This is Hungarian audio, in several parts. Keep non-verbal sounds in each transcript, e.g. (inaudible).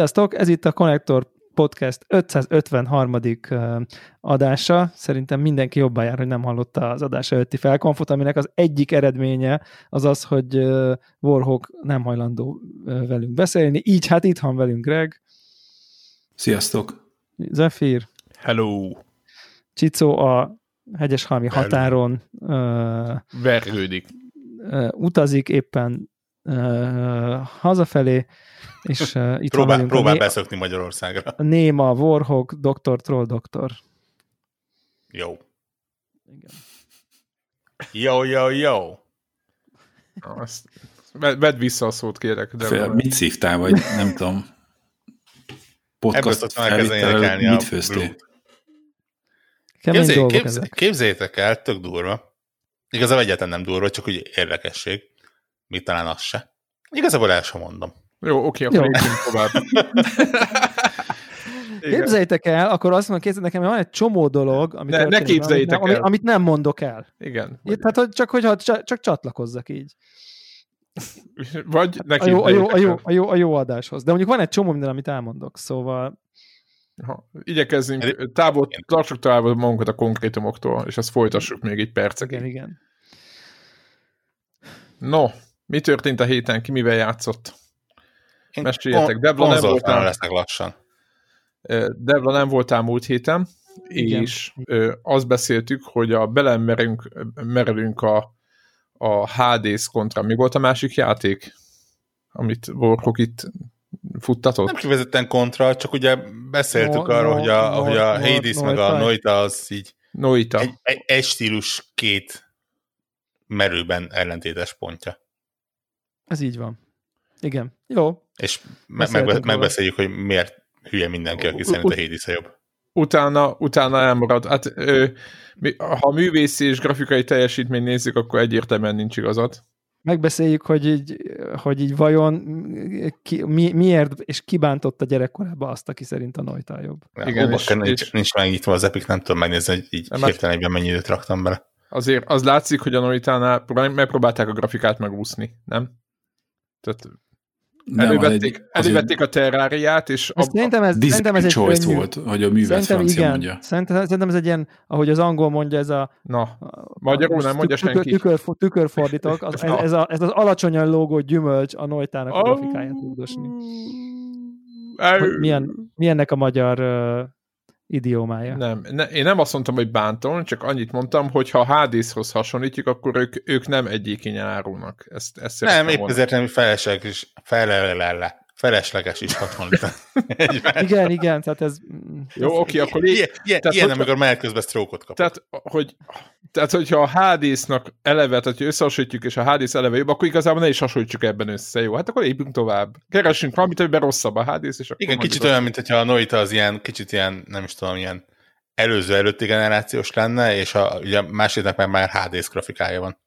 Sziasztok, ez itt a Connector Podcast 553. adása. Szerintem mindenki jobban jár, hogy nem hallotta az adás előtti felkonfot, aminek az egyik eredménye az az, hogy Warhawk nem hajlandó velünk beszélni. Így hát itt van velünk Greg. Sziasztok. Zephyr. Hello. Csicó a hegyeshalmi Hello. határon uh, vergődik. Uh, utazik éppen uh, hazafelé, és uh, itt próbál, van próbál né- beszokni Magyarországra. A Néma, Warhawk, Doktor, Troll, Doktor. Jó. Igen. Jó, jó, jó. Azt, vedd vissza a szót, kérek. De Fél, mit szívtál, vagy nem tudom. Podcast felvétel, mit főztél? Képzeljétek, képzel, képzeljétek el, tök durva. Igazából egyáltalán nem durva, csak úgy érdekesség. Mit talán az se. Igazából el sem mondom. Jó, oké, akkor lépjünk tovább. (laughs) Képzeljétek el, akkor azt mondom, képzeljétek nekem, hogy van egy csomó dolog, amit, ne, ne képzeljétek amit, el. amit nem mondok el. Igen. Vagy... Tehát, hogy csak, hogyha csak, csak csatlakozzak így. Vagy ne a jó, a, jó, a, jó, a, jó, a jó adáshoz. De mondjuk van egy csomó minden, amit elmondok, szóval... Ha, igyekezzünk, távol, tartsuk távol magunkat a konkrétumoktól, és ezt folytassuk még egy percekig. Igen, igen. No, mi történt a héten, ki mivel játszott? Meséljetek, Devla nem voltál. lesznek lassan. Devla nem voltál múlt héten, Igen. és azt beszéltük, hogy a belemerünk merülünk a, a Hades kontra. Mi volt a másik játék, amit Warhawk itt futtatott? Nem kivezetten kontra, csak ugye beszéltük no, arról, no, hogy a, no, hogy a no, Hades no, meg no, a Noita az így Noita. Egy, egy, egy stílus két merőben ellentétes pontja. Ez így van. Igen. Jó. És me- megbe- megbeszéljük, hogy miért hülye mindenki, aki szerint a Hades a jobb. Utána, utána elmarad. Hát, ö, ha művészi és grafikai teljesítmény nézzük, akkor egyértelműen nincs igazad. Megbeszéljük, hogy így, hogy így vajon ki, mi, miért és kibántotta gyerekkorában azt, aki szerint a Noita jobb. Ja, Igen, és, nincs, és, nincs megnyitva az Epic, nem tudom megnézni, hogy így hirtelen mennyi időt raktam bele. Azért az látszik, hogy a Noitánál megpróbálták a grafikát megúszni, nem? Tehát elővették, egy, elővették a terráriát, és a, szerintem ez, szerintem ez egy choice könnyű. volt, hogy a művet francia igen, mondja. Szerintem, szerintem ez egy ilyen, ahogy az angol mondja, ez a... Na, magyarul nem mondja tükör, senki. Tükör, tükörfordítok, az, (laughs) ez, ez, a, ez az alacsonyan lógó gyümölcs a Noitának a grafikáját tudosni. Milyen, milyennek a magyar idiómája. Nem, ne, én nem azt mondtam, hogy bántom, csak annyit mondtam, hogy ha Hádészhoz hasonlítjuk, akkor ők, ők nem egyikényen árulnak. Ezt, ezt nem, épp ezért nem felesleges is, felelele, felesleges is hasonlítani. (laughs) igen, igen, tehát ez... Jó, oké, okay, akkor... Ilyen, ilyen, tehát, ilyen amikor menet közben sztrókot kapott. Tehát, hogy, tehát, hogyha a Hádésznak eleve, tehát hogy összehasonlítjuk, és a Hádész eleve jobb, akkor igazából ne is hasonlítsuk ebben össze, jó? Hát akkor lépjünk tovább. Keressünk valamit, amiben rosszabb a Hádész, és akkor Igen, kicsit olyan, mint hogyha a Noita az ilyen, kicsit ilyen, nem is tudom, ilyen előző előtti generációs lenne, és a, ugye másiknak meg már Hádész grafikája van.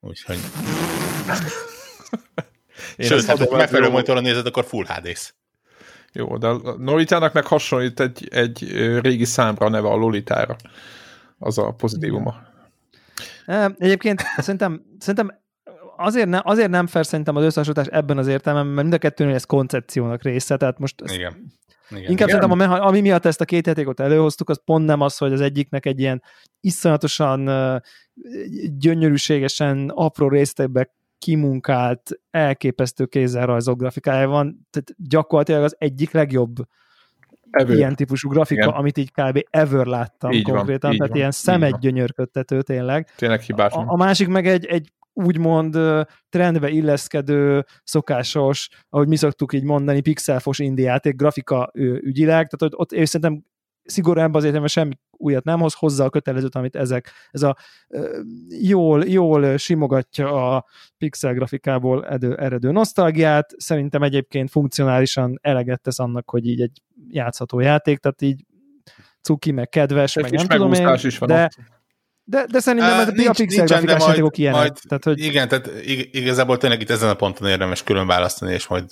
Úgyhogy... (laughs) Én Sőt, hát, ha megfelelő monitoron nézed, akkor Full HD-sz. Jó, de a Nolitának meg hasonlít egy, egy régi számra neve a Lolitára. Az a pozitívuma. Egyébként szerintem, szerintem azért, ne, azért nem fel szerintem az összehasonlítás ebben az értelemben, mert mind a kettőnél ez koncepciónak része, tehát most ezt Igen. Igen, Inkább igen. szerintem, a ami miatt ezt a két játékot előhoztuk, az pont nem az, hogy az egyiknek egy ilyen iszonyatosan gyönyörűségesen apró résztekbe kimunkált, elképesztő kézzelrajzok grafikája van, tehát gyakorlatilag az egyik legjobb ever. ilyen típusú grafika, Igen. amit így kb. ever láttam így konkrétan, van, tehát van, ilyen szemet gyönyörködtető tényleg. Tényleg hibás. A, a másik meg egy, egy úgymond trendbe illeszkedő, szokásos, ahogy mi szoktuk így mondani, pixelfos indie játék, grafika ügyileg, tehát ott, ott szerintem szigorúan azért, mert semmi újat nem hoz hozzá a kötelezőt, amit ezek, ez a jól, jól simogatja a pixel grafikából edő, eredő nosztalgiát, szerintem egyébként funkcionálisan eleget tesz annak, hogy így egy játszható játék, tehát így cuki, meg kedves, egy meg nem tudom én, is van de, de, de szerintem uh, nincs, a pixel grafikás játékok ilyenek. Majd, tehát, hogy... Igen, tehát igazából tényleg itt ezen a ponton érdemes külön választani, és majd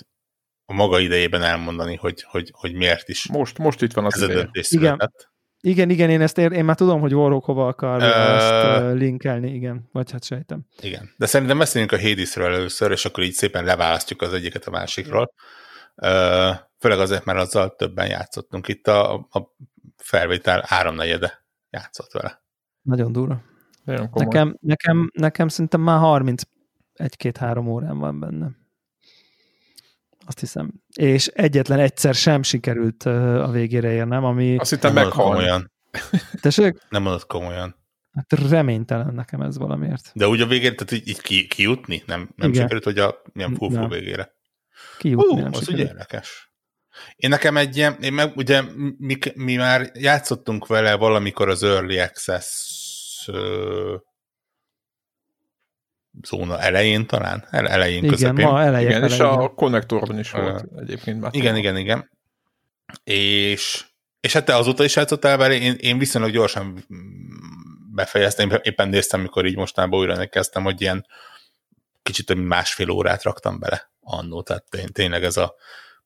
a maga idejében elmondani, hogy, hogy, hogy miért is. Most, most itt van az ez ideje. Igen. Igen, igen, én ezt ér, én már tudom, hogy Warhawk hova akar uh, ezt uh, linkelni, igen, vagy hát sejtem. Igen, de szerintem beszéljünk a Hadesről először, és akkor így szépen leválasztjuk az egyiket a másikról. Főleg azért, mert azzal többen játszottunk. Itt a, a felvétel háromnegyede játszott vele. Nagyon durva. Nekem, nekem, nekem szerintem már 30 egy-két-három órán van benne. Azt hiszem. És egyetlen egyszer sem sikerült a végére érnem, ami... Azt hittem meghalni. Tessék? Nem mondod komolyan. Hát reménytelen nekem ez valamiért. De úgy a végére, tehát így, így ki, kijutni? Nem, nem sikerült, hogy a milyen full végére? Kijutni uh, nem az ugye érdekes. Én nekem egy ilyen, én meg ugye mi, mi már játszottunk vele valamikor az Early Access zóna elején talán, El, elején igen, közepén. Ma elején, igen, elején. és a konnektorban is volt uh, egyébként. Már igen, igen, igen. És, és hát te azóta is játszottál vele, én, én viszonylag gyorsan befejeztem, éppen néztem, mikor így mostanában újra kezdtem, hogy ilyen kicsit több mint másfél órát raktam bele annó, tehát tényleg ez a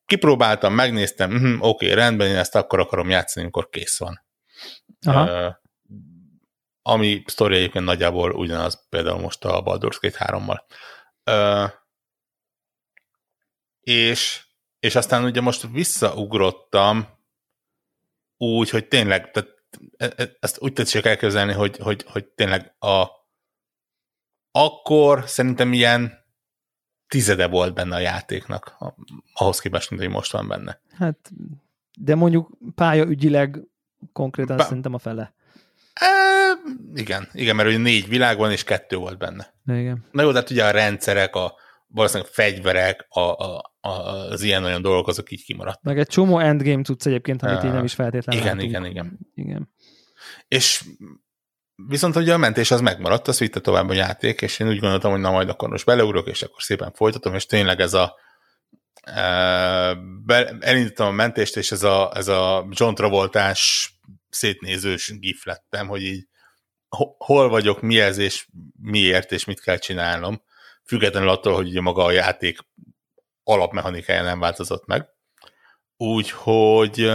kipróbáltam, megnéztem, uh-huh, oké, okay, rendben, én ezt akkor akarom játszani, amikor kész van. Aha. Uh, ami sztori egyébként nagyjából ugyanaz például most a Baldur's Gate 3-mal. Uh, és, és aztán ugye most visszaugrottam úgy, hogy tényleg, tehát e, e, ezt úgy tetszik elképzelni, hogy, hogy, hogy tényleg a akkor szerintem ilyen tizede volt benne a játéknak, ahhoz képest, mint hogy most van benne. Hát, de mondjuk pályaügyileg konkrétan Pá... szerintem a fele. E, igen, igen, mert ugye négy világ van, és kettő volt benne. Igen. Na jó, de hát ugye a rendszerek, a valószínűleg fegyverek, a, a, a, az ilyen olyan dolgok, azok így kimaradtak. Meg egy csomó endgame tudsz egyébként, amit uh, így nem is feltétlenül Igen, igen, igen. Igen. És viszont ugye a mentés az megmaradt, az vitte tovább a játék, és én úgy gondoltam, hogy na majd akkor most beleugrok, és akkor szépen folytatom, és tényleg ez a e, be, elindítom a mentést, és ez a, ez a John Travoltás szétnézős gif lettem, hogy így hol vagyok, mi ez, és miért, és mit kell csinálnom, függetlenül attól, hogy ugye maga a játék alapmechanikája nem változott meg. Úgyhogy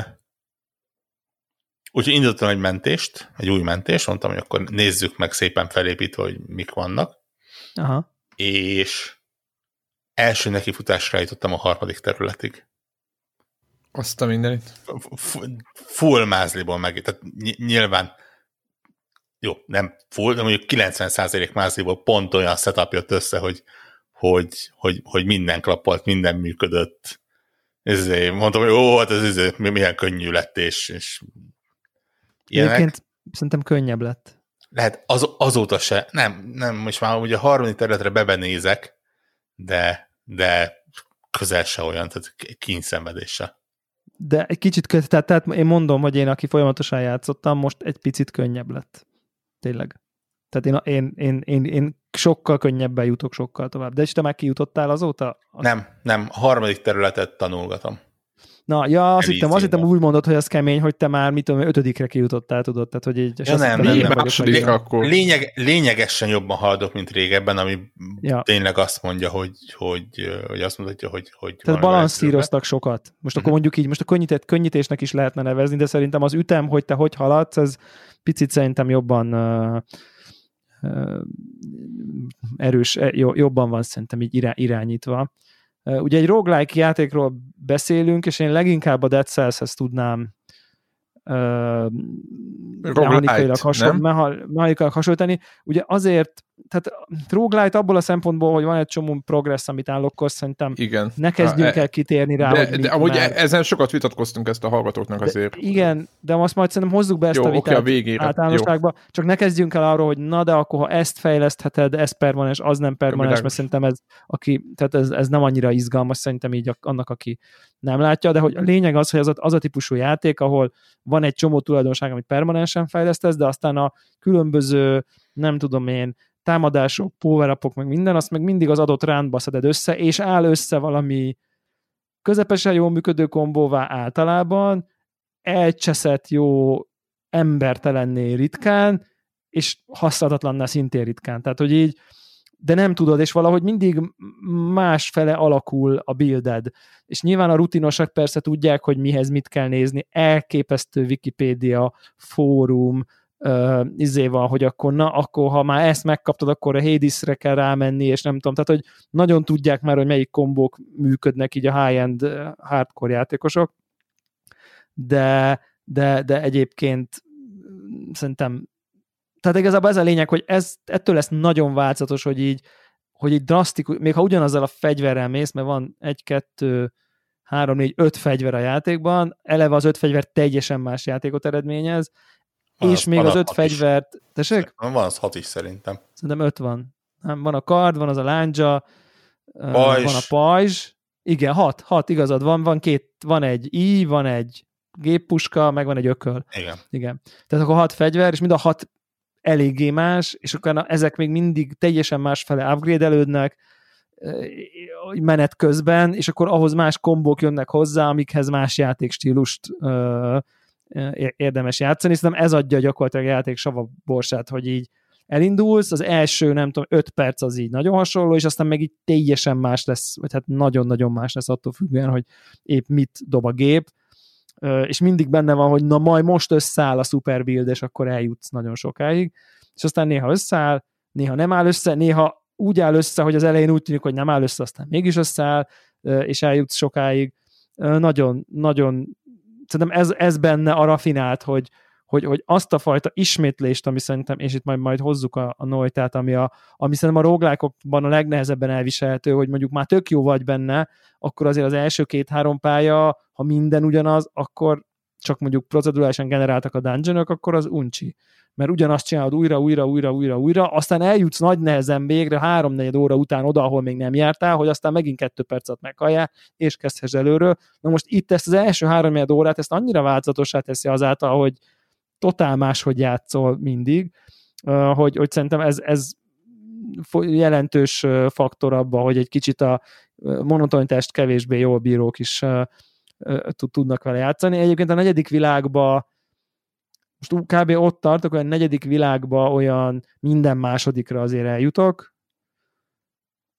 Úgyhogy indítottam egy mentést, egy új mentést, mondtam, hogy akkor nézzük meg szépen felépítve, hogy mik vannak. Aha. És első nekifutásra jutottam a harmadik területig. Azt a mindenit. Full mázliból meg, tehát nyilván jó, nem full, de mondjuk 90% mázliból pont olyan setup jött össze, hogy, hogy, hogy, hogy minden klappolt, minden működött. Ezért mondtam, hogy ó, hát ez, ez milyen könnyű lett, és, és ilyenek. Egyébként szerintem könnyebb lett. Lehet, az, azóta se. Nem, nem, most már ugye a harmadik területre bebenézek, de, de közel se olyan, tehát kényszenvedése. De egy kicsit, tehát, tehát én mondom, hogy én, aki folyamatosan játszottam, most egy picit könnyebb lett. Tényleg. Tehát én, én, én, én, én sokkal könnyebben jutok sokkal tovább. De és te már kijutottál azóta? Nem, nem. A harmadik területet tanulgatom. Na, ja, azt hittem, azt hittem úgy mondod, hogy az kemény, hogy te már, mit tudom, ötödikre kijutottál, tudod, tehát hogy így... Ja, nem, nem, nem, másodikra akkor. Lényeg, lényegesen jobban haladok, mint régebben, ami ja. tényleg azt mondja, hogy, hogy, hogy azt mutatja, hogy... hogy tehát balanszíroztak sokat. Most uh-huh. akkor mhm. mondjuk így, most a könnyített, könnyítésnek is lehetne nevezni, de szerintem az ütem, hogy te hogy haladsz, ez picit szerintem jobban uh, uh, erős, e, jobban van szerintem így irányítva. Ugye egy roguelike játékról beszélünk, és én leginkább a Dead Cells-hez tudnám mechanikailag, hasonl, mechanikailag hasonlítani. Ugye azért tehát roguelite abból a szempontból, hogy van egy csomó progressz, amit állokkoz, szerintem igen. ne kezdjünk e, el kitérni rá. De, hogy de amúgy már... ezen sokat vitatkoztunk ezt a hallgatóknak azért. De, igen, de azt majd szerintem hozzuk be ezt Jó, a vitát okay, a végére. általánosságba, Jó. csak ne kezdjünk el arról, hogy na de akkor ha ezt fejlesztheted, ez permanens, az nem permanens, mert szerintem ez, aki, tehát ez, ez nem annyira izgalmas szerintem így annak, aki nem látja, de hogy a lényeg az, hogy az a, az a típusú játék, ahol van egy csomó tulajdonság, amit permanensen fejlesztesz, de aztán a különböző, nem tudom én, támadások, power meg minden, azt meg mindig az adott rántba szeded össze, és áll össze valami közepesen jól működő kombóvá általában, elcseszett jó embertelenné ritkán, és használhatatlanná szintén ritkán. Tehát, hogy így, de nem tudod, és valahogy mindig másfele alakul a builded. És nyilván a rutinosak persze tudják, hogy mihez mit kell nézni, elképesztő Wikipédia, fórum, uh, izé van, hogy akkor na, akkor ha már ezt megkaptad, akkor a Hadesre kell rámenni, és nem tudom, tehát hogy nagyon tudják már, hogy melyik kombók működnek így a high-end hardcore játékosok, de, de, de egyébként szerintem tehát igazából ez a lényeg, hogy ez, ettől lesz nagyon változatos, hogy így, hogy így drasztikus, még ha ugyanazzal a fegyverrel mész, mert van egy, kettő, három, négy, öt fegyver a játékban, eleve az öt fegyver teljesen más játékot eredményez, van és az, még az öt fegyvert... Tessék? Van az hat is szerintem. Szerintem öt van. Nem, van a kard, van az a lándzsa, pajzs. van a pajzs. Igen, hat, hat, igazad van, van két, van egy i, van egy géppuska, meg van egy ököl. Igen. Igen. Tehát akkor hat fegyver, és mind a hat eléggé más, és utána ezek még mindig teljesen másfele upgrade-elődnek menet közben, és akkor ahhoz más kombók jönnek hozzá, amikhez más játékstílust ö, érdemes játszani. Szerintem ez adja gyakorlatilag a játék sava borsát, hogy így elindulsz, az első, nem tudom, öt perc az így nagyon hasonló, és aztán meg így teljesen más lesz, vagy hát nagyon-nagyon más lesz attól függően, hogy épp mit dob a gép, és mindig benne van, hogy na majd most összeáll a super build, és akkor eljutsz nagyon sokáig, és aztán néha összeáll, néha nem áll össze, néha úgy áll össze, hogy az elején úgy tűnik, hogy nem áll össze, aztán mégis összeáll, és eljutsz sokáig. Nagyon, nagyon, szerintem ez, ez benne a rafinált, hogy, hogy, hogy azt a fajta ismétlést, ami szerintem, és itt majd, majd hozzuk a, a Noitát, ami, a, ami szerintem a róglákokban a legnehezebben elviselhető, hogy mondjuk már tök jó vagy benne, akkor azért az első két-három pálya, ha minden ugyanaz, akkor csak mondjuk procedurálisan generáltak a dungeonok, akkor az uncsi. Mert ugyanazt csinálod újra, újra, újra, újra, újra, aztán eljutsz nagy nehezen végre háromnegyed óra után oda, ahol még nem jártál, hogy aztán megint kettő percet meghallják, és kezdhess előről. Na most itt ezt az első háromnegyed órát, ezt annyira változatosá teszi azáltal, hogy totál máshogy játszol mindig, hogy, hogy szerintem ez, ez jelentős faktor abban, hogy egy kicsit a monotonitást kevésbé jól bírók is tudnak vele játszani. Egyébként a negyedik világba most kb. ott tartok, a negyedik világba olyan minden másodikra azért eljutok,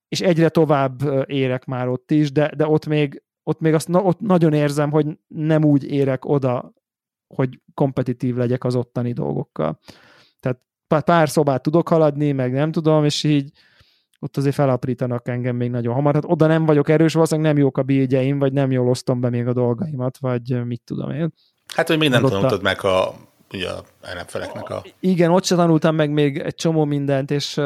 és egyre tovább érek már ott is, de, de ott még, ott még azt ott nagyon érzem, hogy nem úgy érek oda, hogy kompetitív legyek az ottani dolgokkal. Tehát pár szobát tudok haladni, meg nem tudom, és így ott azért felaprítanak engem még nagyon hamar. Hát oda nem vagyok erős, valószínűleg nem jók a bígyeim, vagy nem jól osztom be még a dolgaimat, vagy mit tudom én. Hát, hogy még nem tanultad a... meg a ugye a ellenfeleknek a... Igen, ott se tanultam meg még egy csomó mindent, és,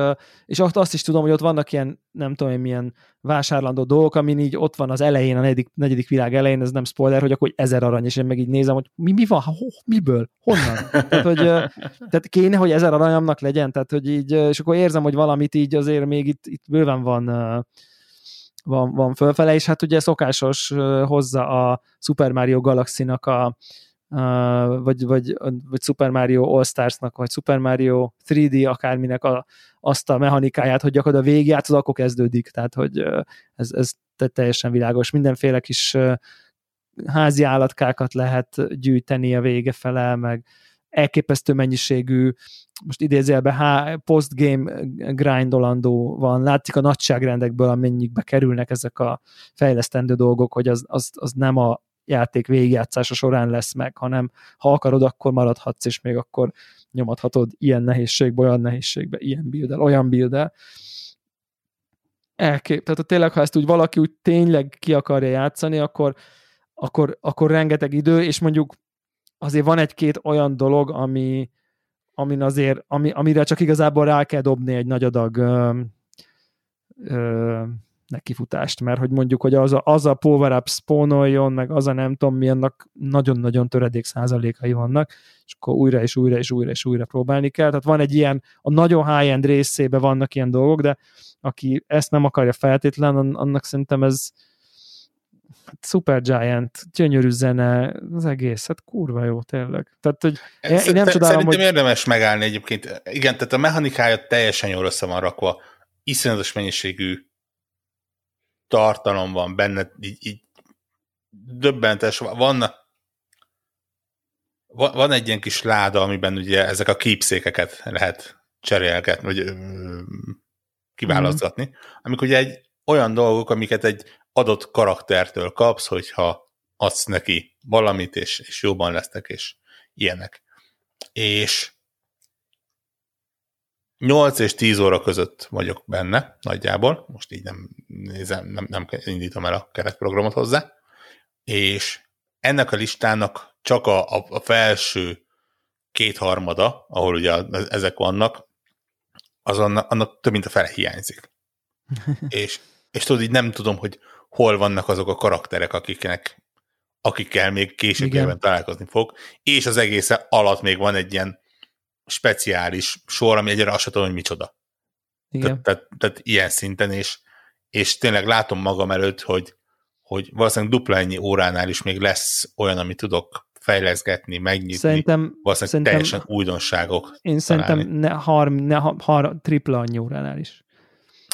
és azt is tudom, hogy ott vannak ilyen, nem tudom én, milyen vásárlandó dolgok, amin így ott van az elején, a negyedik, negyedik világ elején, ez nem spoiler, hogy akkor ezer arany, és én meg így nézem, hogy mi, mi van, ho, miből, honnan? tehát, hogy, tehát kéne, hogy ezer aranyamnak legyen, tehát, hogy így, és akkor érzem, hogy valamit így azért még itt, itt bőven van van, van fölfele, és hát ugye szokásos hozza a Super Mario Galaxy-nak a, vagy, vagy, vagy Super Mario All-Stars-nak, vagy Super Mario 3D akárminek a, azt a mechanikáját, hogy gyakorlatilag végigjátszod, akkor kezdődik. Tehát, hogy ez, ez teljesen világos. Mindenféle kis házi állatkákat lehet gyűjteni a vége fele, meg elképesztő mennyiségű, most idézélbe postgame grindolandó van, látszik a nagyságrendekből, amennyikbe kerülnek ezek a fejlesztendő dolgok, hogy az, az, az nem a játék végigjátszása során lesz meg, hanem ha akarod, akkor maradhatsz, és még akkor nyomadhatod ilyen nehézségbe, olyan nehézségbe, ilyen build olyan build Elkép, tehát tényleg, ha ezt úgy valaki úgy tényleg ki akarja játszani, akkor, akkor, akkor rengeteg idő, és mondjuk azért van egy-két olyan dolog, ami, amin azért, ami, amire csak igazából rá kell dobni egy nagy adag ö, ö, nekifutást, mert hogy mondjuk, hogy az a, az a power up spawnoljon, meg az a nem tudom mi, annak nagyon-nagyon töredék százalékai vannak, és akkor újra és újra és újra és újra próbálni kell. Tehát van egy ilyen, a nagyon high-end részében vannak ilyen dolgok, de aki ezt nem akarja feltétlen, annak szerintem ez hát Super Giant, gyönyörű zene, az egész, hát kurva jó tényleg. Tehát, hogy én, én nem csodálom, Szerintem hogy... érdemes megállni egyébként. Igen, tehát a mechanikája teljesen jól össze van rakva, iszonyatos mennyiségű tartalom van benne, így, így döbbentes, van, van egy ilyen kis láda, amiben ugye ezek a képszékeket lehet cserélgetni, vagy ö, kiválasztatni, mm. amik ugye egy olyan dolgok, amiket egy adott karaktertől kapsz, hogyha adsz neki valamit, és, és jobban lesznek, és ilyenek. És 8 és 10 óra között vagyok benne, nagyjából, most így nem, nézem, nem, nem indítom el a keretprogramot hozzá, és ennek a listának csak a, a, a felső kétharmada, ahol ugye ezek vannak, az annak, annak több mint a fele hiányzik. (laughs) és, és tudod, így nem tudom, hogy hol vannak azok a karakterek, akiknek, akikkel még később találkozni fog, és az egész alatt még van egy ilyen speciális sor, ami egyre azt tudom, hogy micsoda. Igen. Tehát, tehát, tehát ilyen szinten, és, és tényleg látom magam előtt, hogy, hogy valószínűleg dupla ennyi óránál is még lesz olyan, amit tudok fejleszgetni, megnyitni. Szerintem, valószínűleg szerintem, teljesen újdonságok. Én szerintem ne, har, ne, har, tripla annyi óránál is.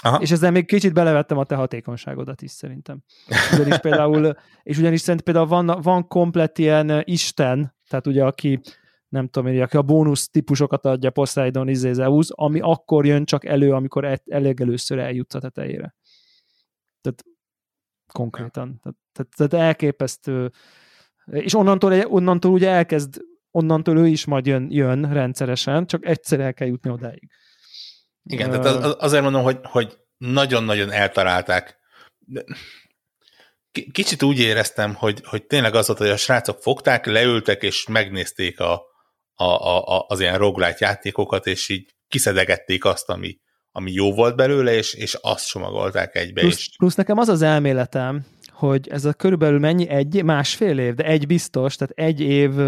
Aha. És ezzel még kicsit belevettem a te hatékonyságodat is szerintem. Ugyanis (laughs) például, és ugyanis szerintem például van, van komplet ilyen Isten, tehát ugye aki nem tudom én, aki a bónusz típusokat adja Poseidon, izé, Zeus, ami akkor jön csak elő, amikor el, elég először eljutsz a tetejére. Tehát konkrétan. Tehát, tehát, tehát elképesztő. És onnantól, onnantól ugye elkezd, onnantól ő is majd jön, jön rendszeresen, csak egyszer el kell jutni odáig. Igen, uh, tehát az, azért mondom, hogy, hogy nagyon-nagyon eltalálták. Kicsit úgy éreztem, hogy, hogy tényleg az volt, hogy a srácok fogták, leültek és megnézték a, a, a, az ilyen roguelite játékokat, és így kiszedegették azt, ami, ami jó volt belőle, és, és azt csomagolták egybe. Plusz, és... plusz nekem az az elméletem, hogy ez a körülbelül mennyi, egy, másfél év, de egy biztos, tehát egy év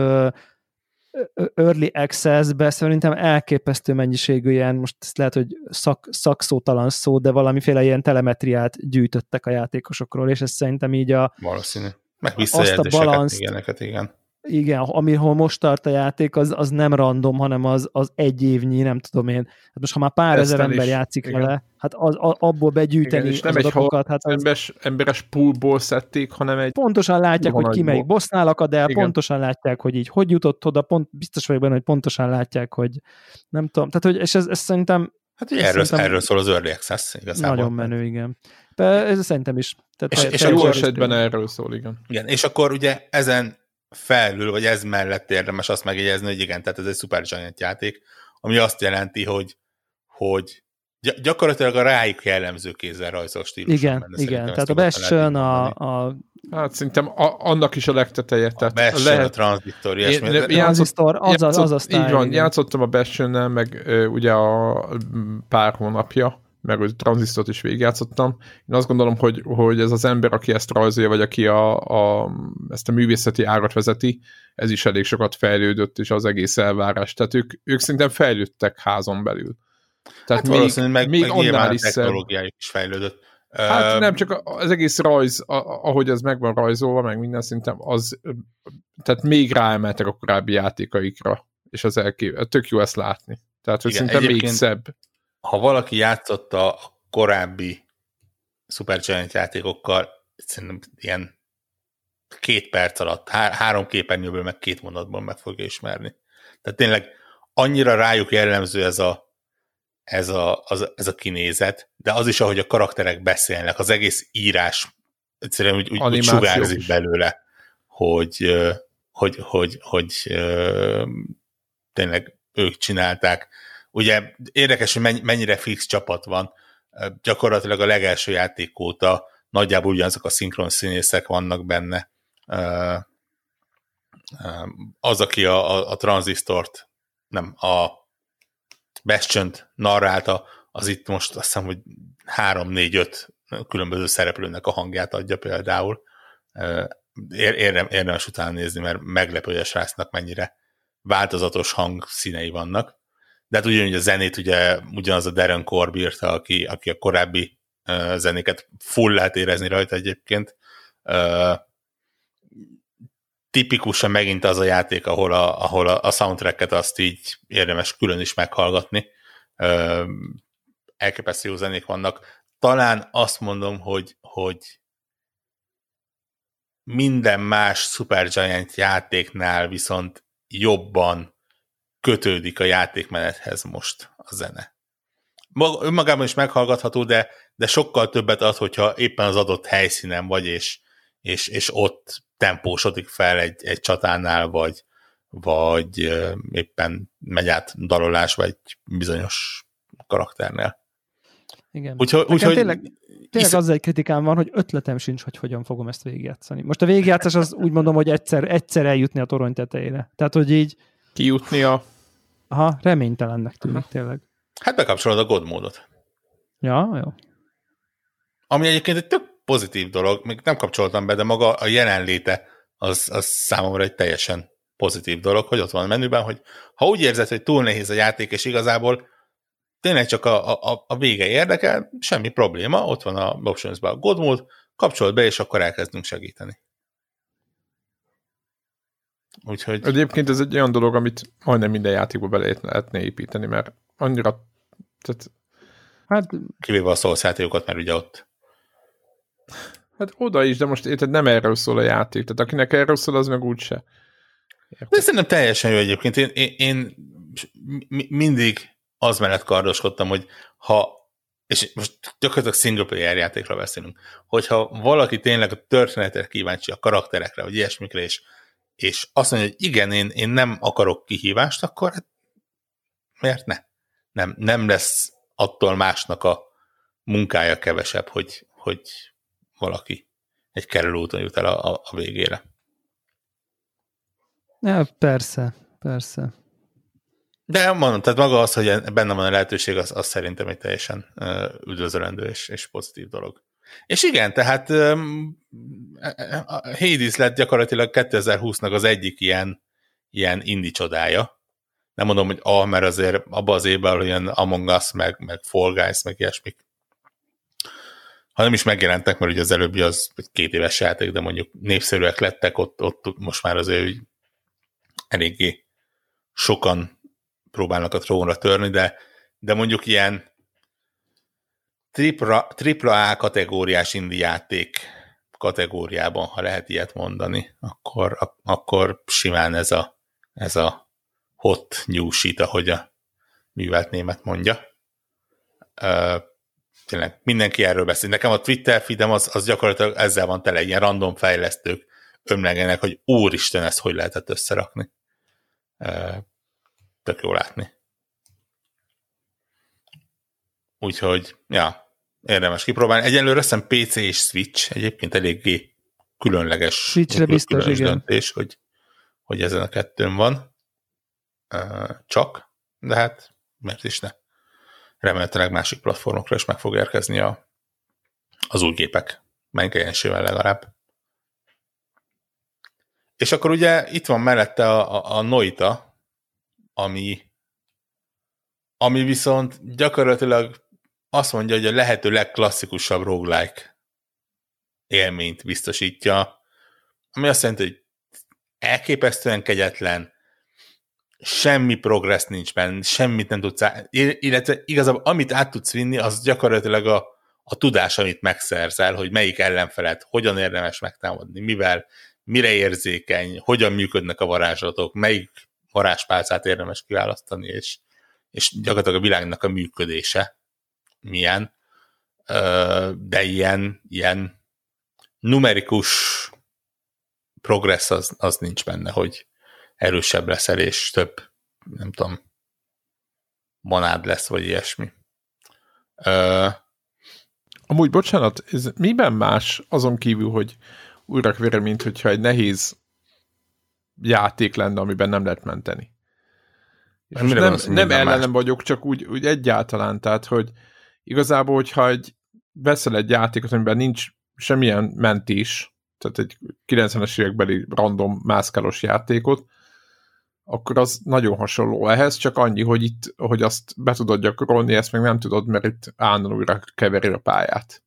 early access-be szerintem elképesztő mennyiségű ilyen, most ezt lehet, hogy szak, szakszótalan szó, de valamiféle ilyen telemetriát gyűjtöttek a játékosokról, és ez szerintem így a... Valószínű. Meg azt a balanszt, ilyeneket, igen igen, amihol most tart a játék, az, az nem random, hanem az, az egy évnyi, nem tudom én. Hát most, ha már pár Ezt ezer ember is, játszik igen. vele, hát az, a, abból begyűjteni igen, és nem az egy adatokat, hát az... emberes, emberes poolból szedték, hanem egy... Pontosan látják, hogy ki melyik bossnál akad el, igen. pontosan látják, hogy így hogy jutott oda, pont, biztos vagyok benne, hogy pontosan látják, hogy nem tudom. Tehát, hogy, és ez, ez szerintem Hát ugye erről, erről szól az Early Access igazából. Nagyon menő, igen. De ez szerintem is. Tehát és, és jó esetben erről szól, igen. Igen, és akkor ugye ezen felül, vagy ez mellett érdemes azt megjegyezni, hogy igen, tehát ez egy Supergiant játék, ami azt jelenti, hogy, hogy gyakorlatilag a rájuk jellemző kézzel rajzol stílus. Igen, igen, tehát a Bastion, a, a... Hát szerintem a, annak is a legteteje. A Bastion, lehet... a Transistor, ilyesmi. Én, Transistor, az, az, az a sztály. Így van, igen. játszottam a bastion meg ö, ugye a pár hónapja, meg hogy tranzisztort is végigjátszottam. Én azt gondolom, hogy, hogy ez az ember, aki ezt rajzolja, vagy aki a, a, ezt a művészeti árat vezeti, ez is elég sokat fejlődött, és az egész elvárás. Tehát ők, ők szerintem fejlődtek házon belül. Tehát hát még, meg, még meg annál is technológiájuk is fejlődött. Hát nem, csak az egész rajz, ahogy ez meg van rajzolva, meg minden szintem, az, tehát még ráemeltek a korábbi játékaikra, és az elkép, tök jó ezt látni. Tehát, hogy igen, szerintem még szebb ha valaki játszotta a korábbi Supergiant játékokkal, szerintem ilyen két perc alatt, há- három képernyőből, meg két mondatban meg fogja ismerni. Tehát tényleg annyira rájuk jellemző ez a, ez a, az, ez a kinézet, de az is, ahogy a karakterek beszélnek, az egész írás egyszerűen úgy, úgy, úgy sugárzik belőle, hogy, hogy, hogy, hogy, hogy tényleg ők csinálták Ugye érdekes, hogy mennyire fix csapat van. Gyakorlatilag a legelső játék óta nagyjából ugyanazok a szinkron színészek vannak benne. Az, aki a, a, a tranzistort, nem, a bastion narrálta, az itt most azt hiszem, hogy 3-4-5 különböző szereplőnek a hangját adja például. Érdem, érdemes utána nézni, mert meglepő, hogy a srácnak mennyire változatos hangszínei vannak de hát ugyanúgy a zenét ugye ugyanaz a Darren írta, aki, aki a korábbi uh, zenéket full lehet érezni rajta egyébként. Uh, tipikusan megint az a játék, ahol a, ahol a, a soundtracket azt így érdemes külön is meghallgatni. Uh, elképesztő jó zenék vannak. Talán azt mondom, hogy, hogy minden más Supergiant játéknál viszont jobban kötődik a játékmenethez most a zene. Mag, önmagában is meghallgatható, de, de sokkal többet ad, hogyha éppen az adott helyszínen vagy, és, és, és ott tempósodik fel egy, egy csatánál, vagy, vagy éppen megy át dalolás, vagy bizonyos karakternél. Igen. Úgyhogy, úgyhogy tényleg, tényleg azzal egy kritikám van, hogy ötletem sincs, hogy hogyan fogom ezt végigjátszani. Most a végigjátszás az úgy mondom, hogy egyszer, egyszer eljutni a torony tetejére. Tehát, hogy így... Kijutni a... Aha, reménytelennek tűnik Aha. tényleg. Hát bekapcsolod a God módot. Ja, jó. Ami egyébként egy tök pozitív dolog, még nem kapcsoltam be, de maga a jelenléte az, az számomra egy teljesen pozitív dolog, hogy ott van a menüben, hogy ha úgy érzed, hogy túl nehéz a játék, és igazából tényleg csak a, a, a vége érdekel, semmi probléma, ott van a options a God mode, kapcsolt be, és akkor elkezdünk segíteni. Úgyhogy... Egyébként ez egy olyan dolog, amit majdnem minden játékba bele lehetne építeni, mert annyira... Tehát... Hát... Kivéve a Souls játékokat, mert ugye ott Hát oda is, de most érted, nem erről szól a játék, tehát akinek erről szól, az meg úgyse. Érted? De szerintem teljesen jó egyébként. Én, én, én mindig az mellett kardoskodtam, hogy ha és most gyakorlatilag single player játékra beszélünk, hogyha valaki tényleg a történetre kíváncsi, a karakterekre, vagy ilyesmikre, és, és azt mondja, hogy igen, én, én nem akarok kihívást, akkor hát miért ne? Nem, nem lesz attól másnak a munkája kevesebb, hogy, hogy valaki egy kerülőúton jut el a, a, a végére. Ja, persze, persze. De mondom, tehát maga az, hogy benne van a lehetőség, az, az szerintem egy teljesen üdvözölendő és, és pozitív dolog. És igen, tehát um, Hades lett gyakorlatilag 2020-nak az egyik ilyen, ilyen indi csodája. Nem mondom, hogy a, mert azért abban az évben olyan Among Us, meg, meg Fall Guys, meg ilyesmik ha nem is megjelentek, mert ugye az előbbi az két éves játék, de mondjuk népszerűek lettek, ott, ott most már azért eléggé sokan próbálnak a trónra törni, de, de mondjuk ilyen tripla, tripla A kategóriás indi játék kategóriában, ha lehet ilyet mondani, akkor, akkor simán ez a, ez a hot new sheet, ahogy a művelt német mondja tényleg mindenki erről beszél. Nekem a Twitter feedem az, az gyakorlatilag ezzel van tele, ilyen random fejlesztők ömlegenek, hogy úristen, ezt hogy lehetett összerakni. Tök jó látni. Úgyhogy, ja, érdemes kipróbálni. Egyenlőre azt PC és Switch egyébként eléggé különleges, Switchre biztos, igen. döntés, hogy, hogy ezen a kettőn van. Csak, de hát miért is ne remélhetőleg másik platformokra is meg fog érkezni a, az új gépek megjelensével legalább. És akkor ugye itt van mellette a, a, a Noita, ami, ami viszont gyakorlatilag azt mondja, hogy a lehető legklasszikusabb roguelike élményt biztosítja, ami azt jelenti, hogy elképesztően kegyetlen, semmi progress nincs benne, semmit nem tudsz, át, illetve igazából amit át tudsz vinni, az gyakorlatilag a, a tudás, amit megszerzel, hogy melyik ellenfelet, hogyan érdemes megtámadni, mivel, mire érzékeny, hogyan működnek a varázslatok, melyik varázspálcát érdemes kiválasztani, és, és gyakorlatilag a világnak a működése milyen, de ilyen, ilyen numerikus progress az, az nincs benne, hogy, erősebb leszel, és több, nem tudom, manád lesz, vagy ilyesmi. Amúgy, bocsánat, ez miben más azon kívül, hogy újra vére, mint hogyha egy nehéz játék lenne, amiben nem lehet menteni. És nem, nem, nem ellenem vagyok, csak úgy, úgy egyáltalán, tehát, hogy igazából, hogyha egy veszel egy játékot, amiben nincs semmilyen mentés, tehát egy 90-es évekbeli random mászkálós játékot, akkor az nagyon hasonló ehhez, csak annyi, hogy itt, hogy azt be tudod gyakorolni, ezt meg nem tudod, mert itt állandóan újra keveri a pályát.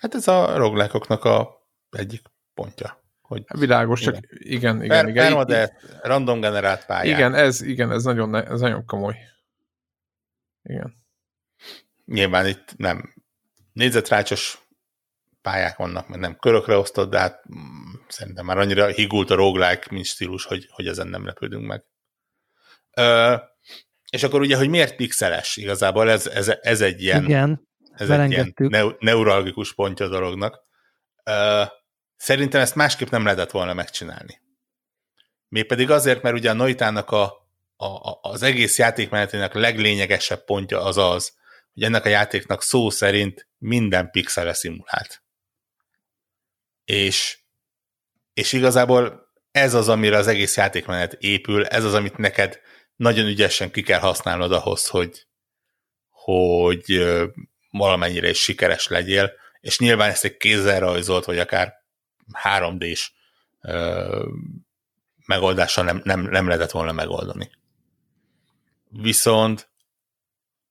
Hát ez a roglákoknak a egyik pontja. Hogy hát Világos, igen. csak igen, igen, per, igen. de random generált pályát. Igen, ez, igen, ez nagyon, ez nagyon komoly. Igen. Nyilván itt nem négyzetrácsos pályák vannak, mert nem körökre osztott, de hát mm, szerintem már annyira higult a roguelike, mint stílus, hogy, hogy ezen nem lepődünk meg. Ö, és akkor ugye, hogy miért pixeles igazából, ez, ez, ez egy ilyen, Igen, ez egy ilyen neu, neuralgikus pontja a dolognak. Ö, szerintem ezt másképp nem lehetett volna megcsinálni. Mégpedig azért, mert ugye a Noitának a, a, az egész játékmenetének leglényegesebb pontja az az, hogy ennek a játéknak szó szerint minden pixele szimulált. És, és igazából ez az, amire az egész játékmenet épül, ez az, amit neked nagyon ügyesen ki kell használnod ahhoz, hogy, hogy valamennyire is sikeres legyél, és nyilván ezt egy kézzel rajzolt, vagy akár 3D-s megoldással nem, nem, nem lehetett volna megoldani. Viszont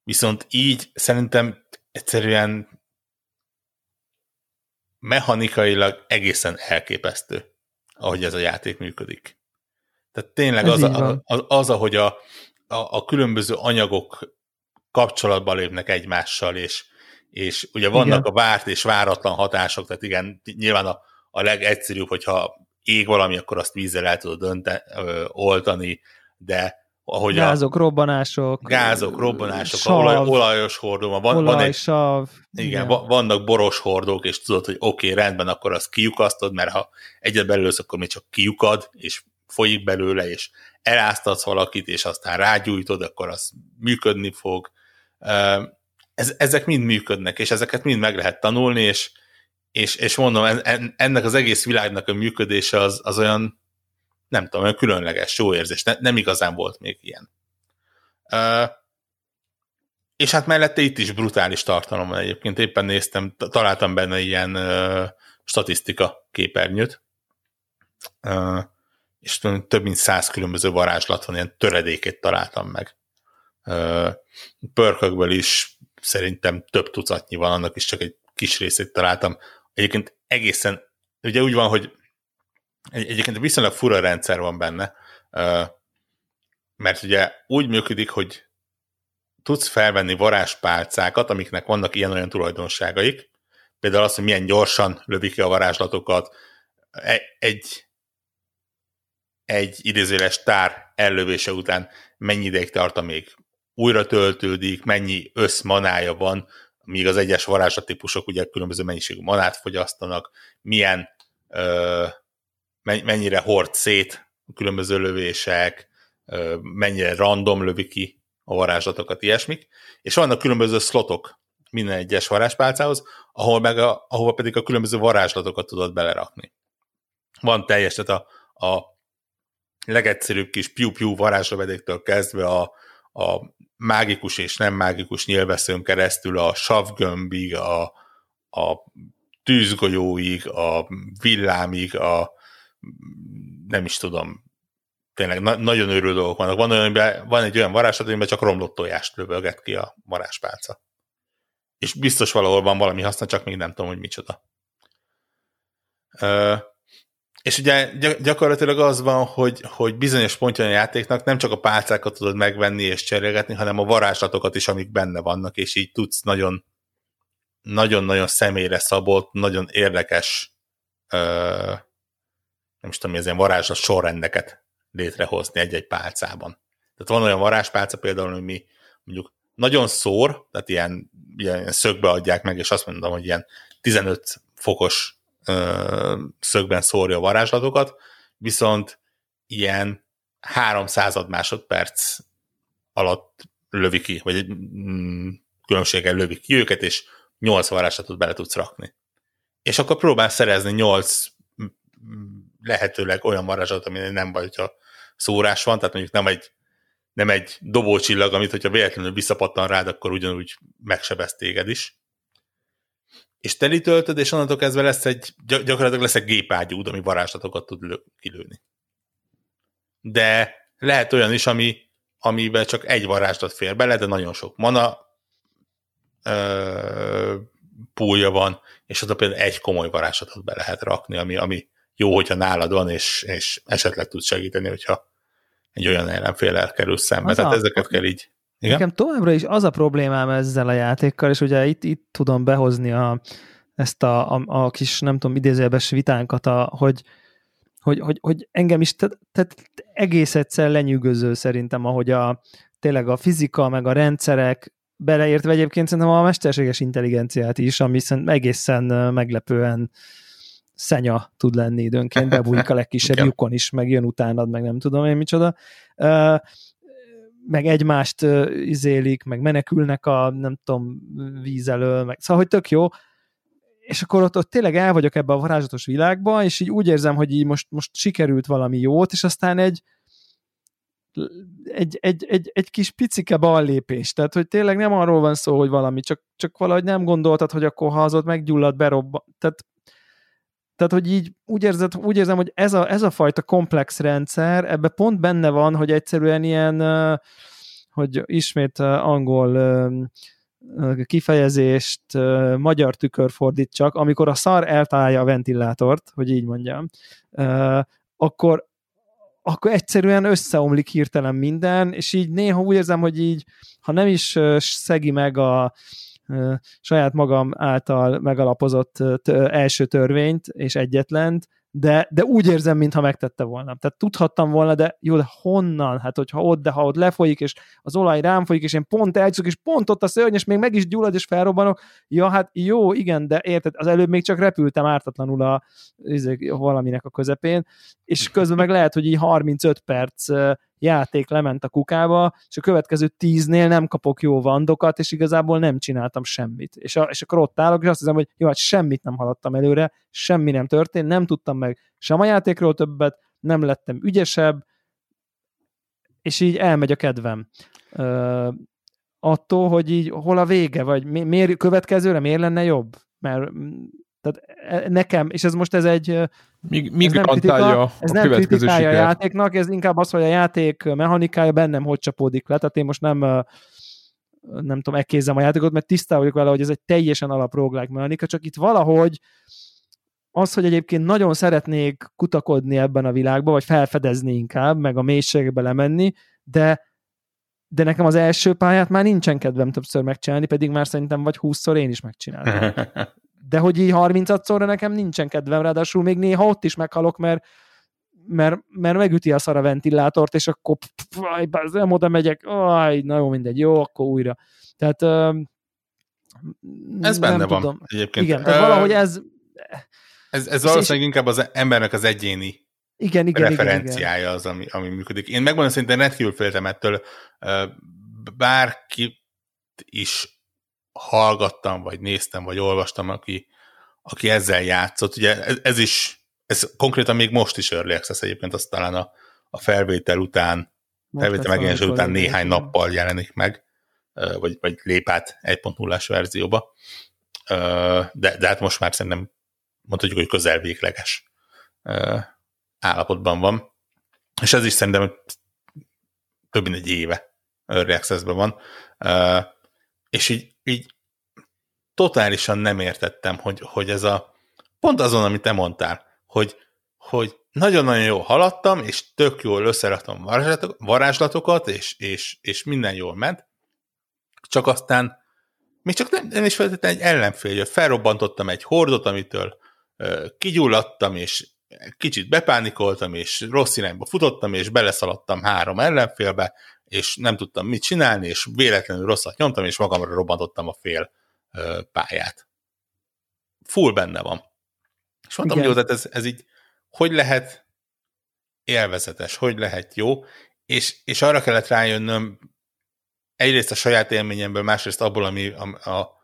viszont így szerintem egyszerűen mechanikailag egészen elképesztő, ahogy ez a játék működik. Tehát tényleg az, a, az, az, ahogy a, a, a különböző anyagok kapcsolatba lépnek egymással, és, és ugye vannak igen. a várt és váratlan hatások, tehát igen, nyilván a, a legegyszerűbb, hogyha ég valami, akkor azt vízzel el tudod dönte, ö, oltani, de ahogy gázok, a, robbanások, gázok, robbanások, sav, olaj, olajos hordó, van, olaj, van egy, sav, igen, igen. vannak boros hordók, és tudod, hogy oké, okay, rendben, akkor azt kiukasztod, mert ha egyet belőlsz, akkor még csak kiukad, és folyik belőle, és eláztatsz valakit, és aztán rágyújtod, akkor az működni fog. Ez, ezek mind működnek, és ezeket mind meg lehet tanulni, és, és, és mondom, ennek az egész világnak a működése az, az olyan nem tudom, olyan különleges, jó érzés. Ne, nem igazán volt még ilyen. Uh, és hát mellette itt is brutális tartalom van egyébként. Éppen néztem, találtam benne ilyen uh, statisztika képernyőt, uh, és több mint száz különböző varázslat van, ilyen töredékét találtam meg. Uh, pörkökből is szerintem több tucatnyi van, annak is csak egy kis részét találtam. Egyébként egészen, ugye úgy van, hogy egy, egyébként viszonylag fura rendszer van benne, mert ugye úgy működik, hogy tudsz felvenni varázspálcákat, amiknek vannak ilyen-olyan tulajdonságaik, például az, hogy milyen gyorsan lövik ki a varázslatokat, e, egy, egy idézőles tár ellövése után mennyi ideig tart, még újra töltődik, mennyi összmanája van, míg az egyes varázslattípusok ugye különböző mennyiségű manát fogyasztanak, milyen ö, mennyire hord szét a különböző lövések, mennyire random lövi ki a varázslatokat, ilyesmik, és vannak különböző slotok minden egyes varázspálcához, ahol meg a, ahova pedig a különböző varázslatokat tudod belerakni. Van teljes, tehát a, a legegyszerűbb kis piu-piu varázslövedéktől kezdve a, a mágikus és nem mágikus nyilveszőn keresztül a savgömbig, a, a tűzgolyóig, a villámig, a, nem is tudom, tényleg na- nagyon őrül dolgok vannak. Van, olyan, van egy olyan varázslat, amiben csak romlott tojást lövöget ki a varázspálca. És biztos valahol van valami haszna, csak még nem tudom, hogy micsoda. Ö, és ugye gyakorlatilag az van, hogy, hogy bizonyos pontja a játéknak nem csak a pálcákat tudod megvenni és cserélgetni, hanem a varázslatokat is, amik benne vannak, és így tudsz nagyon nagyon-nagyon személyre szabott, nagyon érdekes ö, nem is tudom, ilyen varázslat sorrendeket létrehozni egy-egy pálcában. Tehát van olyan varázspálca például, hogy mi mondjuk nagyon szór, tehát ilyen, ilyen szögbe adják meg, és azt mondom, hogy ilyen 15 fokos ö, szögben szórja a varázslatokat, viszont ilyen 300 másodperc alatt lövi ki, vagy mm, különbséggel lövi ki őket, és 8 varázslatot bele tudsz rakni. És akkor próbál szerezni 8 lehetőleg olyan varázslat, ami nem vagy, hogyha szórás van, tehát mondjuk nem egy, nem egy dobócsillag, amit hogyha véletlenül visszapattan rád, akkor ugyanúgy megsebez téged is. És telítöltöd, és onnantól kezdve lesz egy, gyakorlatilag lesz egy gépágyúd, ami varázslatokat tud lő, kilőni. De lehet olyan is, ami, amiben csak egy varázslat fér bele, de nagyon sok mana ö, púlja van, és oda például egy komoly varázslatot be lehet rakni, ami, ami jó, hogyha nálad van, és, és esetleg tud segíteni, hogyha egy olyan ellenfél kerül szembe. Az Tehát a, ezeket kell így. Igen? Nekem továbbra is az a problémám ezzel a játékkal, és ugye itt, itt tudom behozni a, ezt a, a, a kis, nem tudom, idézőjelbes vitánkat, a, hogy, hogy, hogy, hogy engem is tehát te, egész egyszer lenyűgöző szerintem, ahogy a, tényleg a fizika, meg a rendszerek, beleértve egyébként szerintem a mesterséges intelligenciát is, ami egészen meglepően szenya tud lenni időnként, bebújik a legkisebb lyukon is, meg jön utánad, meg nem tudom én micsoda. meg egymást izélik, meg menekülnek a, nem tudom, víz elől, meg, szóval, hogy tök jó, és akkor ott, ott tényleg el vagyok ebbe a varázslatos világba, és így úgy érzem, hogy így most, most sikerült valami jót, és aztán egy, egy, egy, egy, egy kis picike ballépés. Tehát, hogy tényleg nem arról van szó, hogy valami, csak, csak valahogy nem gondoltad, hogy akkor ha az ott meggyullad, berobba. Tehát, tehát, hogy így úgy, érzed, úgy érzem, hogy ez a, ez a fajta komplex rendszer, ebbe pont benne van, hogy egyszerűen ilyen, hogy ismét angol kifejezést magyar tükör fordítsak, amikor a szar eltalálja a ventilátort, hogy így mondjam, akkor, akkor egyszerűen összeomlik hirtelen minden, és így néha úgy érzem, hogy így, ha nem is szegi meg a saját magam által megalapozott első törvényt és egyetlent, de, de úgy érzem, mintha megtette volna. Tehát tudhattam volna, de jó, de honnan? Hát, hogyha ott, de ha ott lefolyik, és az olaj rám folyik, és én pont elcsuk, és pont ott a szörny, és még meg is gyullad, és felrobbanok, ja, hát jó, igen, de érted, az előbb még csak repültem ártatlanul a izé, valaminek a közepén, és közben meg lehet, hogy így 35 perc játék lement a kukába, és a következő tíznél nem kapok jó vandokat, és igazából nem csináltam semmit. És, a, és akkor ott állok, és azt hiszem, hogy jó, hát semmit nem haladtam előre, semmi nem történt, nem tudtam meg sem a játékról többet, nem lettem ügyesebb, és így elmegy a kedvem. Uh, attól, hogy így hol a vége, vagy mi, miért következőre miért lenne jobb? Mert tehát e, nekem, és ez most ez egy... Míg, míg ez nem kritika, a ez nem kritikája a játéknak, ez inkább az, hogy a játék mechanikája bennem hogy csapódik le, tehát én most nem nem tudom, ekkézem a játékot, mert tisztában vagyok vele, hogy ez egy teljesen alap roguelike mechanika, csak itt valahogy az, hogy egyébként nagyon szeretnék kutakodni ebben a világban, vagy felfedezni inkább, meg a mélységbe lemenni, de de nekem az első pályát már nincsen kedvem többször megcsinálni, pedig már szerintem vagy húszszor én is megcsináltam. (laughs) de hogy így 30-szorra nekem nincsen kedvem, ráadásul még néha ott is meghalok, mert mert, mert megüti a szar a ventilátort, és akkor nem oda megyek, aj, na jó, mindegy, jó, akkor újra. Tehát ez benne van tudom. egyébként. Igen, tehát valahogy ez... Ez, ez valószínűleg inkább az embernek az egyéni igen, igen, referenciája igen, igen. az, ami, ami működik. Én megmondom, szerintem rendkívül féltem ettől bárki is hallgattam, vagy néztem, vagy olvastam, aki, aki ezzel játszott. Ugye ez, ez is, ez konkrétan még most is Early Access egyébként, azt talán a, a felvétel után, most felvétel megjelenés után néhány nappal jelenik meg, vagy, vagy lép át 1.0-as verzióba. De, de hát most már szerintem mondhatjuk, hogy közel végleges állapotban van. És ez is szerintem több mint egy éve Early Access-ben van. És így így totálisan nem értettem, hogy, hogy ez a pont azon, amit te mondtál, hogy, hogy nagyon-nagyon jól haladtam, és tök jól összeraktam varázslatokat, és, és, és minden jól ment, csak aztán még csak nem, nem is feltétlenül egy ellenfél jött. Felrobbantottam egy hordot, amitől ö, kigyulladtam, és kicsit bepánikoltam, és rossz irányba futottam, és beleszaladtam három ellenfélbe, és nem tudtam mit csinálni, és véletlenül rosszat nyomtam, és magamra robbantottam a fél ö, pályát. Full benne van. És mondtam, hogy jó, tehát ez, ez így, hogy lehet élvezetes, hogy lehet jó, és, és arra kellett rájönnöm, egyrészt a saját élményemből, másrészt abból, ami, a, a,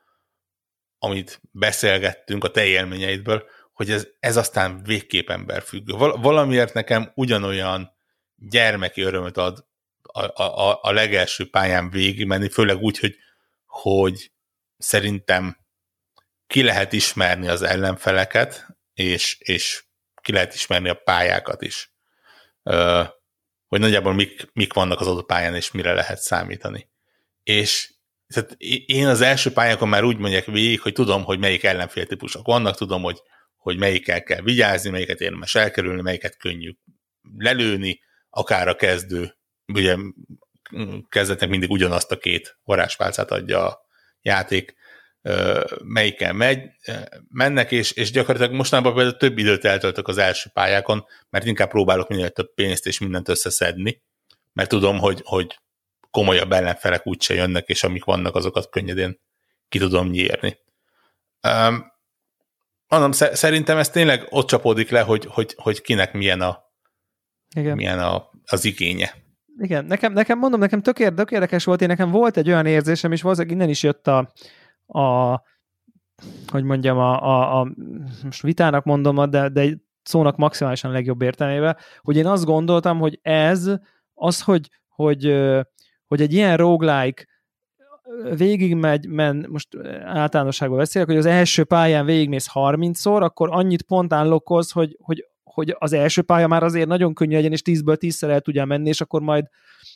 amit beszélgettünk, a te élményeidből, hogy ez, ez aztán végképp emberfüggő. Val- valamiért nekem ugyanolyan gyermeki örömöt ad a, a, a legelső pályán végigmenni, főleg úgy, hogy, hogy szerintem ki lehet ismerni az ellenfeleket, és, és ki lehet ismerni a pályákat is. Ö, hogy nagyjából mik, mik vannak az adott pályán, és mire lehet számítani. És tehát én az első pályákon már úgy mondják végig, hogy tudom, hogy melyik ellenfél típusok vannak, tudom, hogy, hogy melyikkel kell vigyázni, melyiket érdemes elkerülni, melyiket könnyű lelőni, akár a kezdő ugye kezdetnek mindig ugyanazt a két varázspálcát adja a játék, melyikkel megy, mennek, és, és gyakorlatilag mostanában például több időt eltöltök az első pályákon, mert inkább próbálok minél több pénzt és mindent összeszedni, mert tudom, hogy, hogy komolyabb ellenfelek úgyse jönnek, és amik vannak, azokat könnyedén ki tudom nyírni. Um, mondom, szerintem ez tényleg ott csapódik le, hogy, hogy, hogy kinek milyen, a, Igen. milyen a, az igénye. Igen, nekem, nekem mondom, nekem tök, tök érdekes volt, én nekem volt egy olyan érzésem, és valószínűleg innen is jött a, a hogy mondjam, a, a, a most vitának mondom, de, de szónak maximálisan legjobb értelmével, hogy én azt gondoltam, hogy ez az, hogy, hogy, hogy egy ilyen roguelike végig megy, men, most általánosságban beszélek, hogy az első pályán végigmész 30-szor, akkor annyit pontán lokoz, hogy, hogy, hogy az első pálya már azért nagyon könnyű legyen, és 10-ből 10-szer el tudja menni, és akkor majd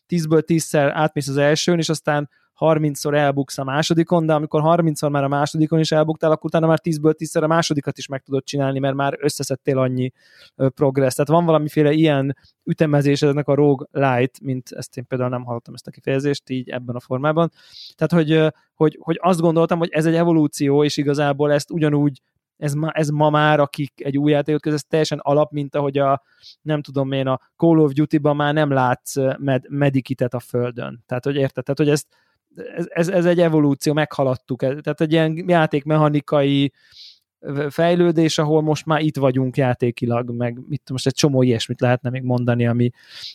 10-ből 10-szer átmész az elsőn, és aztán 30-szor elbuksz a másodikon, de amikor 30-szor már a másodikon is elbuktál, akkor utána már 10-ből 10-szer a másodikat is meg tudod csinálni, mert már összeszedtél annyi progress. Tehát van valamiféle ilyen ütemezés ennek a Rogue Light, mint ezt én például nem hallottam ezt a kifejezést így ebben a formában. Tehát, hogy, hogy, hogy azt gondoltam, hogy ez egy evolúció, és igazából ezt ugyanúgy ez ma, ez ma már, akik egy új játékot köz, ez teljesen alap, mint ahogy a, nem tudom én, a Call of Duty-ban már nem látsz med, medikitet a földön. Tehát, hogy érted? Tehát, hogy ezt, ez, ez, ez egy evolúció, meghaladtuk. Tehát egy ilyen játékmechanikai fejlődés, ahol most már itt vagyunk játékilag, meg mit most egy csomó ilyesmit lehetne még mondani, ami,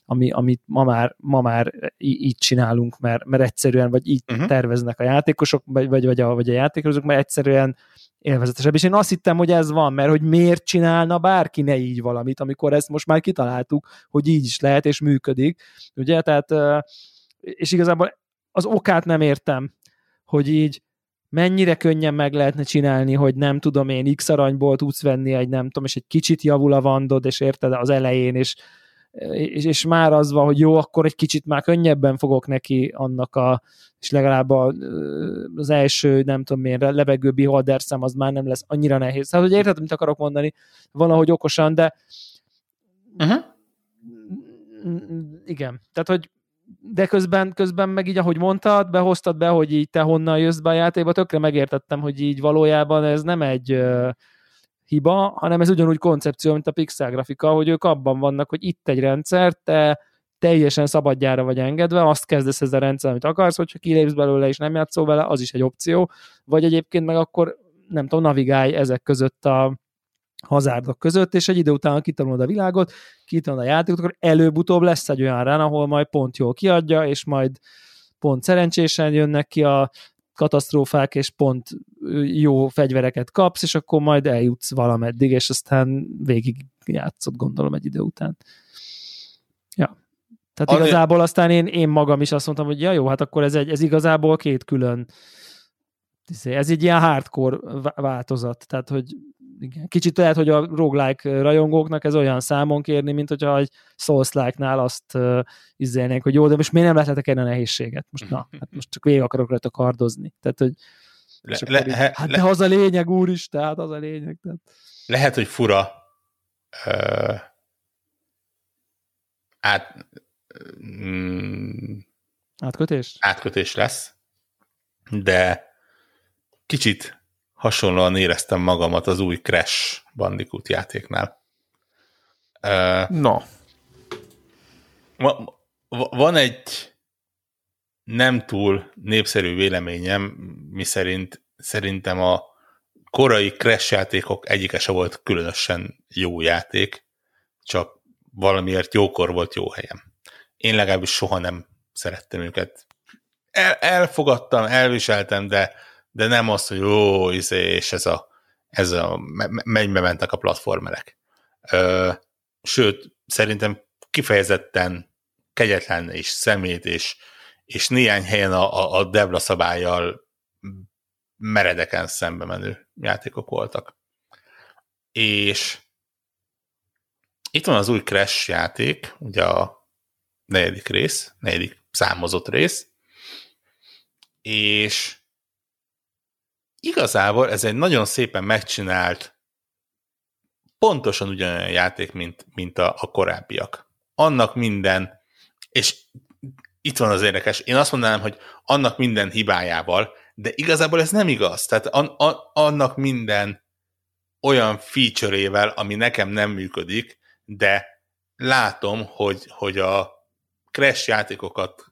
ami, amit ma már, ma már így csinálunk, mert, mert egyszerűen, vagy így uh-huh. terveznek a játékosok, vagy, vagy, vagy, a, vagy a játékosok, mert egyszerűen élvezetesebb. És én azt hittem, hogy ez van, mert hogy miért csinálna bárki ne így valamit, amikor ezt most már kitaláltuk, hogy így is lehet, és működik. Ugye, tehát és igazából az okát nem értem, hogy így mennyire könnyen meg lehetne csinálni, hogy nem tudom én, X aranyból tudsz venni egy nem tudom, és egy kicsit javul a vandod, és érted az elején, és, és, és már az van, hogy jó, akkor egy kicsit már könnyebben fogok neki annak a, és legalább a, az első, nem tudom én, levegő beholder szem az már nem lesz annyira nehéz. Tehát, hogy érted, mit akarok mondani, valahogy okosan, de uh-huh. igen, tehát, hogy de közben, közben meg így, ahogy mondtad, behoztad be, hogy így te honnan jössz be a játékba, tökre megértettem, hogy így valójában ez nem egy hiba, hanem ez ugyanúgy koncepció, mint a pixel grafika, hogy ők abban vannak, hogy itt egy rendszer, te teljesen szabadjára vagy engedve, azt kezdesz ezzel a rendszer, amit akarsz, hogyha kilépsz belőle és nem játszol vele, az is egy opció, vagy egyébként meg akkor nem tudom, navigálj ezek között a, hazárdok között, és egy idő után kitanulod a világot, kitanulod a játékot, akkor előbb-utóbb lesz egy olyan rán, ahol majd pont jól kiadja, és majd pont szerencsésen jönnek ki a katasztrófák, és pont jó fegyvereket kapsz, és akkor majd eljutsz valameddig, és aztán végig játszott, gondolom, egy idő után. Ja. Tehát Azért... igazából aztán én, én magam is azt mondtam, hogy ja jó, hát akkor ez, egy, ez igazából két külön ez egy ilyen hardcore változat, tehát hogy igen. Kicsit lehet, hogy a roguelike rajongóknak ez olyan számon kérni, mint hogyha egy Souls-like-nál azt uh, izélnénk, hogy jó, de most miért nem lehetek erre nehézséget? Most na, hát most csak végig akarok rajta kardozni. Tehát, hogy le, le, így, hát le, de az a lényeg, úr is, tehát az a lényeg. Tehát. Lehet, hogy fura uh, át, mm, átkötés? Átkötés lesz, de kicsit hasonlóan éreztem magamat az új Crash Bandicoot játéknál. No. Van egy nem túl népszerű véleményem, mi szerint szerintem a korai Crash játékok egyike se volt különösen jó játék, csak valamiért jókor volt jó helyem. Én legalábbis soha nem szerettem őket. El, elfogadtam, elviseltem, de de nem az, hogy jó, izé, és ez a, ez a mennybe mentek a platformerek. Ö, sőt, szerintem kifejezetten kegyetlen és szemét, és, és néhány helyen a, a, a Devla szabályjal meredeken szembe menő játékok voltak. És itt van az új Crash játék, ugye a negyedik rész, negyedik számozott rész, és igazából ez egy nagyon szépen megcsinált, pontosan ugyanolyan játék, mint, mint a, a korábbiak. Annak minden, és itt van az érdekes, én azt mondanám, hogy annak minden hibájával, de igazából ez nem igaz. Tehát an, a, annak minden olyan feature-ével, ami nekem nem működik, de látom, hogy, hogy a Crash játékokat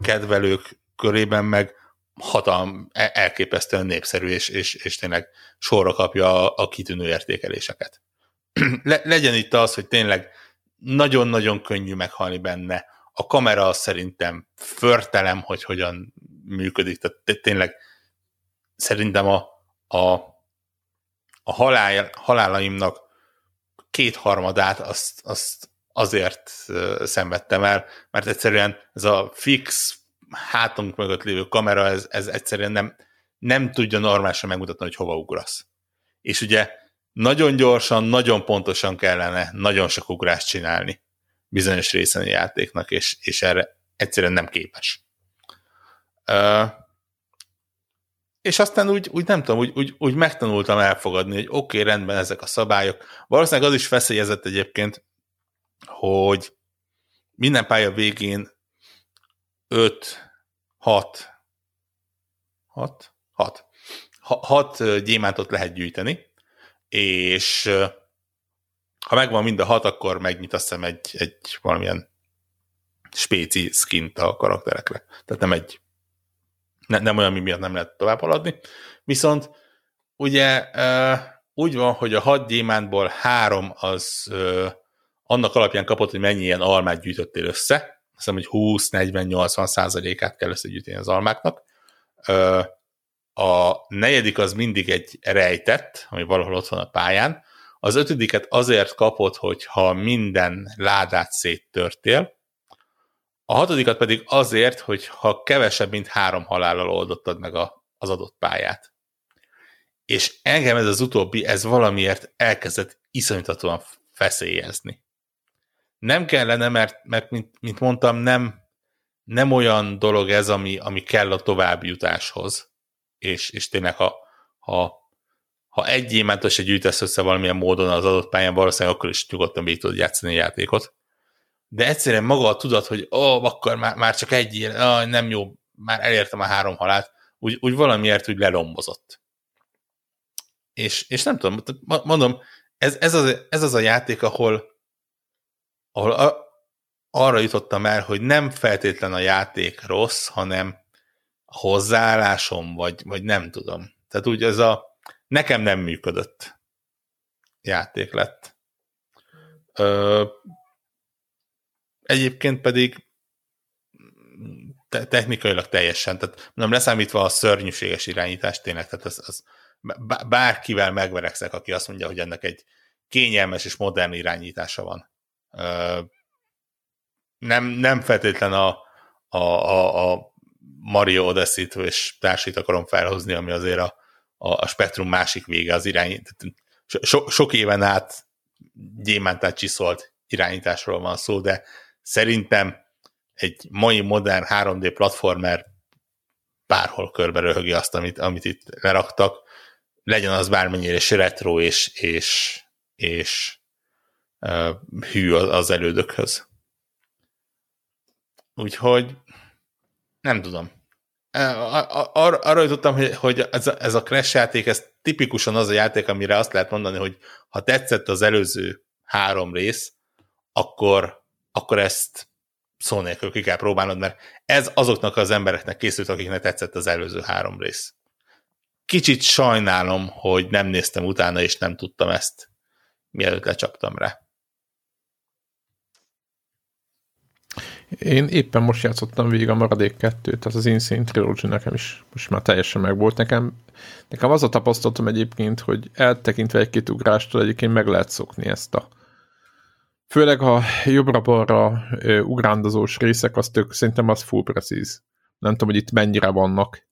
kedvelők körében meg hatalm, e- elképesztően népszerű, és, és, és tényleg sorra kapja a, a kitűnő értékeléseket. (clears throat) Le, legyen itt az, hogy tényleg nagyon-nagyon könnyű meghalni benne, a kamera szerintem förtelem, hogy hogyan működik, tehát tényleg szerintem a, a, a halál, halálaimnak kétharmadát azt, azt azért szenvedtem el, mert egyszerűen ez a fix hátunk mögött lévő kamera, ez, ez egyszerűen nem, nem tudja normálisan megmutatni, hogy hova ugrasz. És ugye nagyon gyorsan, nagyon pontosan kellene nagyon sok ugrást csinálni bizonyos részen a játéknak, és, és erre egyszerűen nem képes. Uh, és aztán úgy, úgy nem tudom, úgy, úgy, úgy megtanultam elfogadni, hogy oké, okay, rendben ezek a szabályok. Valószínűleg az is feszélyezett egyébként, hogy minden pálya végén 5, 6, 6, 6, 6 gyémántot lehet gyűjteni, és ha megvan mind a hat, akkor megnyit azt hiszem egy, egy valamilyen spéci skint a karakterekre. Tehát nem egy ne, nem olyan, mi miatt nem lehet tovább haladni. Viszont ugye úgy van, hogy a hat gyémántból három az annak alapján kapott, hogy mennyi ilyen almát gyűjtöttél össze. Hiszem, hogy 20-40-80 százalékát kell összegyűjteni az almáknak. A negyedik az mindig egy rejtett, ami valahol ott van a pályán. Az ötödiket azért kapott, hogy ha minden ládát széttörtél, a hatodikat pedig azért, hogy ha kevesebb, mint három halállal oldottad meg a, az adott pályát. És engem ez az utóbbi, ez valamiért elkezdett iszonyatatóan feszélyezni. Nem kellene, mert, mert mint, mint mondtam, nem, nem olyan dolog ez, ami, ami kell a további jutáshoz. És, és tényleg, ha, ha, ha egy gyémántos egy gyűjtesz össze valamilyen módon az adott pályán, valószínűleg akkor is nyugodtan végig tudod játszani a játékot de egyszerűen maga a tudat, hogy ó, oh, akkor már, már csak egy ilyen, oh, nem jó, már elértem a három halált, úgy, úgy valamiért úgy lelombozott. És, és nem tudom, mondom, ez, ez, az, ez az a játék, ahol, ahol a, arra jutottam el, hogy nem feltétlen a játék rossz, hanem a hozzáállásom, vagy, vagy nem tudom. Tehát úgy ez a nekem nem működött játék lett. Ö, Egyébként pedig te- technikailag teljesen, tehát nem leszámítva a szörnyűséges irányítást tényleg, tehát az, az bárkivel megverekszek, aki azt mondja, hogy ennek egy kényelmes és modern irányítása van. Nem, nem feltétlen a, a, a, a Mario Odyssey-t és társait akarom felhozni, ami azért a, a, a spektrum másik vége az irány. So, sok éven át gyémántát csiszolt irányításról van szó, de Szerintem egy mai modern 3D platformer bárhol körbe röhögi azt, amit, amit itt leraktak, legyen az bármennyire is retro és, és, és hű az elődökhöz. Úgyhogy nem tudom. Ar- ar- arra jutottam, hogy, hogy ez, a, ez a Crash játék, ez tipikusan az a játék, amire azt lehet mondani, hogy ha tetszett az előző három rész, akkor akkor ezt szó nélkül ki kell próbálnod, mert ez azoknak az embereknek készült, akiknek tetszett az előző három rész. Kicsit sajnálom, hogy nem néztem utána, és nem tudtam ezt, mielőtt lecsaptam rá. Én éppen most játszottam végig a maradék kettőt, tehát az Insane Trilogy nekem is most már teljesen megvolt. Nekem, nekem az a tapasztalatom egyébként, hogy eltekintve egy-két ugrástól egyébként meg lehet szokni ezt a Főleg a jobbra-balra ugrándozós részek, az tök, szerintem az full precíz. Nem tudom, hogy itt mennyire vannak.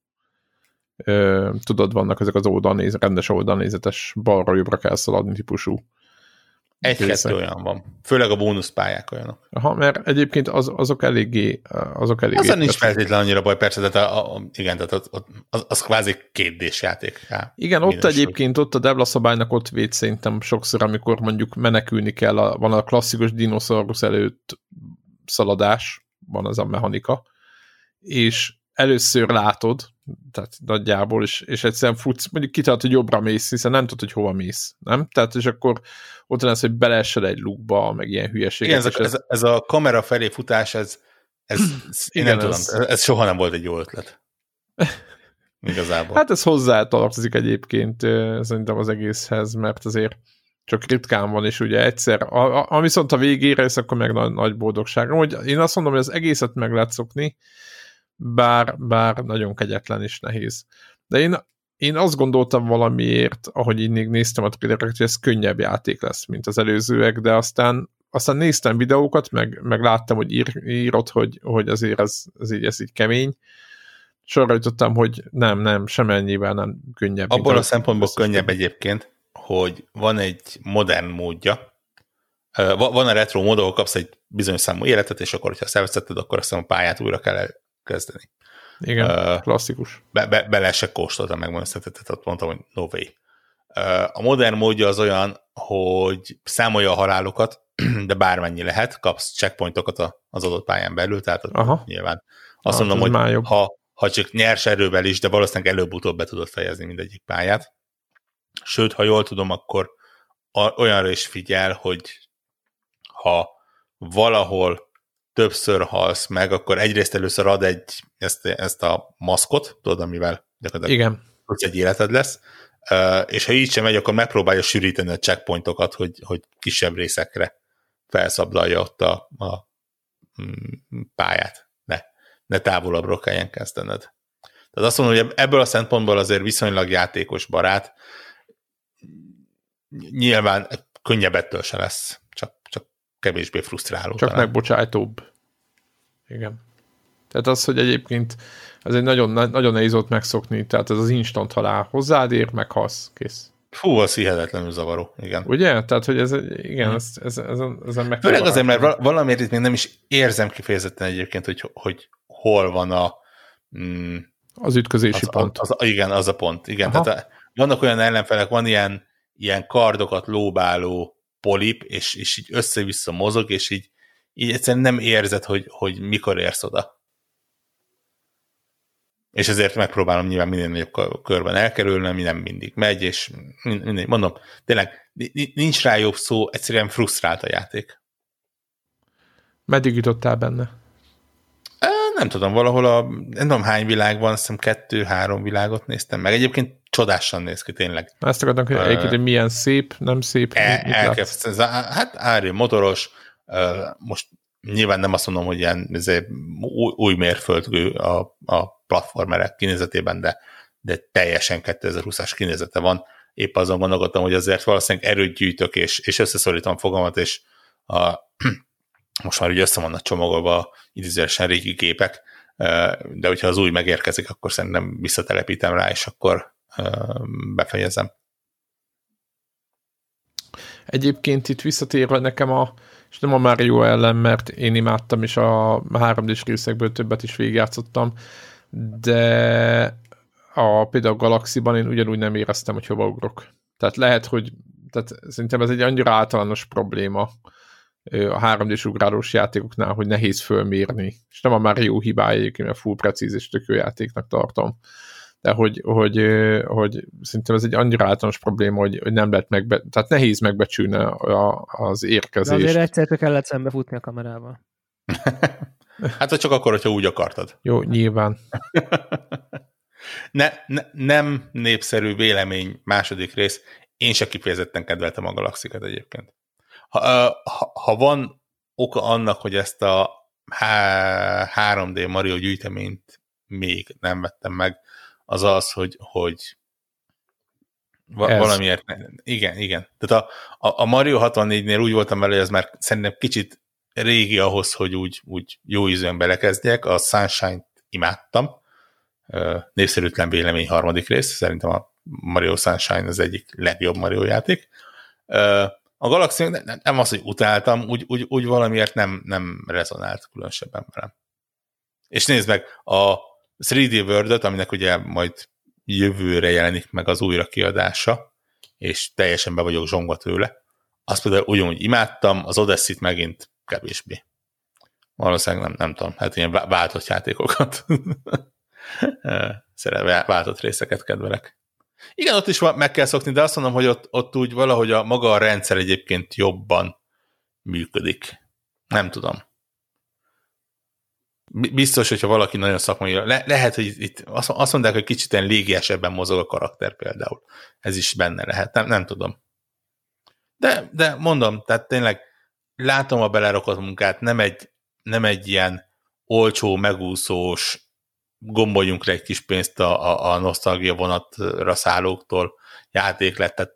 Tudod, vannak ezek az oldalnéz, rendes oldalnézetes balra-jobbra kell szaladni típusú egy-kettő olyan van. Főleg a bónuszpályák olyanok. Aha, mert egyébként az, azok eléggé... Azok eléggé Azon nincs feltétlenül annyira baj, persze, de a, a, igen, tehát az, az, az kvázi kétdés játék. Igen, ott egyébként, ott a Devla szabálynak ott véd szerintem sokszor, amikor mondjuk menekülni kell, a, van a klasszikus dinoszaurusz előtt szaladás, van az a mechanika, és először látod, tehát nagyjából, és, és egyszerűen futsz, mondjuk kitart, hogy jobbra mész, hiszen nem tudod, hogy hova mész, nem? Tehát, és akkor ott lesz, hogy beleesel egy lukba, meg ilyen hülyeségek. Igen, ez, a, ez, ez, a kamera felé futás, ez, ez, én igen, nem ez... tudom, ez soha nem volt egy jó ötlet. (laughs) Igazából. Hát ez hozzá tartozik egyébként szerintem az egészhez, mert azért csak ritkán van, és ugye egyszer, a, a, a viszont a végére ez akkor meg nagy, nagy boldogság. Hogy én azt mondom, hogy az egészet meg lehet szokni, bár, bár nagyon kegyetlen és nehéz. De én, én azt gondoltam valamiért, ahogy így néztem a trailereket, hogy ez könnyebb játék lesz, mint az előzőek, de aztán aztán néztem videókat, meg, meg láttam, hogy ír, írott, hogy, hogy azért ez, ez, így, ez így kemény. Sorra jutottam, hogy nem, nem, semennyivel nem könnyebb. Abból a szempontból könnyebb egyébként, hogy van egy modern módja, van a retro mód, ahol kapsz egy bizonyos számú életet, és akkor, hogyha szervezetted, akkor azt a pályát újra kell kezdeni. Igen, uh, klasszikus. Be, be, bele se kóstoltam, megmondom, tehát ott mondtam, hogy no way. Uh, a modern módja az olyan, hogy számolja a halálokat, (clears throat) de bármennyi lehet, kapsz checkpointokat az adott pályán belül, tehát Aha. nyilván azt hát mondom, hogy ha, ha csak nyers erővel is, de valószínűleg előbb-utóbb be tudod fejezni mindegyik pályát. Sőt, ha jól tudom, akkor olyanra is figyel, hogy ha valahol többször halsz meg, akkor egyrészt először ad egy ezt, ezt a maszkot, tudod, amivel gyakorlatilag Igen. egy életed lesz, és ha így sem megy, akkor megpróbálja sűríteni a checkpointokat, hogy, hogy kisebb részekre felszabdalja ott a, a mm, pályát. Ne, ne távolabbról kelljen kezdened. Tehát azt mondom, hogy ebből a szempontból azért viszonylag játékos barát, nyilván könnyebb ettől se lesz, kevésbé frusztráló. Csak talán. megbocsájtóbb. Igen. Tehát az, hogy egyébként ez egy nagyon, nagyon nehéz ott megszokni, tehát ez az instant halál hozzád ér, meghalsz, kész. Fú, az hihetetlenül zavaró, igen. Ugye? Tehát, hogy ez, igen, ez, ez, ez, ez meg Főleg azért, mert valamiért itt még nem is érzem kifejezetten egyébként, hogy, hogy hol van a... Mm, az ütközési az, pont. Az, az, igen, az a pont. Igen, Aha. tehát a, vannak olyan ellenfelek, van ilyen, ilyen kardokat lóbáló polip, és, és így össze-vissza mozog, és így, így egyszerűen nem érzed, hogy, hogy mikor érsz oda és ezért megpróbálom nyilván minél nagyobb körben elkerülni, ami nem mindig megy, és mindegy, mondom, tényleg nincs rá jobb szó, egyszerűen frusztrált a játék. Meddig jutottál benne? Nem tudom, valahol a, nem tudom hány világ van, azt hiszem kettő-három világot néztem meg. Egyébként csodásan néz ki, tényleg. Ezt akartam, hogy egyébként hogy milyen szép, nem szép. El, elképesztő. Hát Ári motoros, most nyilván nem azt mondom, hogy ilyen új, új mérföldgő a, a platformerek kinézetében, de, de teljesen 2020-as kinézete van. Épp azon gondolkodtam, hogy azért valószínűleg erőt gyűjtök, és, és összeszorítom fogalmat, és a, (clears throat) most már ugye össze vannak csomagolva idézősen régi gépek, de hogyha az új megérkezik, akkor szerintem visszatelepítem rá, és akkor befejezem. Egyébként itt visszatérve nekem a, és nem a Mario ellen, mert én imádtam, és a 3D-s részekből többet is végigjátszottam, de a, például a Galaxiban én ugyanúgy nem éreztem, hogy hova ugrok. Tehát lehet, hogy tehát szerintem ez egy annyira általános probléma a 3D-s ugrálós játékoknál, hogy nehéz fölmérni. És nem a Mario hibája, mert full precíz és tök játéknak tartom. De hogy, hogy, hogy szerintem ez egy annyira általános probléma, hogy, hogy nem lehet megbe... Tehát nehéz megbecsülni a, az érkezést. De azért egyszer kellett szembefutni a kamerával. (laughs) Hát vagy csak akkor, hogyha úgy akartad. Jó, nyilván. ne, ne, nem népszerű vélemény második rész. Én se kifejezetten kedveltem a galaxikat egyébként. Ha, ha, ha van oka annak, hogy ezt a 3D Mario gyűjteményt még nem vettem meg, az az, hogy, hogy Va- valamiért, igen, igen. Tehát a, a, a Mario 64-nél úgy voltam vele, hogy ez már szerintem kicsit régi ahhoz, hogy úgy, úgy jó ízűen belekezdjek. A Sunshine-t imádtam. Népszerűtlen vélemény harmadik rész. Szerintem a Mario Sunshine az egyik legjobb Mario játék. A Galaxy nem az, hogy utáltam, úgy, úgy, úgy valamiért nem, nem rezonált különösebben velem. És nézd meg, a 3D world aminek ugye majd jövőre jelenik meg az újrakiadása, és teljesen be vagyok zsongva tőle. Azt például ugyanúgy imádtam, az Odyssey-t megint kevésbé. Valószínűleg nem, nem tudom, hát ilyen váltott játékokat. (laughs) Szeretve váltott részeket kedvelek. Igen, ott is meg kell szokni, de azt mondom, hogy ott, ott úgy valahogy a maga a rendszer egyébként jobban működik. Nem tudom. Biztos, hogyha valaki nagyon szakmai, le, lehet, hogy itt azt mondják, hogy kicsit ilyen légiesebben mozog a karakter például. Ez is benne lehet, nem, nem tudom. De, de mondom, tehát tényleg látom a belerakott munkát, nem egy, nem egy ilyen olcsó, megúszós, gomboljunk le egy kis pénzt a, a, a nosztalgia vonatra szállóktól játék lett, tehát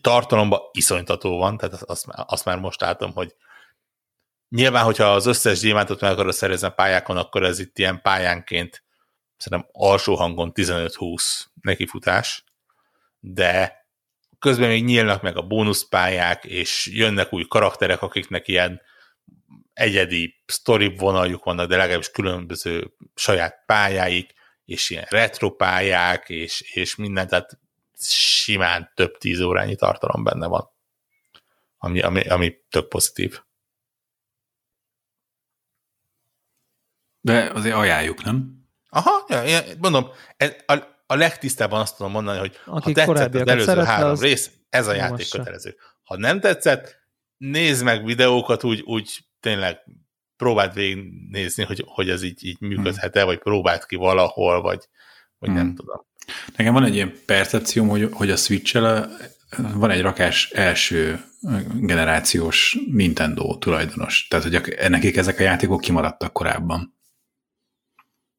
tartalomban iszonytató van, tehát azt, azt már most látom, hogy nyilván, hogyha az összes gyémántot meg akarod szerezni pályákon, akkor ez itt ilyen pályánként szerintem alsó hangon 15-20 nekifutás, de közben még nyílnak meg a bónuszpályák, és jönnek új karakterek, akiknek ilyen egyedi sztori vonaljuk vannak, de legalábbis különböző saját pályáik, és ilyen retro pályák, és, és minden, tehát simán több tíz órányi tartalom benne van, ami, ami, ami tök pozitív. De azért ajánljuk, nem? Aha, ja, mondom, ez, a, a legtisztábban azt tudom mondani, hogy Akik ha tetszett az előző három az rész, ez a játék kötelező. Ha nem tetszett, nézd meg videókat, úgy, úgy tényleg próbáld végignézni, hogy, hogy ez így, így működhet-e, hmm. vagy próbáld ki valahol, vagy, vagy hmm. nem tudom. Nekem van egy ilyen percepcióm, hogy, hogy a switch van egy rakás első generációs Nintendo tulajdonos. Tehát, hogy nekik ezek a játékok kimaradtak korábban.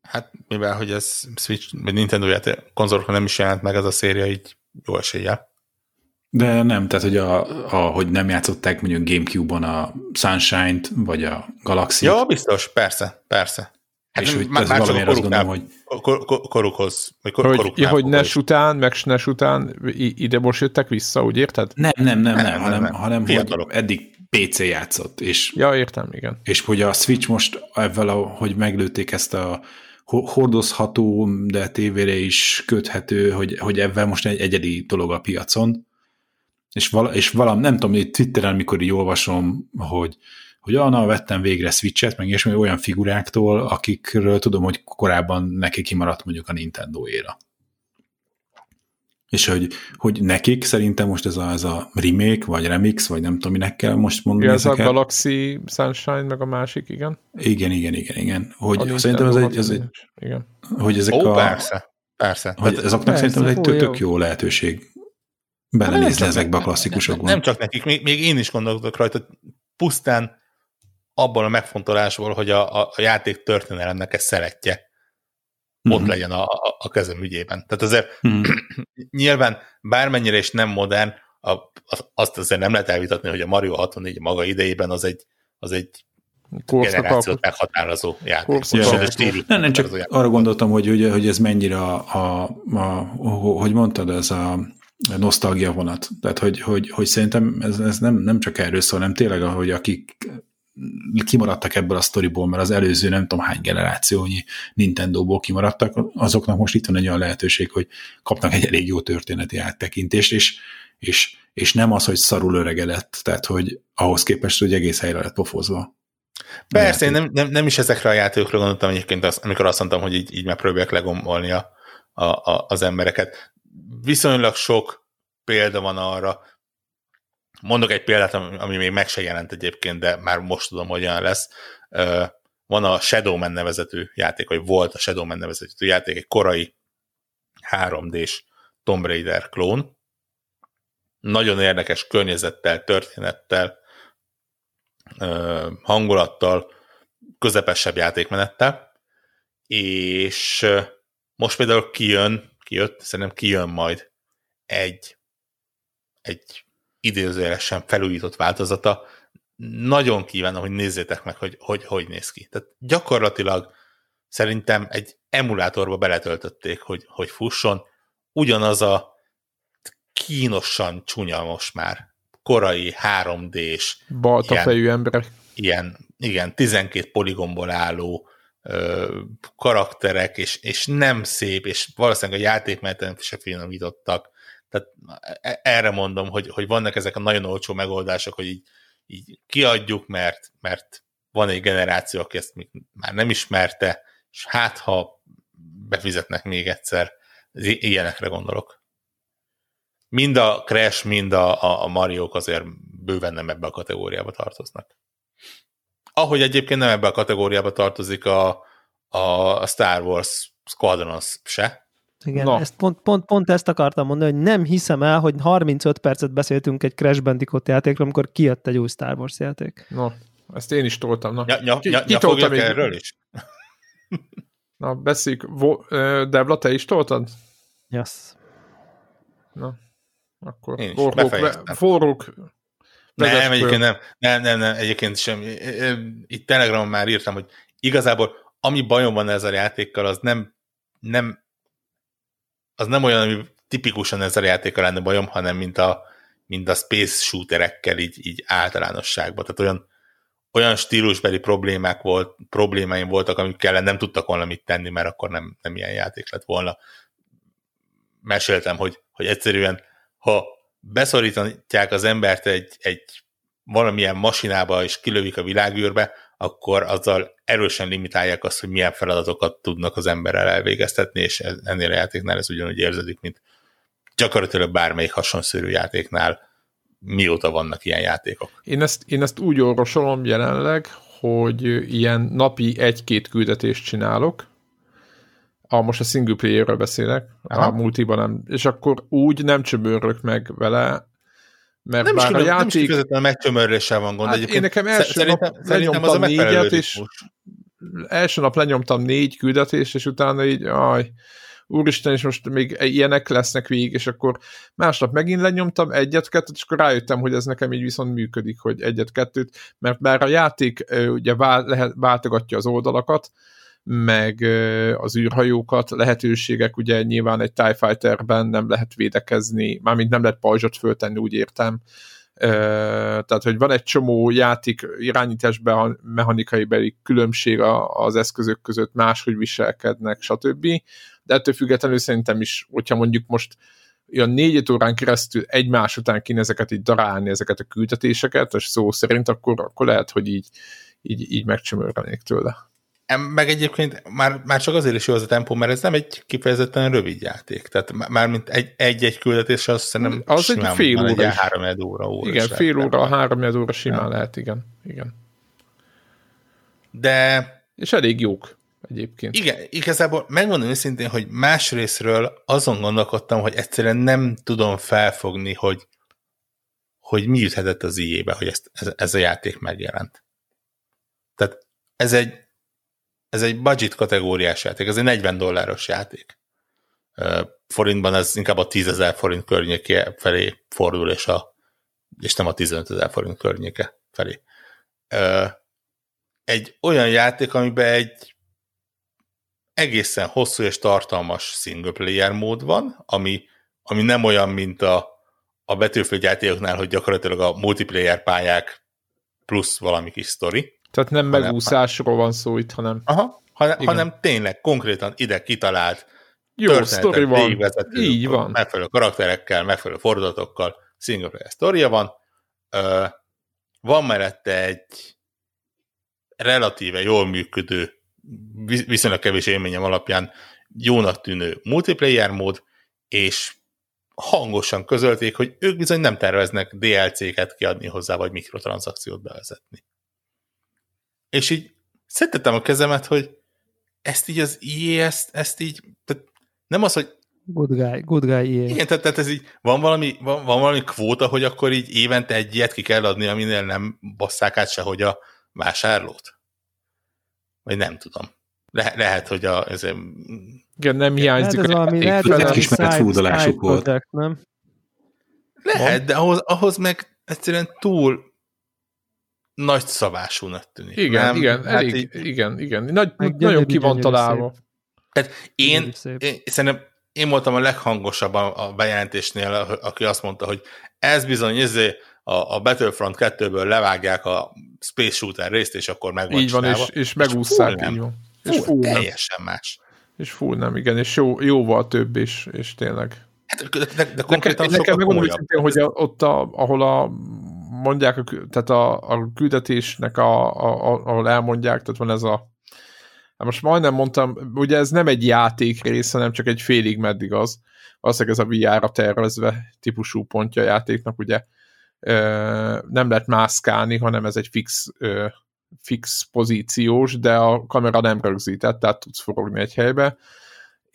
Hát, mivel hogy ez Switch, vagy Nintendo játék konzolokon nem is jelent meg ez a széria, így jó esélye. De nem, tehát hogy, a, a, hogy nem játszották mondjuk Gamecube-on a Sunshine-t, vagy a Galaxy-t. Ja, biztos, persze, persze. Hát és hogy már, már valamiért azt gondolom, hogy... korukhoz. Vagy kor, hogy, ja, hogy NES után, meg SNES után ide most jöttek vissza, úgy érted? Nem, nem, nem, nem, nem hanem, nem. hanem hogy eddig PC játszott. És, ja, értem, igen. És hogy a Switch most ezzel, hogy meglőtték ezt a hordozható, de tévére is köthető, hogy, hogy ebben most egy egyedi dolog a piacon. És, vala, és valam, nem tudom, hogy Twitteren, mikor így olvasom, hogy, hogy Anna, vettem végre Switch-et, meg és olyan figuráktól, akikről tudom, hogy korábban neki kimaradt mondjuk a Nintendo éra. És hogy, hogy nekik szerintem most ez a, ez a remake, vagy remix, vagy nem tudom, minek kell most mondani. ez ezeket. a Galaxy Sunshine, meg a másik, igen? Igen, igen, igen, igen. Hogy a szerintem ez egy, ez egy igen. hogy ezek Ó, a... persze, persze. Hogy ezeknek persze, szerintem ez egy tök, tök jó lehetőség belenézni ezekbe a klasszikusokba. Nem, nem csak nekik, még, még én is gondolkodok rajta, pusztán abban a megfontolásból, hogy a, a, a játék történelemnek ez szeretje ott mm-hmm. legyen a, a, a kezem ügyében. Tehát azért mm-hmm. (clears throat) nyilván bármennyire is nem modern, a, azt azért nem lehet elvitatni, hogy a Mario 64 maga idejében az egy, az egy generációt meghatározó játék. Nem, nem csak arra gondoltam, hogy, hogy, hogy ez mennyire a, a, a, hogy mondtad, ez a nosztalgia vonat. Tehát, hogy, hogy, hogy szerintem ez, ez nem, nem csak erről szól, hanem tényleg, ahogy akik kimaradtak ebből a sztoriból, mert az előző nem tudom hány generációnyi Nintendo-ból kimaradtak, azoknak most itt van egy olyan lehetőség, hogy kapnak egy elég jó történeti áttekintést, és, és, és nem az, hogy szarul öregedett, tehát hogy ahhoz képest, hogy egész helyre lett pofozva. Persze, én nem, nem, nem is ezekre a játékokra gondoltam egyébként, az, amikor azt mondtam, hogy így, így megpróbálják legombolni a, a, a, az embereket. Viszonylag sok példa van arra, Mondok egy példát, ami még meg se jelent egyébként, de már most tudom, hogy olyan lesz. Van a Shadowman nevezetű játék, vagy volt a Shadowman nevezetű játék, egy korai 3D-s Tomb Raider klón. Nagyon érdekes környezettel, történettel, hangulattal, közepesebb játékmenettel, és most például kijön, kijött, szerintem kijön majd egy, egy idézőjelesen felújított változata. Nagyon kívánom, hogy nézzétek meg, hogy hogy, hogy néz ki. Tehát gyakorlatilag szerintem egy emulátorba beletöltötték, hogy, hogy fusson. Ugyanaz a kínosan csúnya most már korai 3D-s balta fejű ember. Ilyen, igen, 12 poligomból álló ö, karakterek, és, és nem szép, és valószínűleg a játékmeneten se finomítottak, tehát e, erre mondom, hogy, hogy vannak ezek a nagyon olcsó megoldások, hogy így, így kiadjuk, mert, mert van egy generáció, aki ezt már nem ismerte, és hát ha befizetnek még egyszer, ilyenekre gondolok. Mind a Crash, mind a, a, Mario azért bőven nem ebbe a kategóriába tartoznak. Ahogy egyébként nem ebbe a kategóriába tartozik a, a Star Wars Squadrons se, Igen, Na. ezt pont, pont, pont ezt akartam mondani, hogy nem hiszem el, hogy 35 percet beszéltünk egy Crash Bandicoot játékról, amikor kijött egy új Star Wars játék. Na, ezt én is toltam. Na. Ja, ja, ja, ki, ki még... erről is? (laughs) Na, beszéljük. Devla, te is toltad? Yes. Na, akkor forrók, forrók nem, egyébként nem, nem, nem, nem, egyébként sem. Itt Telegramon már írtam, hogy igazából ami bajom van ezzel a játékkal, az nem, nem az nem olyan, ami tipikusan ezzel a játékkal lenne bajom, hanem mint a, mint a space shooterekkel így, így általánosságban. Tehát olyan, olyan stílusbeli problémák volt, problémáim voltak, amikkel nem tudtak volna mit tenni, mert akkor nem, nem ilyen játék lett volna. Meséltem, hogy, hogy egyszerűen, ha beszorítják az embert egy, egy valamilyen masinába, és kilövik a világűrbe, akkor azzal erősen limitálják azt, hogy milyen feladatokat tudnak az emberrel elvégeztetni, és ennél a játéknál ez ugyanúgy érződik, mint gyakorlatilag bármelyik hasonszörű játéknál, mióta vannak ilyen játékok. Én ezt, én ezt úgy orvosolom jelenleg, hogy ilyen napi egy-két küldetést csinálok, a, most a single player beszélek, Aha. a multiban nem, és akkor úgy nem csöbörök meg vele, mert nem bár is, a játék... Nem is kifejezetten megcsömörléssel van gond. Hát én nekem első szerintem, nap szerintem az négyet, és első nap lenyomtam négy küldetést, és utána így, aj, úristen, és most még ilyenek lesznek végig, és akkor másnap megint lenyomtam egyet-kettőt, és akkor rájöttem, hogy ez nekem így viszont működik, hogy egyet-kettőt, mert bár a játék ugye lehet, váltogatja az oldalakat, meg az űrhajókat, lehetőségek, ugye nyilván egy TIE Fighterben nem lehet védekezni, mármint nem lehet pajzsot föltenni, úgy értem, tehát, hogy van egy csomó játék irányításban mechanikai beli különbség az eszközök között, máshogy viselkednek, stb. De ettől függetlenül szerintem is, hogyha mondjuk most olyan négy órán keresztül egymás után kéne ezeket így darálni, ezeket a küldetéseket, és szó szerint, akkor, akkor lehet, hogy így, így, így megcsömörlenék tőle. Meg egyébként már, már csak azért is jó az a tempó, mert ez nem egy kifejezetten rövid játék. Tehát már mint egy-egy küldetés, azt szerintem az egy fél óra egy három óra, óra Igen, fél óra, három óra simán ja. lehet, igen. igen. De... És elég jók egyébként. Igen, igazából megmondom őszintén, hogy más részről azon gondolkodtam, hogy egyszerűen nem tudom felfogni, hogy, hogy mi juthetett az ijébe, hogy ezt, ez, ez a játék megjelent. Tehát ez egy ez egy budget kategóriás játék, ez egy 40 dolláros játék. Forintban ez inkább a 10 ezer forint környéke felé fordul, és, a, és nem a 15 ezer forint környéke felé. Egy olyan játék, amiben egy egészen hosszú és tartalmas single player mód van, ami, ami nem olyan, mint a, a Battlefield játékoknál, hogy gyakorlatilag a multiplayer pályák plusz valami kis sztori, tehát nem megúszásról van szó itt, hanem... Aha, hanem, hanem tényleg konkrétan ide kitalált jó sztori van, így van. Megfelelő karakterekkel, megfelelő fordulatokkal, single player sztoria van. Ö, van mellette egy relatíve jól működő, viszonylag kevés élményem alapján jónak tűnő multiplayer mód, és hangosan közölték, hogy ők bizony nem terveznek DLC-ket kiadni hozzá, vagy mikrotranszakciót bevezetni. És így szedtettem a kezemet, hogy ezt így az IE, ezt, ezt így, tehát nem az, hogy Good guy, good guy IE. Igen, tehát, tehát ez így, van valami, van, van valami kvóta, hogy akkor így évente egy ilyet ki kell adni, aminél nem basszák át sehogy a vásárlót? Vagy nem tudom. Le, lehet, hogy a... Ez, igen, nem hiányzik. Ez valami, lehet, egy kis fúdolásuk volt. Project, nem? Lehet, de ahhoz, ahhoz meg egyszerűen túl nagy szabásúnak tűnik. Igen, nem? igen, hát elég, így, igen, igen. Nagy, nagyon ki van találva. Tehát én, én, szerintem én voltam a leghangosabb a, a bejelentésnél, aki azt mondta, hogy ez bizony izé, a, a Battlefront 2-ből levágják a Space Shooter részt, és akkor meg van Így van, és, és megúszszák, így van. És full, teljesen nem. más. És full nem, igen, és jó, jóval több is, és tényleg. Hát, de, de, de konkrétan nekem, nekem megmondom, hogy a, ott, a, ahol a mondják, tehát a, a küldetésnek, a, a, a, ahol elmondják, tehát van ez a Hát most majdnem mondtam, ugye ez nem egy játék rész, hanem csak egy félig meddig az. Valószínűleg ez a VR-ra tervezve típusú pontja a játéknak, ugye nem lehet mászkálni, hanem ez egy fix, fix pozíciós, de a kamera nem rögzített, tehát tudsz forogni egy helybe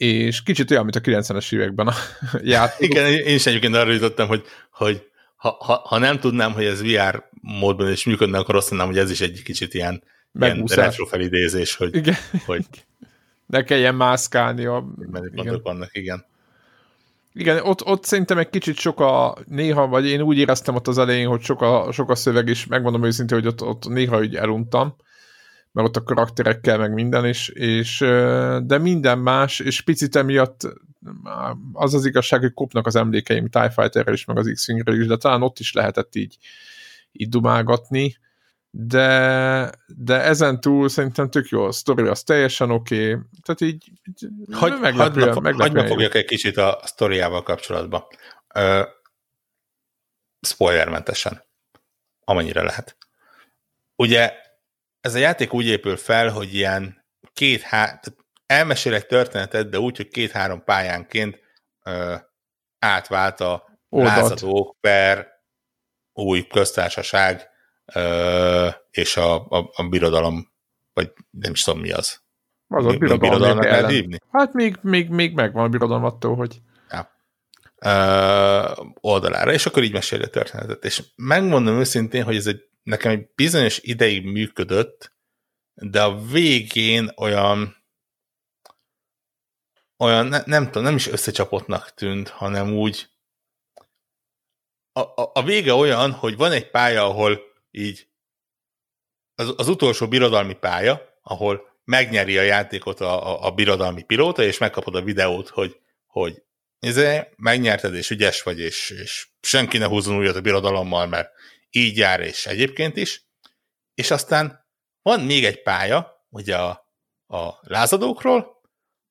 és kicsit olyan, mint a 90-es években a (laughs) játék. Igen, én is egyébként arra jutottam, hogy, hogy ha, ha, ha nem tudnám, hogy ez VR módban is működne, akkor azt mondanám, hogy ez is egy kicsit ilyen, ilyen retro felidézés, hogy, igen. hogy ne kelljen mászkálni a... Igen. vannak, igen. Igen, ott, ott szerintem egy kicsit sok a néha, vagy én úgy éreztem ott az elején, hogy sok a, sok a szöveg, és megmondom őszintén, hogy ott, ott néha úgy eluntam, mert ott a karakterekkel meg minden, is, és, de minden más, és picit emiatt az az igazság, hogy kopnak az emlékeim TIE Fighterről is, meg az x is, de talán ott is lehetett így, így dumálgatni, de, de ezen túl szerintem tök jó, a sztori az teljesen oké, okay. tehát így, így Hagy, meglepően, hagyma, hagyma fogjak egy kicsit a sztoriával kapcsolatban. Spoilermentesen, amennyire lehet. Ugye ez a játék úgy épül fel, hogy ilyen két há elmesél egy történetet, de úgy, hogy két-három pályánként ö, átvált a Oldalt. lázadók per új köztársaság ö, és a, a, a birodalom, vagy nem is tudom mi az. Az a birodalom birodalomnak kell hívni? Hát még, még, még megvan a birodalom attól, hogy ja. ö, oldalára, és akkor így mesélje a történetet. És megmondom őszintén, hogy ez egy nekem egy bizonyos ideig működött, de a végén olyan olyan, ne, nem tudom, nem is összecsapottnak tűnt, hanem úgy a, a, a vége olyan, hogy van egy pálya, ahol így az, az utolsó birodalmi pálya, ahol megnyeri a játékot a, a, a birodalmi pilóta, és megkapod a videót, hogy, hogy ezé, megnyerted, és ügyes vagy, és, és senki ne húzzon újat a birodalommal, mert így jár, és egyébként is. És aztán van még egy pálya, ugye a, a lázadókról,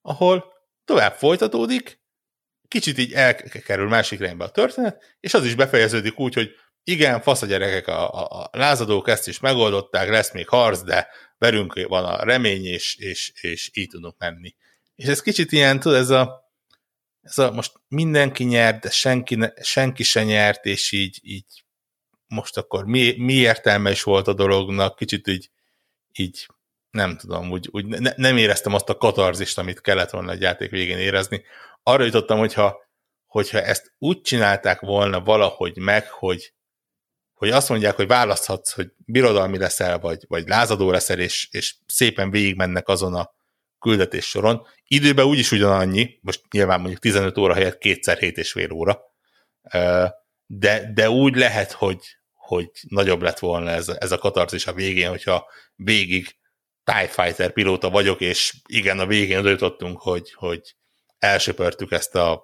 ahol tovább folytatódik, kicsit így elkerül másik irányba a történet, és az is befejeződik úgy, hogy igen, fasz a gyerekek, a, a, a lázadók ezt is megoldották, lesz még harc, de velünk van a remény, és, és, és így tudunk menni. És ez kicsit ilyen, tudod, ez a, ez a most mindenki nyert, de senki, ne, senki se nyert, és így, így most akkor mi, mi értelme is volt a dolognak, kicsit így, így nem tudom, úgy, úgy ne, nem éreztem azt a katarzist, amit kellett volna egy játék végén érezni. Arra jutottam, hogyha, hogyha ezt úgy csinálták volna valahogy meg, hogy, hogy azt mondják, hogy választhatsz, hogy birodalmi leszel, vagy, vagy lázadó leszel, és, és szépen végigmennek azon a küldetés soron. Időben úgyis ugyanannyi, most nyilván mondjuk 15 óra helyett kétszer 7 és fél óra, de, de úgy lehet, hogy, hogy nagyobb lett volna ez, ez a katarzis a végén, hogyha végig TIE Fighter pilóta vagyok, és igen, a végén jutottunk, hogy, hogy elsöpörtük ezt a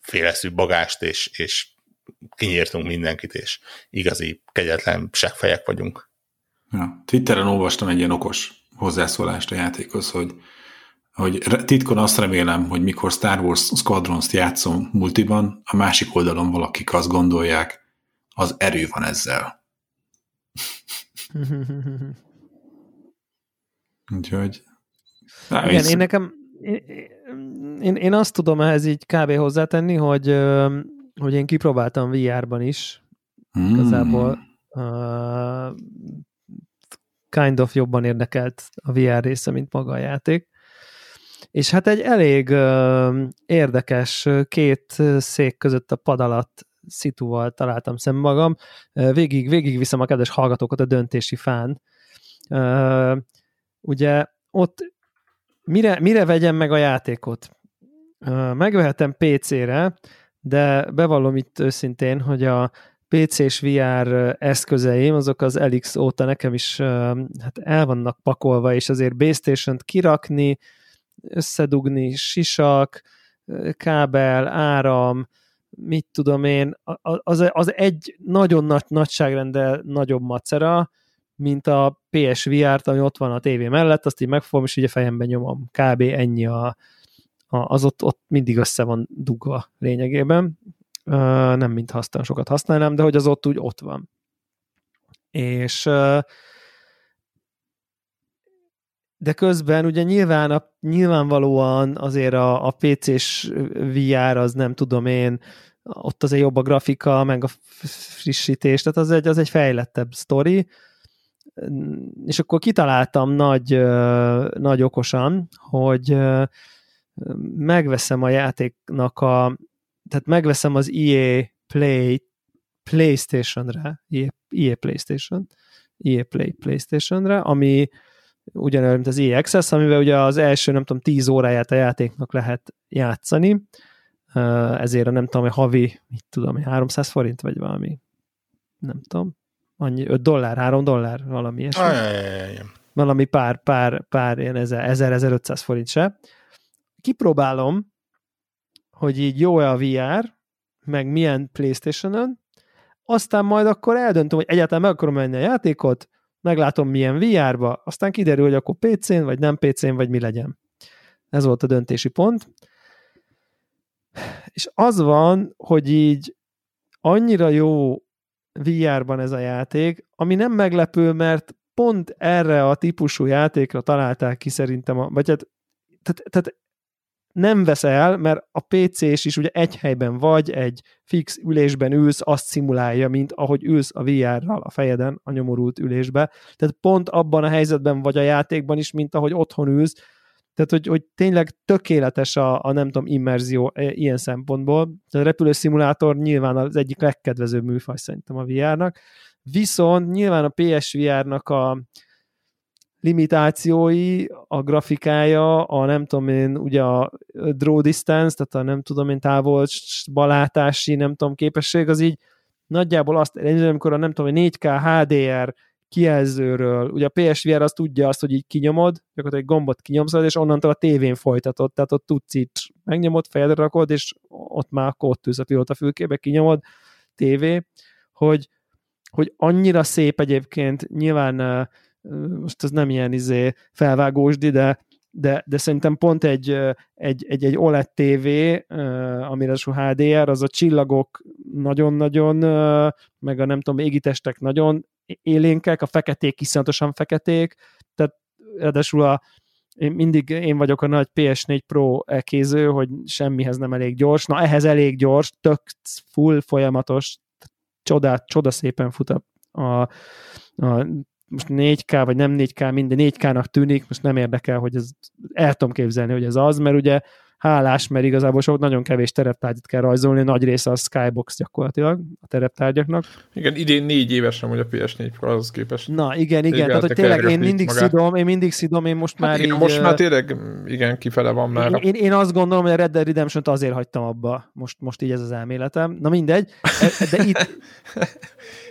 féleszű bagást, és, és kinyírtunk mindenkit, és igazi kegyetlen seggfejek vagyunk. Ja, Twitteren olvastam egy ilyen okos hozzászólást a játékhoz, hogy, hogy titkon azt remélem, hogy mikor Star Wars Squadrons-t játszom multiban, a másik oldalon valakik azt gondolják, az erő van ezzel. Úgyhogy... Na, Igen, én nekem én, én azt tudom ehhez így kb. hozzátenni, hogy, hogy én kipróbáltam VR-ban is. Hmm. Igazából uh, kind of jobban érdekelt a VR része, mint maga a játék. És hát egy elég uh, érdekes két szék között a pad alatt szituval találtam szemben magam. Végig, végig viszem a kedves hallgatókat a döntési fán. Ugye ott mire, mire vegyem meg a játékot? Megvehetem PC-re, de bevallom itt őszintén, hogy a PC-s VR eszközeim, azok az Elix óta nekem is hát el vannak pakolva, és azért Base Station-t kirakni, összedugni, sisak, kábel, áram, mit tudom én, az, az egy nagyon nagy nagyságrendel nagyobb macera, mint a PSVR-t, ami ott van a tévé mellett, azt így megfogom, és ugye fejemben nyomom. Kb. ennyi a, a, az ott, ott mindig össze van dugva lényegében. Uh, nem mint aztán sokat használnám, de hogy az ott úgy ott van. És uh, de közben ugye nyilván a, nyilvánvalóan azért a, a PC-s VR az nem tudom én, ott azért jobb a grafika, meg a frissítés, tehát az egy, az egy fejlettebb sztori, és akkor kitaláltam nagy, nagy okosan, hogy megveszem a játéknak a, tehát megveszem az EA Play PlayStation-re, EA, EA PlayStation, EA Play PlayStation-re, ami ugyanolyan, mint az Access, amivel ugye az első, nem tudom, 10 óráját a játéknak lehet játszani, ezért a nem tudom, hogy havi, mit tudom, 300 forint, vagy valami, nem tudom, annyi, 5 dollár, 3 dollár, valami ilyesmi. Valami pár, pár, pár ilyen 1000-1500 forint se. Kipróbálom, hogy így jó-e a VR, meg milyen Playstation-ön, aztán majd akkor eldöntöm, hogy egyáltalán meg akarom menni a játékot, meglátom milyen VR-ba, aztán kiderül, hogy akkor PC-n, vagy nem PC-n, vagy mi legyen. Ez volt a döntési pont. És az van, hogy így annyira jó VR-ban ez a játék, ami nem meglepő, mert pont erre a típusú játékra találták ki szerintem, a, vagy hát, tehát, tehát nem vesz el, mert a PC-s is ugye egy helyben vagy, egy fix ülésben ülsz, azt szimulálja, mint ahogy ülsz a VR-ral a fejeden, a nyomorult ülésbe. Tehát pont abban a helyzetben vagy a játékban is, mint ahogy otthon ülsz, tehát, hogy, hogy tényleg tökéletes a, a nem tudom, immerzió e, ilyen szempontból. A repülőszimulátor nyilván az egyik legkedvezőbb műfaj szerintem a VR-nak. Viszont nyilván a PSVR-nak a, limitációi, a grafikája, a nem tudom én, ugye a draw distance, tehát a nem tudom én távol balátási, nem tudom, képesség, az így nagyjából azt, amikor a nem tudom, 4K HDR kijelzőről, ugye a PSVR azt tudja azt, hogy így kinyomod, gyakorlatilag egy gombot kinyomszod, és onnantól a tévén folytatod, tehát ott tudsz így megnyomod, fejedre rakod, és ott már akkor ott ülsz a pilóta fülkébe, kinyomod, tévé, hogy, hogy annyira szép egyébként, nyilván most ez nem ilyen izé felvágósdi, de, de, de szerintem pont egy, egy, egy, egy OLED TV, amire a HDR, az a csillagok nagyon-nagyon, meg a nem tudom, égitestek nagyon élénkek, a feketék iszonyatosan feketék, tehát ráadásul a, én mindig én vagyok a nagy PS4 Pro elkéző, hogy semmihez nem elég gyors. Na, ehhez elég gyors, tök full folyamatos, csodát, csoda szépen fut a, a, a most 4K, vagy nem 4K, minden 4K-nak tűnik, most nem érdekel, hogy ez, el tudom képzelni, hogy ez az, mert ugye hálás, mert igazából sok nagyon kevés tereptárgyat kell rajzolni, nagy része a Skybox gyakorlatilag a tereptárgyaknak. Igen, idén négy éves nem, hogy a PS4 Pro az képest. Na igen, igen, tehát hogy tényleg én mindig magát. szidom, én mindig szidom, én most hát már igen, így, most már tényleg igen, kifele van már. Én, én, én azt gondolom, hogy a Red Dead redemption azért hagytam abba, most, most így ez az elméletem. Na mindegy, e, de itt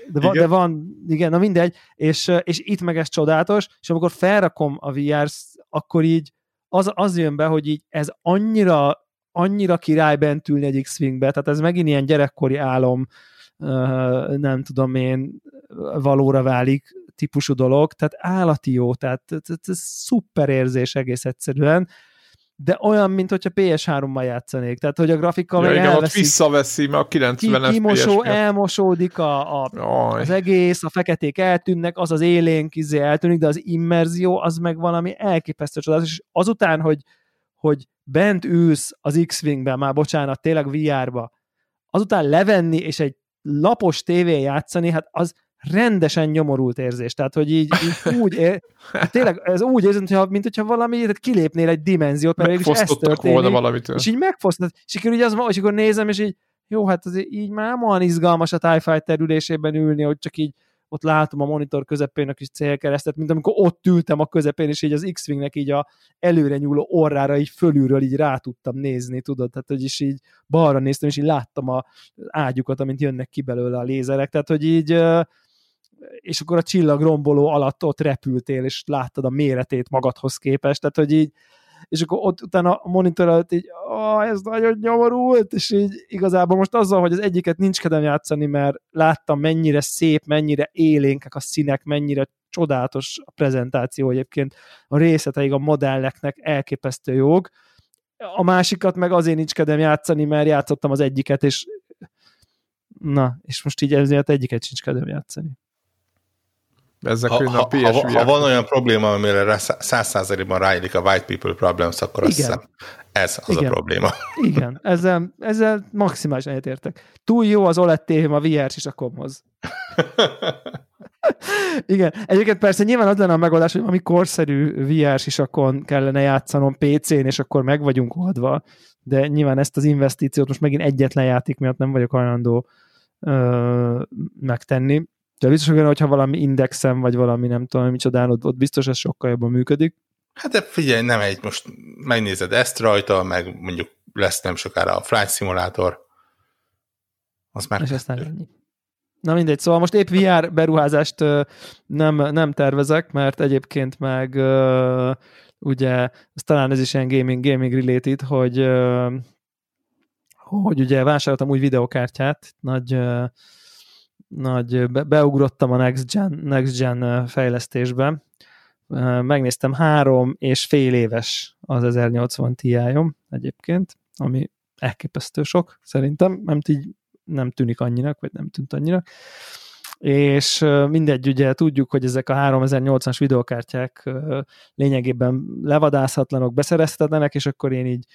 (laughs) de van, de van, igen, na mindegy, és, és itt meg ez csodálatos, és amikor felrakom a vr akkor így az, az jön be, hogy így ez annyira, annyira király bent ülni egy X-Wingbe, tehát ez megint ilyen gyerekkori álom, nem tudom én, valóra válik típusú dolog, tehát állati jó, tehát ez szuper érzés egész egyszerűen, de olyan, mint hogyha PS3-mal játszanék. Tehát, hogy a grafika ja, igen, elveszik. visszaveszi, mert a 90 ki, kimosó, elmosódik a, a, az egész, a feketék eltűnnek, az az élénk izé eltűnik, de az immerzió az meg valami elképesztő csodálatos, és azután, hogy, hogy bent ülsz az X-Wingben, már bocsánat, tényleg VR-ba, azután levenni és egy lapos tévén játszani, hát az rendesen nyomorult érzés. Tehát, hogy így, így úgy, ér, (laughs) tényleg ez úgy érzem, hogyha, mint hogyha valami, tehát kilépnél egy dimenziót, mert is ez történik. volna valamitől. És így megfosztod. És akkor, így az, és akkor nézem, és így, jó, hát azért így már olyan izgalmas a TIE Fighter ülésében ülni, hogy csak így ott látom a monitor közepén a kis célkeresztet, mint amikor ott ültem a közepén, és így az X-Wingnek így a előre nyúló orrára így fölülről így rá tudtam nézni, tudod, tehát hogy is így balra néztem, és így láttam a ágyukat, amint jönnek ki belőle a lézerek, tehát hogy így és akkor a csillag romboló alatt ott repültél, és láttad a méretét magadhoz képest, tehát hogy így, és akkor ott utána a monitor előtt így, oh, ez nagyon nyomorult, és így igazából most azzal, hogy az egyiket nincs kedvem játszani, mert láttam mennyire szép, mennyire élénkek a színek, mennyire csodálatos a prezentáció egyébként, a részleteig a modelleknek elképesztő jók, a másikat meg azért nincs kedvem játszani, mert játszottam az egyiket, és na, és most így ezért egyiket sincs kedvem játszani. Ezek ha, ha, a ha, ha van olyan probléma, amire száz százalékban ráillik a white people problems, akkor azt hiszem ez az Igen. a probléma. Igen, ezzel, ezzel maximálisan egyetértek. Túl jó az OLED tévém a VR is a komhoz. Igen, egyébként persze nyilván az lenne a megoldás, hogy ami korszerű VR sisakon kellene játszanom PC-n, és akkor meg vagyunk oldva, de nyilván ezt az investíciót most megint egyetlen játék miatt nem vagyok hajlandó ö, megtenni. De biztos, hogy hogyha valami indexem, vagy valami nem tudom, micsodán, ott, ott biztos ez sokkal jobban működik. Hát de figyelj, nem egy, most megnézed ezt rajta, meg mondjuk lesz nem sokára a Flight Simulator, az már... És aztán ennyi. Na mindegy, szóval most épp VR beruházást nem, nem tervezek, mert egyébként meg ugye, ez talán ez is ilyen gaming, gaming related, hogy hogy ugye vásároltam új videokártyát, nagy, nagy be, beugrottam a Next Gen, Next Gen fejlesztésbe, megnéztem három és fél éves az 1080 ti egyébként, ami elképesztő sok, szerintem, nem így nem tűnik annyinak, vagy nem tűnt annyinak. És mindegy, ugye tudjuk, hogy ezek a 3080-as videokártyák lényegében levadázhatlanok, beszerezhetetlenek, és akkor én így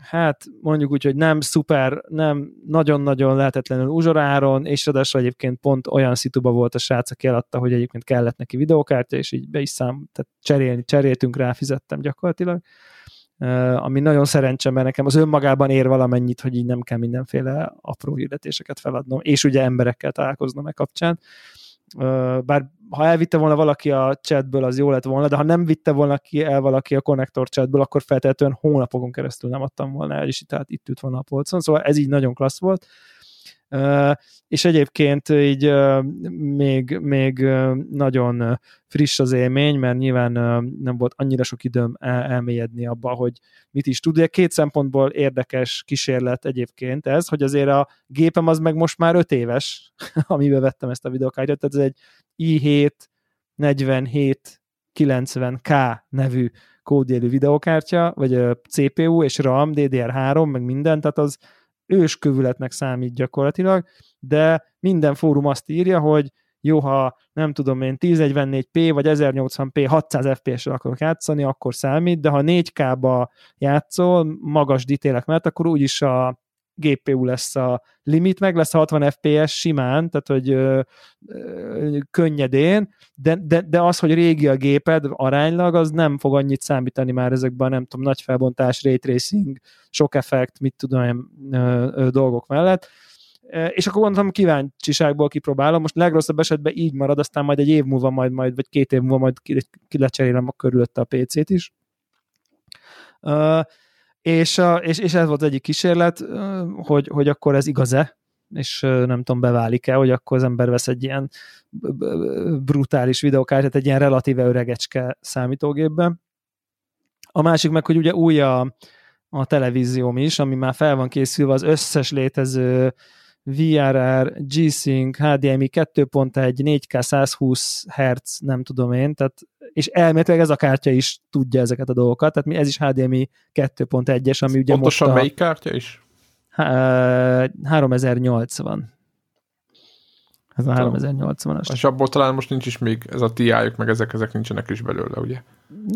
hát mondjuk úgy, hogy nem szuper, nem nagyon-nagyon lehetetlenül uzsoráron, és ráadásul egyébként pont olyan szituba volt a srác, aki eladta, hogy egyébként kellett neki videokártya, és így be is szám, tehát cserélni, cseréltünk rá, fizettem gyakorlatilag ami nagyon szerencsém, mert nekem az önmagában ér valamennyit, hogy így nem kell mindenféle apró hirdetéseket feladnom, és ugye emberekkel találkoznom e kapcsán. Bár ha elvitte volna valaki a chatből, az jó lett volna, de ha nem vitte volna ki el valaki a konnektor chatből, akkor feltétlenül hónapokon keresztül nem adtam volna el, és itt, tehát itt ült volna a polcon, szóval ez így nagyon klassz volt és egyébként így még, még nagyon friss az élmény, mert nyilván nem volt annyira sok időm elmélyedni abba, hogy mit is tud. Két szempontból érdekes kísérlet egyébként ez, hogy azért a gépem az meg most már öt éves, (laughs) amiben vettem ezt a videokártyát, tehát ez egy i7 47 90K nevű kódélű videokártya, vagy CPU és RAM, DDR3, meg minden, tehát az őskövületnek számít gyakorlatilag, de minden fórum azt írja, hogy jó, ha nem tudom én 1044p vagy 1080p 600 fps-re akarok játszani, akkor számít, de ha 4K-ba játszol, magas ditélek mert akkor úgyis a GPU lesz a limit, meg lesz 60 FPS simán, tehát hogy ö, ö, könnyedén, de, de, de az, hogy régi a géped aránylag, az nem fog annyit számítani már ezekben, nem tudom, nagy felbontás, ray tracing, sok effekt, mit tudom, ö, ö, dolgok mellett, és akkor gondoltam, kíváncsiságból kipróbálom, most legrosszabb esetben így marad, aztán majd egy év múlva, majd, majd vagy két év múlva majd lecserélem a körülötte a PC-t is. Uh, és, a, és, és ez volt az egyik kísérlet, hogy, hogy akkor ez igaz-e, és nem tudom, beválik-e, hogy akkor az ember vesz egy ilyen brutális videokártyát egy ilyen relatíve öregecske számítógépben. A másik meg, hogy ugye új a, a televízióm is, ami már fel van készülve az összes létező VRR, G-Sync, HDMI 2.1, 4K 120 Hz, nem tudom én, tehát és elméletileg ez a kártya is tudja ezeket a dolgokat, tehát mi ez is HDMI 2.1-es, ami ugye Pontosan most a, melyik kártya is? Há, 3080. Ez a 3080-as. És abból talán most nincs is még ez a ti meg ezek, ezek nincsenek is belőle, ugye?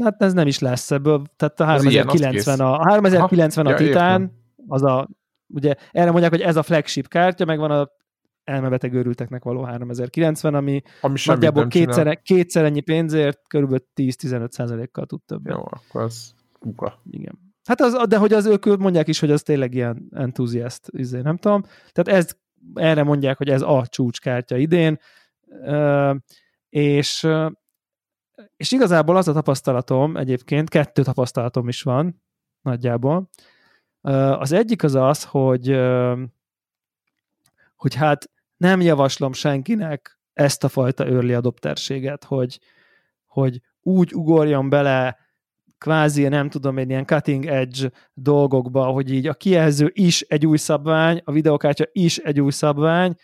Hát ez nem is lesz ebből, tehát a 3090 a, a 3090 Aha, a Titán, ja, az a ugye erre mondják, hogy ez a flagship kártya, meg van a elmebeteg őrülteknek való 3090, ami, ami nagyjából kétszer, kétszer ennyi pénzért körülbelül 10-15 kal tud többet. Jó, akkor az kuka. Igen. Hát az, de hogy az ők mondják is, hogy az tényleg ilyen entuziast, izé, nem tudom. Tehát ez, erre mondják, hogy ez a csúcskártya idén, és, és igazából az a tapasztalatom egyébként, kettő tapasztalatom is van nagyjából, az egyik az az, hogy, hogy hát nem javaslom senkinek ezt a fajta early adopterséget, hogy, hogy úgy ugorjon bele kvázi, nem tudom én, ilyen cutting edge dolgokba, hogy így a kijelző is egy új szabvány, a videokártya is egy új szabvány,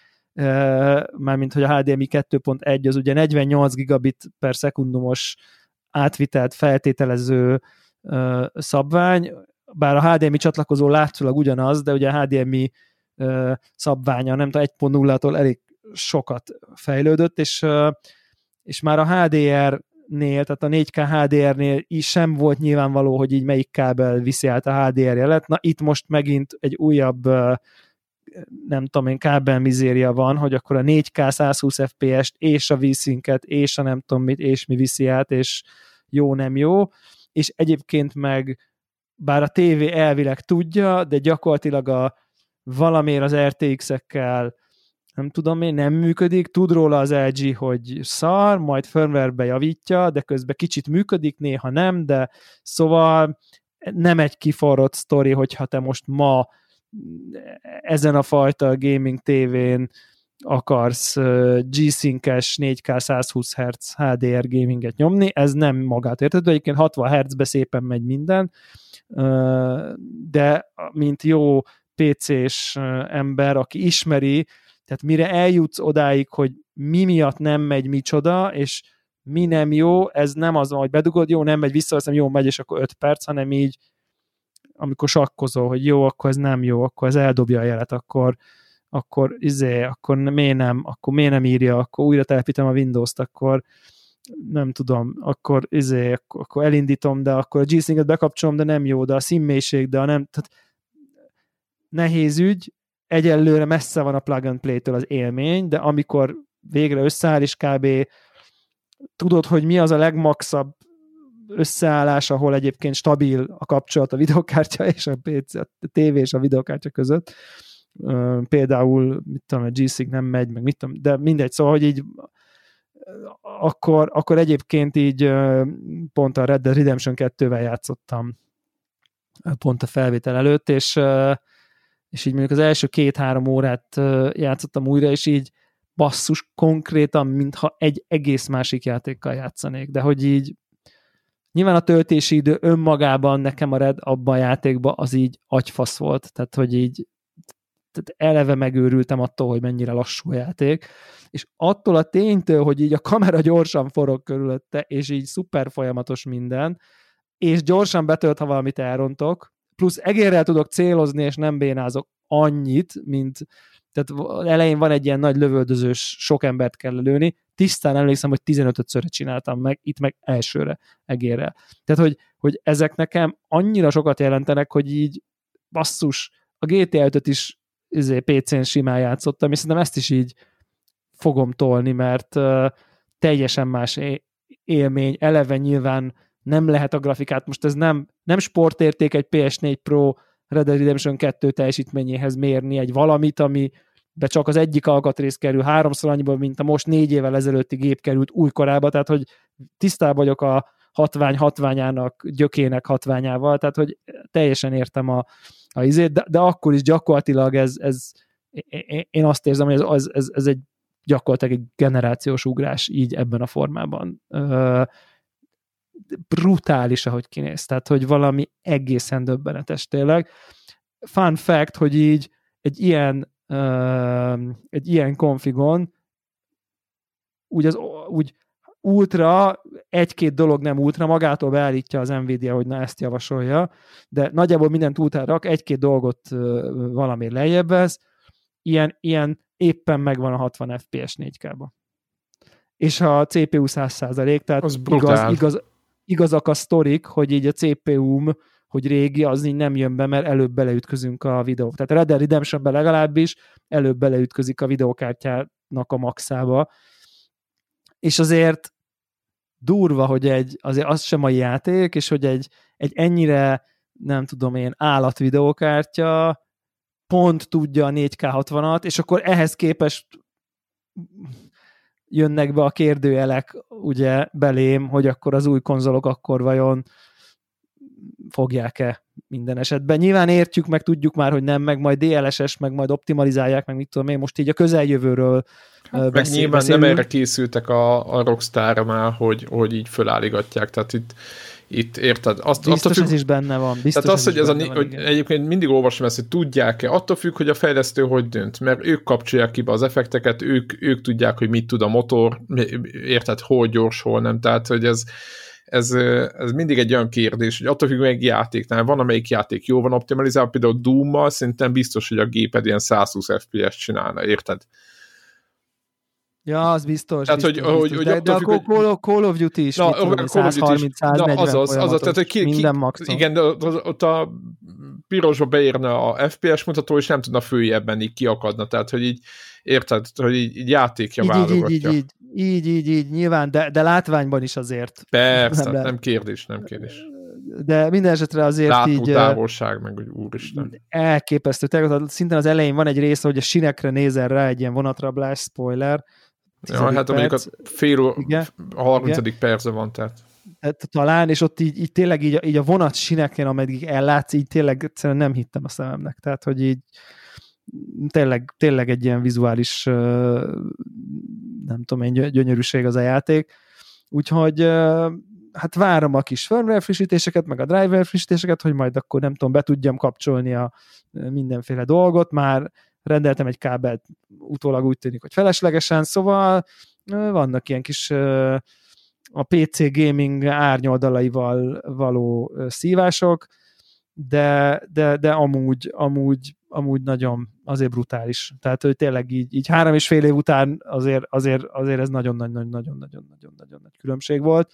mármint hogy a HDMI 2.1 az ugye 48 gigabit per szekundumos átvitelt feltételező szabvány, bár a HDMI csatlakozó látszólag ugyanaz, de ugye a HDMI szabványa, nem tudom, 1.0-tól elég sokat fejlődött, és, és már a HDR-nél, tehát a 4K HDR-nél is sem volt nyilvánvaló, hogy így melyik kábel viszi át a HDR jelet. Na itt most megint egy újabb nem tudom én, kábel mizéria van, hogy akkor a 4K 120 FPS-t és a vízszinket és a nem tudom mit, és mi viszi át, és jó, nem jó, és egyébként meg bár a TV elvileg tudja, de gyakorlatilag a valamiért az RTX-ekkel nem tudom én, nem működik, tud róla az LG, hogy szar, majd firmware javítja, de közben kicsit működik, néha nem, de szóval nem egy kiforrott sztori, hogyha te most ma ezen a fajta gaming tévén akarsz G-Sync-es 4K 120 Hz HDR gaminget nyomni, ez nem magát érted, egyébként 60 Hz-be szépen megy minden, de mint jó PC-s ember, aki ismeri, tehát mire eljutsz odáig, hogy mi miatt nem megy micsoda, és mi nem jó, ez nem az, hogy bedugod, jó, nem megy vissza, azt jó megy, és akkor 5 perc, hanem így amikor sakkozol, hogy jó, akkor ez nem jó, akkor ez eldobja a jelet, akkor, akkor izé, akkor miért nem, akkor miért nem írja, akkor újra telepítem a Windows-t, akkor nem tudom, akkor izé, akkor, akkor elindítom, de akkor a G-Sync-et bekapcsolom, de nem jó, de a színmélység, de a nem, tehát nehéz ügy, egyelőre messze van a plug and play-től az élmény, de amikor végre összeáll, és kb. tudod, hogy mi az a legmaxabb összeállás, ahol egyébként stabil a kapcsolat a videokártya és a PC, a TV és a videokártya között. Például, mit tudom, a g nem megy, meg mit tudom, de mindegy, szóval, hogy így akkor, akkor egyébként így pont a Red Dead Redemption 2-vel játszottam pont a felvétel előtt, és, és így mondjuk az első két-három órát játszottam újra, és így basszus konkrétan, mintha egy egész másik játékkal játszanék, de hogy így Nyilván a töltési idő önmagában nekem a Red abban a játékban az így agyfasz volt, tehát hogy így tehát eleve megőrültem attól, hogy mennyire lassú a játék, és attól a ténytől, hogy így a kamera gyorsan forog körülötte, és így szuper folyamatos minden, és gyorsan betölt, ha valamit elrontok, plusz egérrel tudok célozni, és nem bénázok annyit, mint tehát elején van egy ilyen nagy lövöldözős, sok embert kell lőni, tisztán emlékszem, hogy 15-szörre csináltam meg, itt meg elsőre egérre. Tehát, hogy, hogy ezek nekem annyira sokat jelentenek, hogy így basszus, a GTA 5 is izé, PC-n simán játszottam, és szerintem ezt is így fogom tolni, mert uh, teljesen más élmény, eleve nyilván nem lehet a grafikát, most ez nem, nem sportérték egy PS4 Pro Red Dead Redemption 2 teljesítményéhez mérni egy valamit, ami de csak az egyik alkatrész kerül háromszor annyiba, mint a most négy évvel ezelőtti gép került újkorába, tehát hogy tisztában vagyok a hatvány hatványának, gyökének hatványával, tehát hogy teljesen értem a, a izét, de, de akkor is gyakorlatilag ez, ez én azt érzem, hogy ez, ez, ez egy gyakorlatilag egy generációs ugrás így ebben a formában. Brutális, ahogy kinéz, tehát hogy valami egészen döbbenetes tényleg. Fun fact, hogy így egy ilyen egy ilyen konfigon úgy, az, úgy ultra, egy-két dolog nem ultra, magától beállítja az Nvidia, hogy na ezt javasolja, de nagyjából mindent ultra rak, egy-két dolgot valami lejjebb vesz, ilyen, ilyen éppen megvan a 60 FPS 4K-ba. És a CPU 100%, tehát az igaz, igaz, igazak a sztorik, hogy így a CPU-m hogy régi, az így nem jön be, mert előbb beleütközünk a videó. Tehát a Red Dead redemption legalábbis előbb beleütközik a videókártyának a maxába. És azért durva, hogy egy, azért az sem a játék, és hogy egy, egy ennyire, nem tudom én, állat videókártya pont tudja a 4K60-at, és akkor ehhez képest jönnek be a kérdőjelek ugye belém, hogy akkor az új konzolok akkor vajon fogják-e minden esetben. Nyilván értjük, meg tudjuk már, hogy nem, meg majd DLSS, meg majd optimalizálják, meg mit tudom én, most így a közeljövőről hát, beszél, nyilván beszélünk. nem erre készültek a, a rockstar már, hogy, hogy így fölállígatják, tehát itt itt érted? Azt, biztos függ, ez is benne van. Biztos tehát az, hogy, ez a, van, hogy egyébként mindig olvasom ezt, hogy tudják-e, attól függ, hogy a fejlesztő hogy dönt, mert ők kapcsolják ki be az effekteket, ők, ők tudják, hogy mit tud a motor, érted, hol gyors, hol nem, tehát hogy ez, ez, ez mindig egy olyan kérdés, hogy attól függ, meg játéknál van, amelyik játék jó van optimalizálva, például Doom-mal szerintem biztos, hogy a géped ilyen 120 FPS csinálna, érted? Ja, az biztos. Tehát, biztos, hogy, biztos. Hogy, de, de a Call, Call of Duty is, na, tudom, Call 130, 140 na, azaz, azaz, tehát, hogy ki, minden. Igen, de ott a pirosba beírna a FPS mutató, és nem tudna följebben így kiakadna, tehát hogy így érted, hogy így, így játékja így, válogatja. Így, így, így, így, így, így, nyilván, de, de látványban is azért. Persze, nem, nem kérdés, nem kérdés. De minden esetre azért Látó így... távolság, meg hogy úristen. Elképesztő. Tehát szinten az elején van egy része, hogy a sinekre nézel rá egy ilyen vonatrablás, spoiler. Ja, hát amelyik a fél, igen, a 30. Igen. perce van, tehát talán, és ott így, így tényleg így, így a vonat sineken, ameddig ellátsz, így tényleg egyszerűen nem hittem a szememnek. Tehát, hogy így tényleg, tényleg egy ilyen vizuális nem tudom én, gyönyörűség az a játék. Úgyhogy hát várom a kis firmware frissítéseket, meg a driver frissítéseket, hogy majd akkor nem tudom, be tudjam kapcsolni a mindenféle dolgot, már rendeltem egy kábelt, utólag úgy tűnik, hogy feleslegesen, szóval vannak ilyen kis a PC gaming árnyoldalaival való szívások, de, de, de amúgy, amúgy, amúgy nagyon azért brutális. Tehát, hogy tényleg így, így három és fél év után azért, azért, azért ez nagyon-nagyon-nagyon-nagyon-nagyon nagy különbség volt.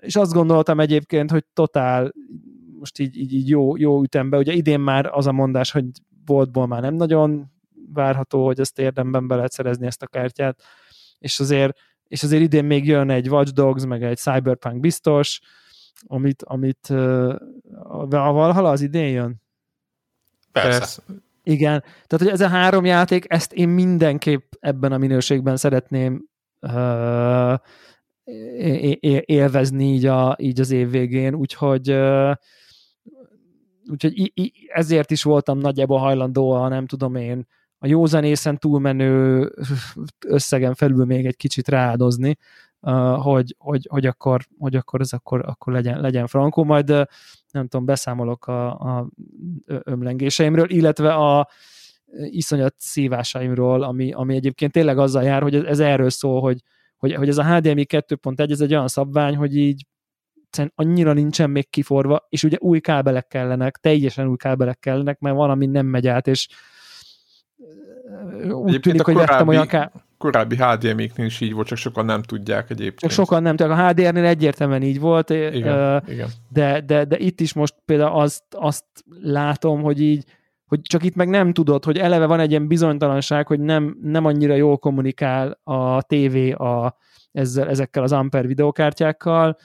És azt gondoltam egyébként, hogy totál most így, így, így jó, jó ütembe, ugye idén már az a mondás, hogy boltból már nem nagyon várható, hogy ezt érdemben be lehet szerezni ezt a kártyát, és azért és azért idén még jön egy Watch Dogs, meg egy Cyberpunk biztos, amit, amit a Valhalla az idén jön? Persze. Igen, tehát hogy ez a három játék, ezt én mindenképp ebben a minőségben szeretném uh, élvezni így, a, így az év végén, úgyhogy uh, úgyhogy ezért is voltam nagyjából hajlandó a nem tudom én a józanészen túlmenő összegen felül még egy kicsit ráadozni, hogy, hogy, hogy, akkor, hogy akkor ez akkor, akkor legyen, legyen frankó, majd nem tudom, beszámolok a, a ömlengéseimről, illetve a iszonyat szívásaimról, ami, ami egyébként tényleg azzal jár, hogy ez, ez erről szól, hogy, hogy, hogy ez a HDMI 2.1, ez egy olyan szabvány, hogy így annyira nincsen még kiforva, és ugye új kábelek kellenek, teljesen új kábelek kellenek, mert valami nem megy át, és úgy tűnik, hogy korábbi, vettem olyan ká... korábbi HDMI-knél is így volt, csak sokan nem tudják egyébként. Csak sokan nem tudják. A HDR-nél egyértelműen így volt, igen, uh, igen. De, de, de itt is most például azt, azt látom, hogy így hogy csak itt meg nem tudod, hogy eleve van egy ilyen bizonytalanság, hogy nem, nem annyira jól kommunikál a TV a, ezzel, ezekkel az Ampere videokártyákkal,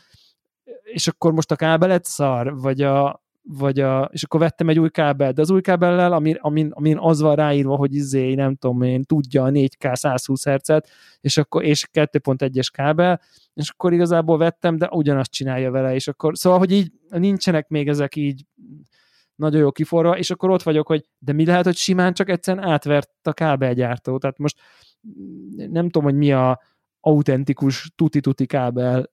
és akkor most a kábelet szar, vagy a, vagy a, és akkor vettem egy új kábelt, de az új kábellel, amin, amin, amin az van ráírva, hogy izé, nem tudom én, tudja a 4K 120 Hz-et, és akkor, és 2.1-es kábel, és akkor igazából vettem, de ugyanazt csinálja vele, és akkor, szóval, hogy így nincsenek még ezek így nagyon jó kiforva, és akkor ott vagyok, hogy de mi lehet, hogy simán csak egyszerűen átvert a kábelgyártó, tehát most nem tudom, hogy mi a, autentikus tuti-tuti kábel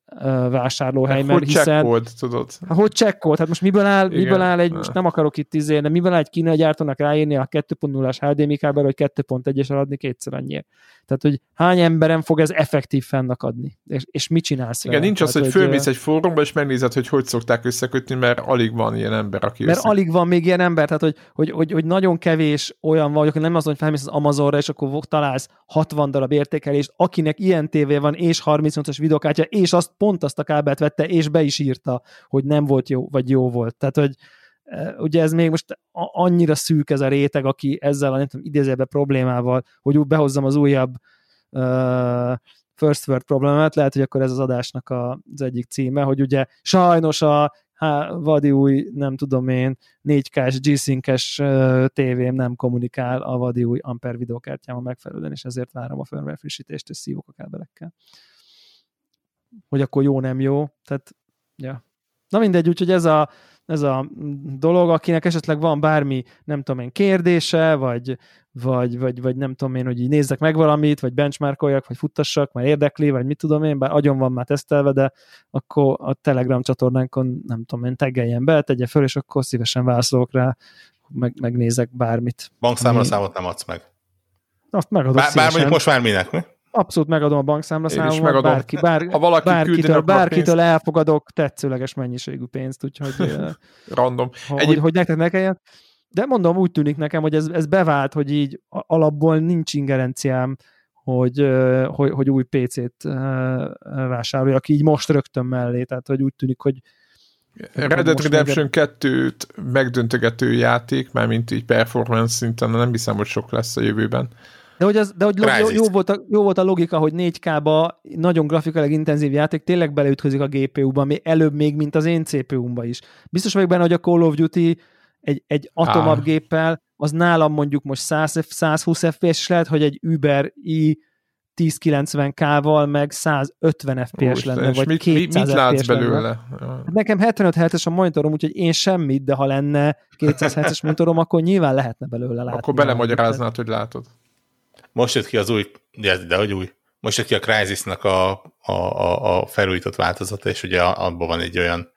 vásárlóhely, mert hogy hiszen... Csekkold, tudod? Hát, hogy csekkold? Hát most miből áll, Igen. miből áll egy, most nem akarok itt izé, de miből áll egy kínai gyártónak ráírni a 2.0-as HDMI kábel, hogy 2.1-es adni kétszer annyiért. Tehát, hogy hány emberen fog ez effektív fennakadni? És, és mit csinálsz Igen, vele? nincs Tehát, az, hogy, hogy fölmész egy fórumba, és megnézed, hogy hogy szokták összekötni, mert alig van ilyen ember, aki Mert össze... alig van még ilyen ember, tehát hogy, hogy, hogy, hogy nagyon kevés olyan van, hogy nem az, hogy felmész az Amazonra, és akkor találsz 60 darab értékelést, akinek ilyen tévé van, és 38-as videokártya, és azt pont azt a kábelt vette, és be is írta, hogy nem volt jó, vagy jó volt. Tehát, hogy ugye ez még most annyira szűk ez a réteg, aki ezzel a nem tudom, idézőbe problémával, hogy úgy behozzam az újabb uh, first world problémát, lehet, hogy akkor ez az adásnak a, az egyik címe, hogy ugye sajnos a há, vadi új, nem tudom én, 4K-s, G-Sync-es tévém nem kommunikál a vadi új Ampere videokártyával megfelelően, és ezért várom a firmware frissítést, és szívok a kábelekkel. Hogy akkor jó, nem jó. Tehát, ja. Na mindegy, úgyhogy ez a, ez a dolog, akinek esetleg van bármi, nem tudom én, kérdése, vagy, vagy, vagy, vagy nem tudom én, hogy így nézzek meg valamit, vagy benchmarkoljak, vagy futtassak, mert érdekli, vagy mit tudom én, bár agyon van már tesztelve, de akkor a Telegram csatornánkon, nem tudom én, tegeljen be, tegye föl, és akkor szívesen válaszolok rá, meg, megnézek bármit. Bankszámla ami... számot nem adsz meg. Azt megadok Bár, Bár mondjuk most már minek, mi? Abszolút megadom a bankszámlaszámomat, bárki, bár, ha valaki bárkitől, bárkitől elfogadok tetszőleges mennyiségű pénzt, úgyhogy (laughs) random. Hogy, Egyéb... hogy nektek ne kelljen. De mondom, úgy tűnik nekem, hogy ez, ez bevált, hogy így alapból nincs ingerenciám, hogy, hogy, hogy új PC-t vásároljak így most rögtön mellé, tehát hogy úgy tűnik, hogy Red Dead Redemption 2-t megdöntögető játék, mármint így performance szinten, nem hiszem, hogy sok lesz a jövőben. De hogy, az, de hogy jó, jó, volt a, jó volt a logika, hogy 4K-ba nagyon grafikailag intenzív játék tényleg beleütközik a GPU-ba, még előbb még, mint az én CPU-mba is. Biztos vagyok benne, hogy a Call of Duty egy, egy atomabb ah. géppel, az nálam mondjuk most 100, 120 FPS lehet, hogy egy Uber i 1090K-val meg 150 FPS Ó, lenne, vagy mit, 200 mit látsz FPS belőle? Lenne. Hát nekem 75 Hz a monitorom, úgyhogy én semmit, de ha lenne 200 Hz monitorom, akkor nyilván lehetne belőle látni. Akkor belemagyaráznád, hogy látod. Most jött ki az új, de, de hogy új, most jött ki a Crysis-nak a, a, a, a felújított változata, és ugye abban van egy olyan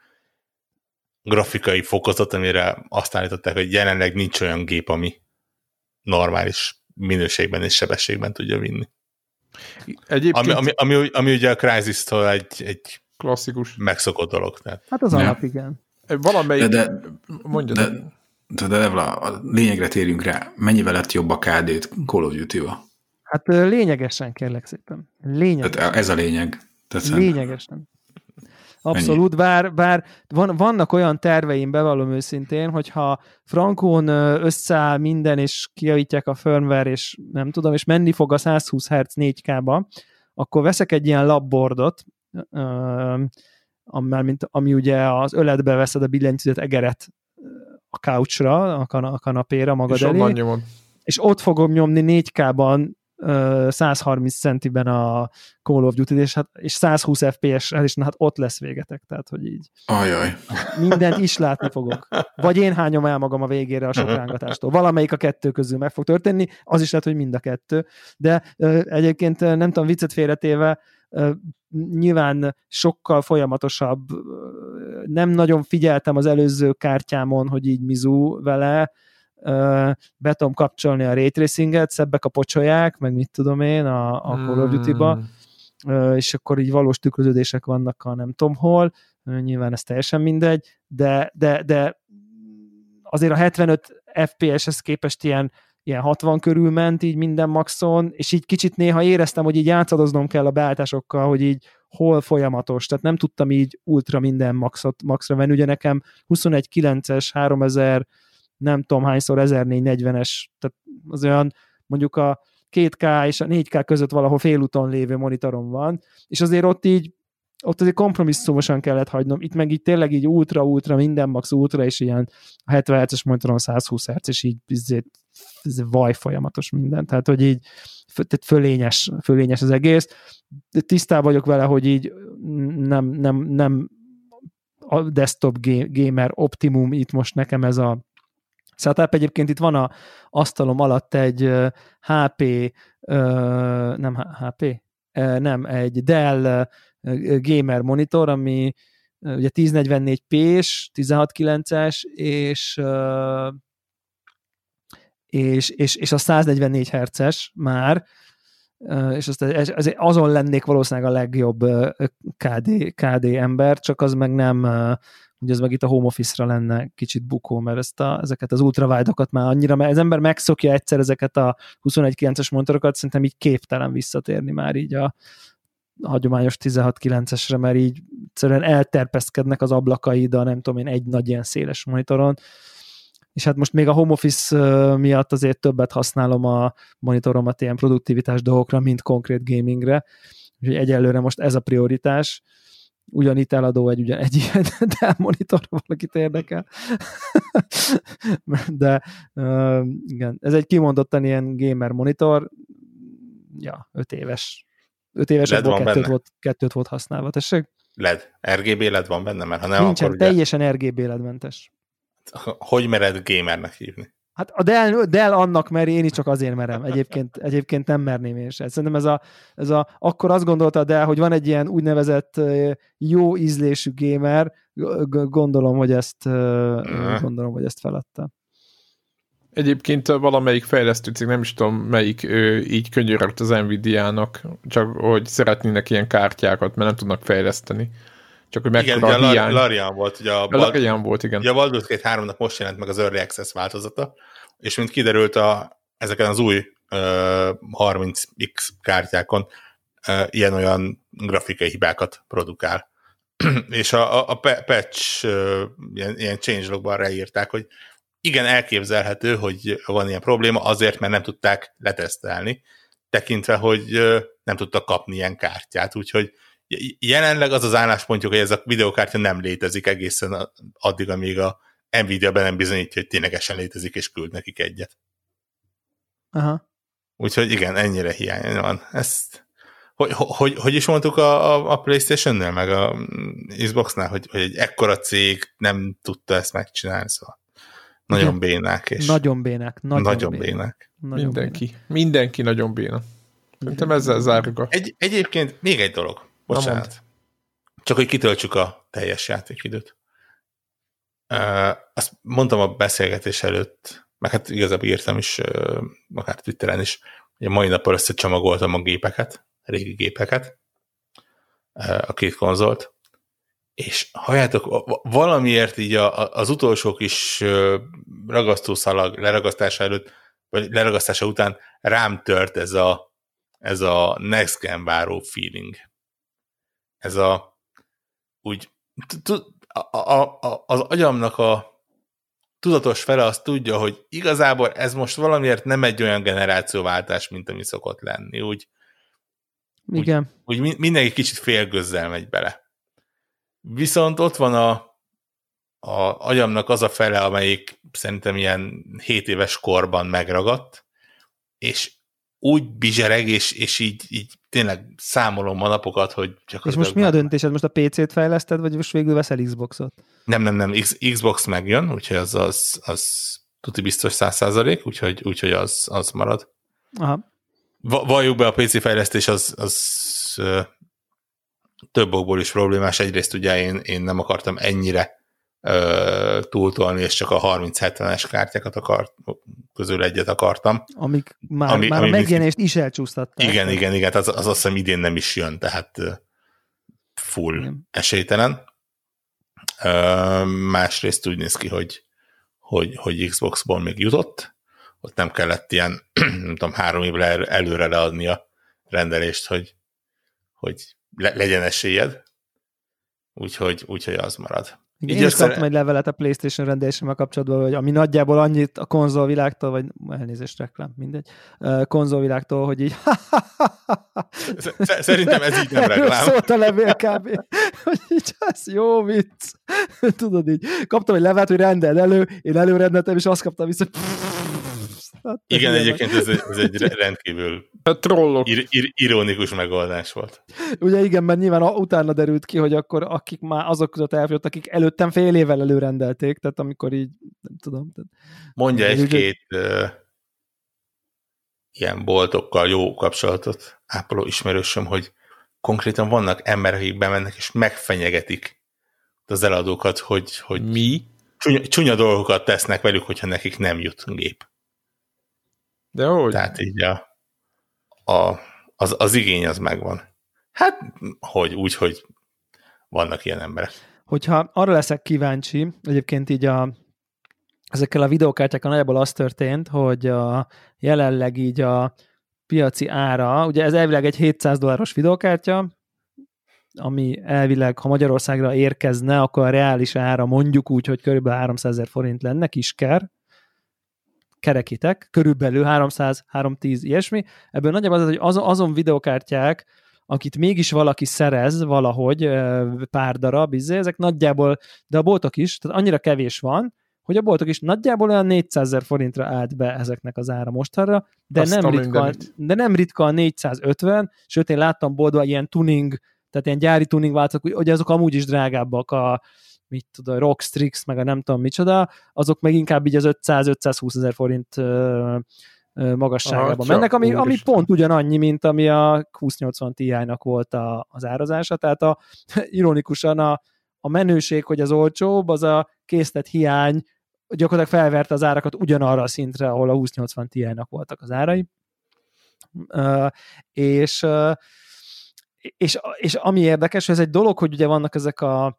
grafikai fokozat, amire azt állították, hogy jelenleg nincs olyan gép, ami normális minőségben és sebességben tudja vinni. Egyébként... Ami, ami, ami, ami ugye a Crysis-től egy, egy klasszikus megszokott dolog. Tehát. Hát az alap, igen. Valamelyik... De, de, mondja, de, de, de, de a lényegre térjünk rá. Mennyivel lett jobb a KD-t Call of Duty-val? Hát lényegesen, kérlek szépen. Lényegesen. Tehát ez a lényeg. Tehát lényegesen. Abszolút, bár, bár van, vannak olyan terveim, bevallom őszintén, hogyha Frankon összeáll minden, és kiavítják a firmware, és nem tudom, és menni fog a 120 Hz 4K-ba, akkor veszek egy ilyen labboardot, ami, mint, ami ugye az öletbe veszed a billentyűzet egeret a couchra, a, kan- a kanapéra magad és elé, és ott fogom nyomni 4K-ban 130 centiben a Call of Duty, és, hát, és 120 FPS-rel, és na, hát ott lesz végetek, tehát hogy így. Ajaj. Mindent is látni fogok. Vagy én hányom el magam a végére a sok rángatástól. Valamelyik a kettő közül meg fog történni, az is lehet, hogy mind a kettő. De egyébként nem tudom, viccet félretéve, nyilván sokkal folyamatosabb, nem nagyon figyeltem az előző kártyámon, hogy így mizu vele, be tudom kapcsolni a ray tracinget, szebbek a pocsolyák, meg mit tudom én a, a Call of Duty-ba, hmm. és akkor így valós tükröződések vannak a nem tudom hol, nyilván ez teljesen mindegy, de, de, de azért a 75 FPS-hez képest ilyen, ilyen 60 körül ment így minden maxon, és így kicsit néha éreztem, hogy így játszadoznom kell a beállításokkal, hogy így hol folyamatos, tehát nem tudtam így ultra minden maxot, maxra venni, ugye nekem 21.9-es, 3000 nem tudom hányszor 1440-es, tehát az olyan mondjuk a 2K és a 4K között valahol félúton lévő monitorom van, és azért ott így ott azért kompromisszumosan kellett hagynom, itt meg így tényleg így ultra-ultra, minden max ultra, és ilyen 70 Hz-es monitoron 120 Hz, és így ez vaj folyamatos minden, tehát hogy így tehát fölényes, fölényes az egész. De tisztában vagyok vele, hogy így nem, nem, nem a desktop gamer optimum itt most nekem ez a setup. Egyébként itt van a asztalom alatt egy HP, nem HP, nem, egy Dell gamer monitor, ami ugye 1044p-s, 16.9-es, és és, és, és a 144 Hz-es már, és azt, azon lennék valószínűleg a legjobb KD, KD ember, csak az meg nem ugye ez meg itt a home office-ra lenne kicsit bukó, mert ezt a, ezeket az ultrawide-okat már annyira, mert az ember megszokja egyszer ezeket a 21.9-es monitorokat, szerintem így képtelen visszatérni már így a, a hagyományos 16.9-esre, mert így egyszerűen elterpeszkednek az ablakai, de nem tudom én, egy nagy ilyen széles monitoron, és hát most még a home office miatt azért többet használom a monitoromat ilyen produktivitás dolgokra, mint konkrét gamingre, úgyhogy egyelőre most ez a prioritás, ugyanitt eladó egy, ugyan, egy ilyen (laughs) monitor, valakit érdekel. (laughs) De uh, igen, ez egy kimondottan ilyen gamer monitor, ja, öt éves. Öt éves LED kettőt benne. volt, kettőt volt használva, tessék? LED, RGB LED van benne, mert ha nem, Nincsen, akkor ugye... teljesen RGB LED mentes. Hogy mered gamernek hívni? Hát a Dell, Dell annak meri, én is csak azért merem. Egyébként, egyébként nem merném én sem. Szerintem ez a, ez a, akkor azt gondolta Dell, hogy van egy ilyen úgynevezett jó ízlésű gamer, gondolom, hogy ezt, gondolom, hogy ezt feladta. Egyébként valamelyik fejlesztő cég, nem is tudom melyik, így könyörögt az Nvidia-nak, csak hogy szeretnének ilyen kártyákat, mert nem tudnak fejleszteni. Csak hogy mekkora igen, a hiány. Larian volt, ugye a, a Larian volt, igen. Ugye a Baldur's Gate 3-nak most jelent meg az Early Access változata, és mint kiderült a, ezeken az új uh, 30X kártyákon uh, ilyen-olyan grafikai hibákat produkál. (clears throat) és a, a patch ilyen, ilyen changelogban ráírták, hogy igen, elképzelhető, hogy van ilyen probléma, azért, mert nem tudták letesztelni, tekintve, hogy nem tudtak kapni ilyen kártyát, úgyhogy jelenleg az az álláspontjuk, hogy ez a videokártya nem létezik egészen addig, amíg a Nvidia be nem bizonyítja, hogy ténylegesen létezik, és küld nekik egyet. Aha. Úgyhogy igen, ennyire hiány van. Ezt, hogy, hogy, hogy is mondtuk a, a, a Playstation-nél, meg a Xbox-nál, hogy, hogy egy ekkora cég nem tudta ezt megcsinálni, szóval nagyon igen. bénák. És nagyon bénák. Nagyon, nagyon bénák. bénák. Nagyon mindenki. Bénák. Mindenki nagyon béna. Szerintem ezzel zárjuk a... Egy, egyébként még egy dolog. Bocsánat. Csak hogy kitöltsük a teljes játékidőt. Uh, azt mondtam a beszélgetés előtt, meg hát igazából írtam is, uh, akár Twitteren is, hogy a mai napon összecsomagoltam a gépeket, a régi gépeket, a két konzolt, és halljátok, valamiért így a, az utolsó kis ragasztószalag leragasztása előtt, vagy leragasztása után rám tört ez a, ez a next gen váró feeling. Ez a úgy az agyamnak a tudatos fele azt tudja, hogy igazából ez most valamiért nem egy olyan generációváltás, mint ami szokott lenni. Úgy, Igen. Úgy, úgy mindenki kicsit félgözzel megy bele. Viszont ott van a, a agyamnak az a fele, amelyik szerintem ilyen 7 éves korban megragadt, és úgy bizsereg, és, és így, így tényleg számolom a napokat, hogy csak... És most mi a döntésed? Most a PC-t fejleszted, vagy most végül veszel Xboxot? Nem, nem, nem, X, Xbox megjön, úgyhogy az, az, az tuti biztos száz százalék, úgyhogy, úgyhogy az, az marad. Aha. Valljuk be, a PC fejlesztés az, az több okból is problémás. Egyrészt ugye én, én nem akartam ennyire ö, túltolni, és csak a 30-70-es kártyákat akart, közül egyet akartam. Amik már, ami, már ami a megjelenést is elcsúsztatták. Igen, igen, igen, az, az azt hiszem idén nem is jön, tehát full igen. esélytelen. Ö, másrészt úgy néz ki, hogy, hogy, hogy Xbox-ból még jutott, ott nem kellett ilyen, (clears throat) nem tudom, három évre előre leadni a rendelést, hogy, hogy le, legyen esélyed. Úgyhogy, úgyhogy az marad. Én is kaptam egy levelet a PlayStation rendelésével kapcsolatban, hogy ami nagyjából annyit a konzolvilágtól, vagy elnézést reklám, mindegy, konzolvilágtól, hogy így (laughs) Szerintem ez így nem reklám. Szólt a levél kb. (laughs) hogy így ez jó vicc. (laughs) Tudod így, kaptam egy levelet, hogy rendeld elő, én előrendeltem, és azt kaptam vissza, hogy Hát, Igen, egyébként ez egy, ez egy rendkívül a trollok. Ir, ir, ironikus megoldás volt. Ugye igen, mert nyilván utána derült ki, hogy akkor akik már azok között elfogyott, akik előttem fél évvel előrendelték, tehát amikor így, nem tudom. Tehát, Mondja egy-két uh, ilyen boltokkal jó kapcsolatot ápoló ismerősöm, hogy konkrétan vannak emberek, akik bemennek és megfenyegetik az eladókat, hogy, hogy mi? Csúnya, csúnya dolgokat tesznek velük, hogyha nekik nem jut gép. De hogy? Tehát így a, a, az, az igény az megvan. Hát, hogy úgy, hogy vannak ilyen emberek. Hogyha arra leszek kíváncsi, egyébként így a, ezekkel a videókártyákkal nagyjából az történt, hogy a, jelenleg így a piaci ára, ugye ez elvileg egy 700 dolláros videókártya, ami elvileg, ha Magyarországra érkezne, akkor a reális ára mondjuk úgy, hogy körülbelül 300 ezer forint lenne, kisker, kerekítek, körülbelül 300-310 ilyesmi. Ebből nagyjából az, hogy az, azon videokártyák, akit mégis valaki szerez valahogy pár darab, izé, ezek nagyjából, de a boltok is, tehát annyira kevés van, hogy a boltok is nagyjából olyan 400 ezer forintra állt be ezeknek az ára mostanra, de nem, ritka, de nem ritka a 450, sőt én láttam boltban ilyen tuning, tehát ilyen gyári tuning változatok, hogy azok amúgy is drágábbak a mit tudom, Rockstrix, meg a nem tudom micsoda, azok meg inkább így az 500-520 ezer forint magasságában Aha, mennek, ami, ami pont ugyanannyi, mint ami a 2080 Ti-nak volt a, az árazása, tehát a, (laughs) ironikusan a, a menőség, hogy az olcsóbb, az a készlet hiány gyakorlatilag felverte az árakat ugyanarra a szintre, ahol a 2080 Ti-nak voltak az árai. Uh, és, uh, és, és ami érdekes, ez egy dolog, hogy ugye vannak ezek a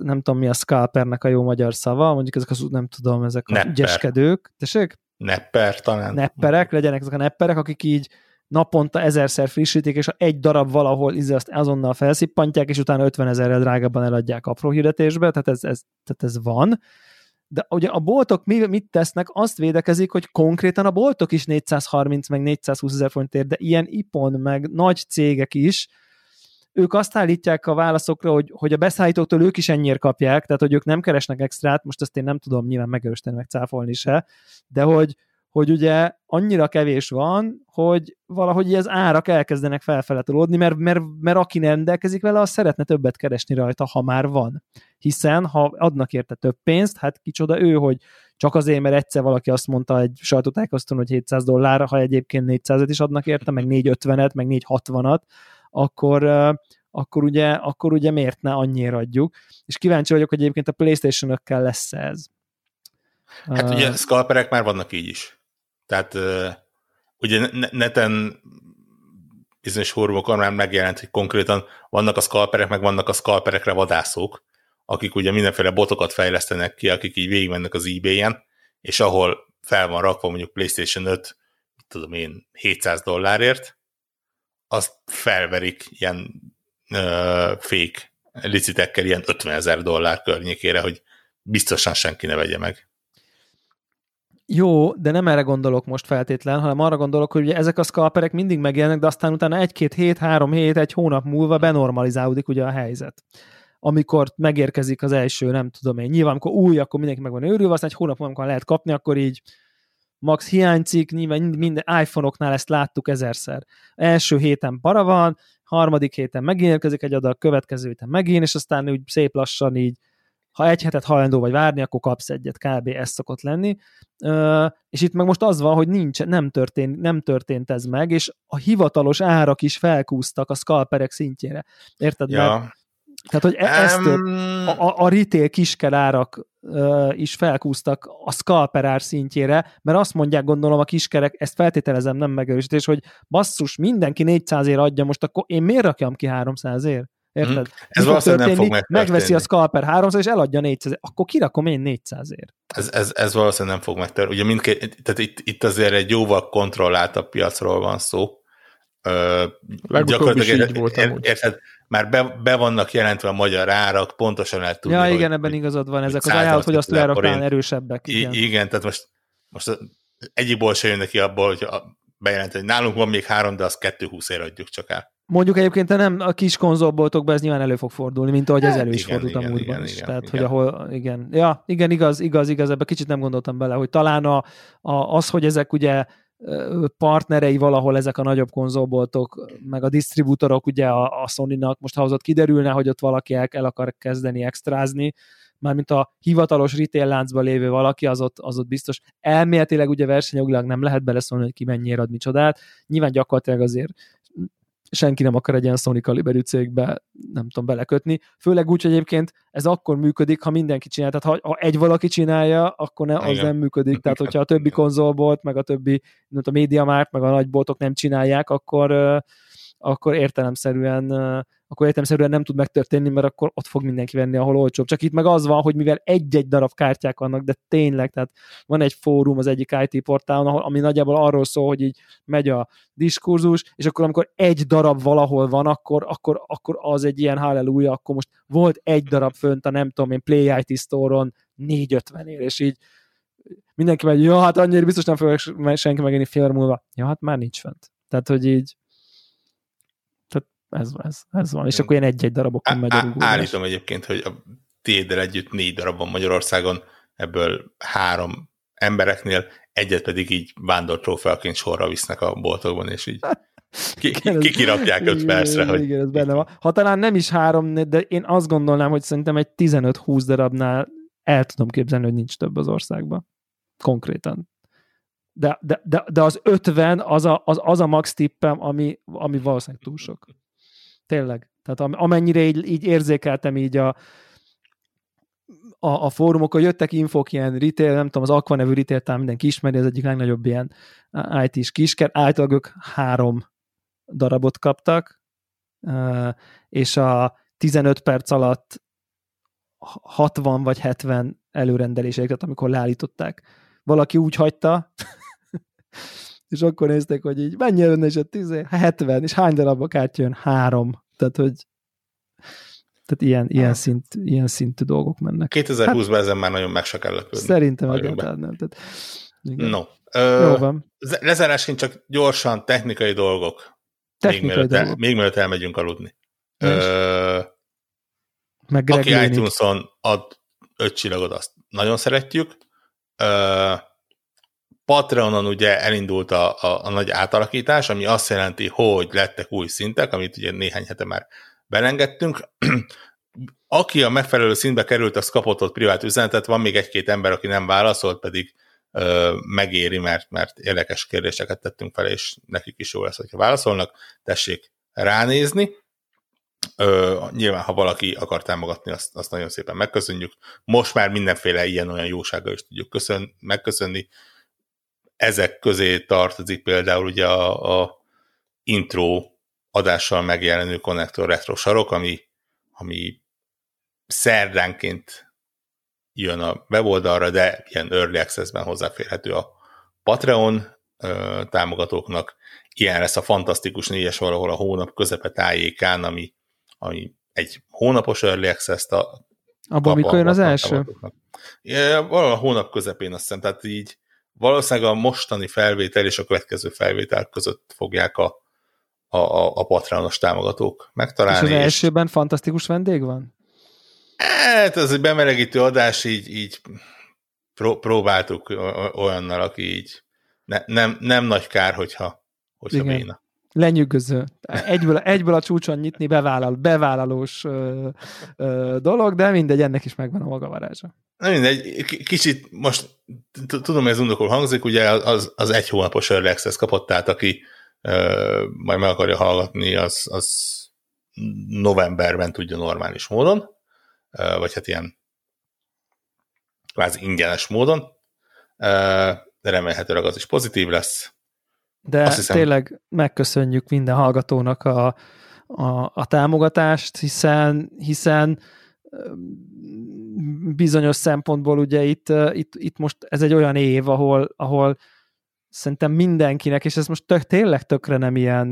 nem tudom mi a scalpernek a jó magyar szava, mondjuk ezek az, nem tudom, ezek a Nepper. ügyeskedők, tessék? Nepper talán. Nepperek, legyenek ezek a nepperek, akik így naponta ezerszer frissítik, és egy darab valahol izé azt azonnal felszippantják, és utána 50 ezerrel drágábban eladják apró hirdetésbe, tehát ez, ez, tehát ez van. De ugye a boltok mit tesznek? Azt védekezik, hogy konkrétan a boltok is 430 meg 420 ezer forintért, de ilyen ipon meg nagy cégek is, ők azt állítják a válaszokra, hogy, hogy a beszállítóktól ők is ennyire kapják, tehát hogy ők nem keresnek extrát, most ezt én nem tudom nyilván megerősíteni, meg cáfolni se, de hogy, hogy ugye annyira kevés van, hogy valahogy az árak elkezdenek felfele tolódni, mert, mert, mert aki rendelkezik vele, az szeretne többet keresni rajta, ha már van. Hiszen, ha adnak érte több pénzt, hát kicsoda ő, hogy csak azért, mert egyszer valaki azt mondta egy sajtótájékoztatón, hogy 700 dollár, ha egyébként 400-et is adnak érte, meg 450-et, meg 460-at, akkor, akkor ugye, akkor ugye miért ne annyira adjuk. És kíváncsi vagyok, hogy egyébként a Playstation-ökkel lesz ez. Hát uh, ugye scalperek már vannak így is. Tehát uh, ugye neten bizonyos fórumokon már megjelent, hogy konkrétan vannak a scalperek, meg vannak a scalperekre vadászók, akik ugye mindenféle botokat fejlesztenek ki, akik így végigmennek az eBay-en, és ahol fel van rakva mondjuk PlayStation 5, tudom én, 700 dollárért, azt felverik ilyen uh, fake licitekkel ilyen 50 ezer dollár környékére, hogy biztosan senki ne vegye meg. Jó, de nem erre gondolok most feltétlen, hanem arra gondolok, hogy ugye ezek a scalperek mindig megjelennek, de aztán utána egy-két hét, három hét, egy hónap múlva benormalizálódik ugye a helyzet. Amikor megérkezik az első, nem tudom én, nyilván amikor új, akkor mindenki meg van őrülve, aztán egy hónap múlva, amikor lehet kapni, akkor így max hiányzik, nyilván minden iPhone-oknál ezt láttuk ezerszer. Első héten para van, harmadik héten megint érkezik egy adag, következő héten megint, és aztán úgy szép lassan így, ha egy hetet hajlandó vagy várni, akkor kapsz egyet, kb. ez szokott lenni. és itt meg most az van, hogy nincs, nem történt, nem történt ez meg, és a hivatalos árak is felkúztak a scalperek szintjére. Érted? Ja. Mert tehát, hogy e- ezt um... a, a retail kiskerárak is felkúztak a scalper ár szintjére, mert azt mondják, gondolom a kiskerek, ezt feltételezem, nem megerősítés, hogy basszus, mindenki 400 ér adja, most akkor én miért rakjam ki 300 ér? Érted? Hmm. Ez valószínűleg nem fog megtörténni. Megveszi a scalper 300 és eladja 400 akkor kirakom én 400 ér. Ez, ez, ez valószínűleg nem fog megtörténni. Ugye mindkét, tehát itt, itt azért egy jóval kontrolláltabb piacról van szó. Ö, gyakorlatilag így volt ér, érted, már be, be vannak jelentve a magyar árak, pontosan el tudni. Ja, igen, hogy, ebben igazad van, ezek az ajánlott, hogy azt árak erősebbek. Igen. igen, tehát most, most egyikból se jön neki abból, hogy bejelent, hogy nálunk van még három, de azt 220 ér adjuk csak el. Mondjuk egyébként nem a kis konzolboltokban ez nyilván elő fog fordulni, mint ahogy ez hát elő is igen, fordult igen, a múltban igen, is. Igen, Tehát, igen. hogy ahol, igen. Ja, igen, igaz, igaz, igaz, ebbe kicsit nem gondoltam bele, hogy talán a, a, az, hogy ezek ugye partnerei valahol ezek a nagyobb konzolboltok, meg a disztribútorok, ugye a, a Sony-nak, most ha az ott kiderülne, hogy ott valaki el, el akar kezdeni extrázni, mármint a hivatalos retail láncban lévő valaki, az ott, az ott biztos. Elméletileg ugye versenyjogilag nem lehet beleszólni, hogy ki mennyire ad micsodát. Nyilván gyakorlatilag azért senki nem akar egy ilyen Sony kaliberű cégbe, nem tudom, belekötni. Főleg úgy, hogy egyébként ez akkor működik, ha mindenki csinálja. Tehát ha, ha egy valaki csinálja, akkor ne, az Igen. nem működik. Tehát hogyha a többi konzolbolt, meg a többi, mint a médiamárt, meg a nagyboltok nem csinálják, akkor, akkor értelemszerűen akkor értelemszerűen nem tud megtörténni, mert akkor ott fog mindenki venni, ahol olcsóbb. Csak itt meg az van, hogy mivel egy-egy darab kártyák vannak, de tényleg, tehát van egy fórum az egyik IT portálon, ahol, ami nagyjából arról szól, hogy így megy a diskurzus, és akkor amikor egy darab valahol van, akkor, akkor, akkor az egy ilyen halleluja, akkor most volt egy darab fönt a nem tudom én Play IT Store-on 450 ér, és így mindenki megy, ja, hát annyira biztos nem fog senki megélni fél múlva. Ja, hát már nincs fent. Tehát, hogy így ez, ez, ez van. És akkor ilyen egy-egy darabokon megy a Állítom egyébként, hogy a tiéddel együtt négy darab van Magyarországon, ebből három embereknél, egyet pedig így vándortrófeaként sorra visznek a boltokban, és így ki, ki, ki öt percre. Hogy... Igen, ez benne van. Ha talán nem is három, de én azt gondolnám, hogy szerintem egy 15-20 darabnál el tudom képzelni, hogy nincs több az országban. Konkrétan. De, de, de, de az 50 az a, az, az a max tippem, ami, ami valószínűleg túl sok. Tényleg. Tehát amennyire így, így érzékeltem így a, a, a fórumokon jöttek infok, ilyen retail, nem tudom, az Aqua nevű retail, talán mindenki ismeri, ez egyik legnagyobb ilyen IT-s kisker, általában ők három darabot kaptak, és a 15 perc alatt 60 vagy 70 előrendeléseket, amikor leállították. Valaki úgy hagyta, és akkor nézték, hogy így mennyi jönne, és a 10, 70, és hány darab a kártya jön? Három. Tehát, hogy tehát ilyen, ilyen, szint, ilyen szintű dolgok mennek. 2020-ban hát, ezen már nagyon meg se kell lepődni. Szerintem egyáltalán nem. Tehát, igen. No. Ö, Jó van. Lezárásként csak gyorsan technikai dolgok. Technikai még, mielőtt, dolgok. El, még mielőtt elmegyünk aludni. Ö, Meg aki iTunes-on ad öt csillagot, azt nagyon szeretjük. Ö, Patreonon ugye elindult a, a, a nagy átalakítás, ami azt jelenti, hogy lettek új szintek, amit ugye néhány hete már belengedtünk. (clears throat) Aki a megfelelő szintbe került, az kapott ott privát üzenetet, van még egy-két ember, aki nem válaszolt, pedig ö, megéri, mert, mert érdekes kérdéseket tettünk fel, és nekik is jó lesz, hogyha válaszolnak. Tessék ránézni. Ö, nyilván, ha valaki akar támogatni, azt, azt nagyon szépen megköszönjük. Most már mindenféle ilyen-olyan jósággal is tudjuk köszön, megköszönni. Ezek közé tartozik például ugye a, a intro adással megjelenő konnektor retro sarok, ami, ami szerdánként jön a weboldalra, de ilyen early access-ben hozzáférhető a Patreon ö, támogatóknak. Ilyen lesz a fantasztikus négyes valahol a hónap közepe tájékán, ami, ami egy hónapos early access-t a Abban mikor jön az első? Ja, valahol a hónap közepén azt hiszem, tehát így valószínűleg a mostani felvétel és a következő felvétel között fogják a, a, a, a patronos támogatók megtalálni. És az elsőben és... fantasztikus vendég van? Hát, ez egy bemelegítő adás, így, így pró- próbáltuk olyannal, aki így ne, nem, nem nagy kár, hogyha, hogyha Igen. béna. Lenyűgöző. Egyből, egyből a csúcson nyitni bevállal, bevállalós ö, ö, dolog, de mindegy, ennek is megvan a maga varázsa. Na mindegy, kicsit most tudom, hogy ez undokul hangzik, ugye az, az egy hónapos Early Access kapott, tehát aki ö, majd meg akarja hallgatni, az, az novemberben tudja normális módon vagy hát ilyen kvázi ingyenes módon, de remélhetőleg az is pozitív lesz. De Azt hiszem, tényleg megköszönjük minden hallgatónak a, a, a támogatást, hiszen, hiszen bizonyos szempontból ugye itt, itt, itt most ez egy olyan év, ahol, ahol szerintem mindenkinek, és ez most tök, tényleg tökre nem ilyen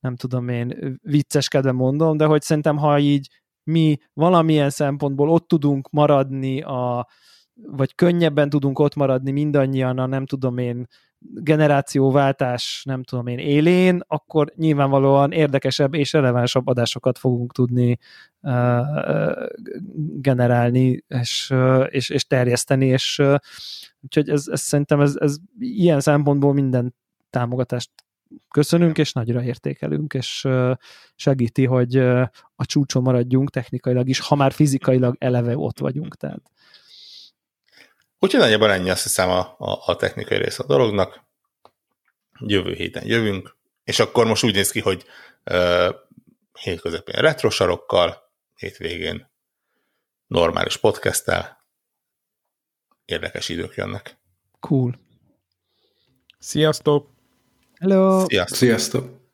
nem tudom én vicceskedve mondom, de hogy szerintem ha így mi valamilyen szempontból ott tudunk maradni, a, vagy könnyebben tudunk ott maradni mindannyian a nem tudom én generációváltás, nem tudom én, élén, akkor nyilvánvalóan érdekesebb és relevánsabb adásokat fogunk tudni uh, generálni és, uh, és, és terjeszteni, és uh, úgyhogy ez, ez szerintem ez, ez ilyen szempontból minden támogatást köszönünk, és nagyra értékelünk, és segíti, hogy a csúcson maradjunk technikailag is, ha már fizikailag eleve ott vagyunk. Tehát. Úgyhogy nagyjából ennyi azt hiszem a, a, a technikai rész a dolognak. Jövő héten jövünk, és akkor most úgy néz ki, hogy uh, hétközepén retrosarokkal, hétvégén normális podcasttel, érdekes idők jönnek. Cool. Sziasztok! Hello! Sziasztok! Sziasztok.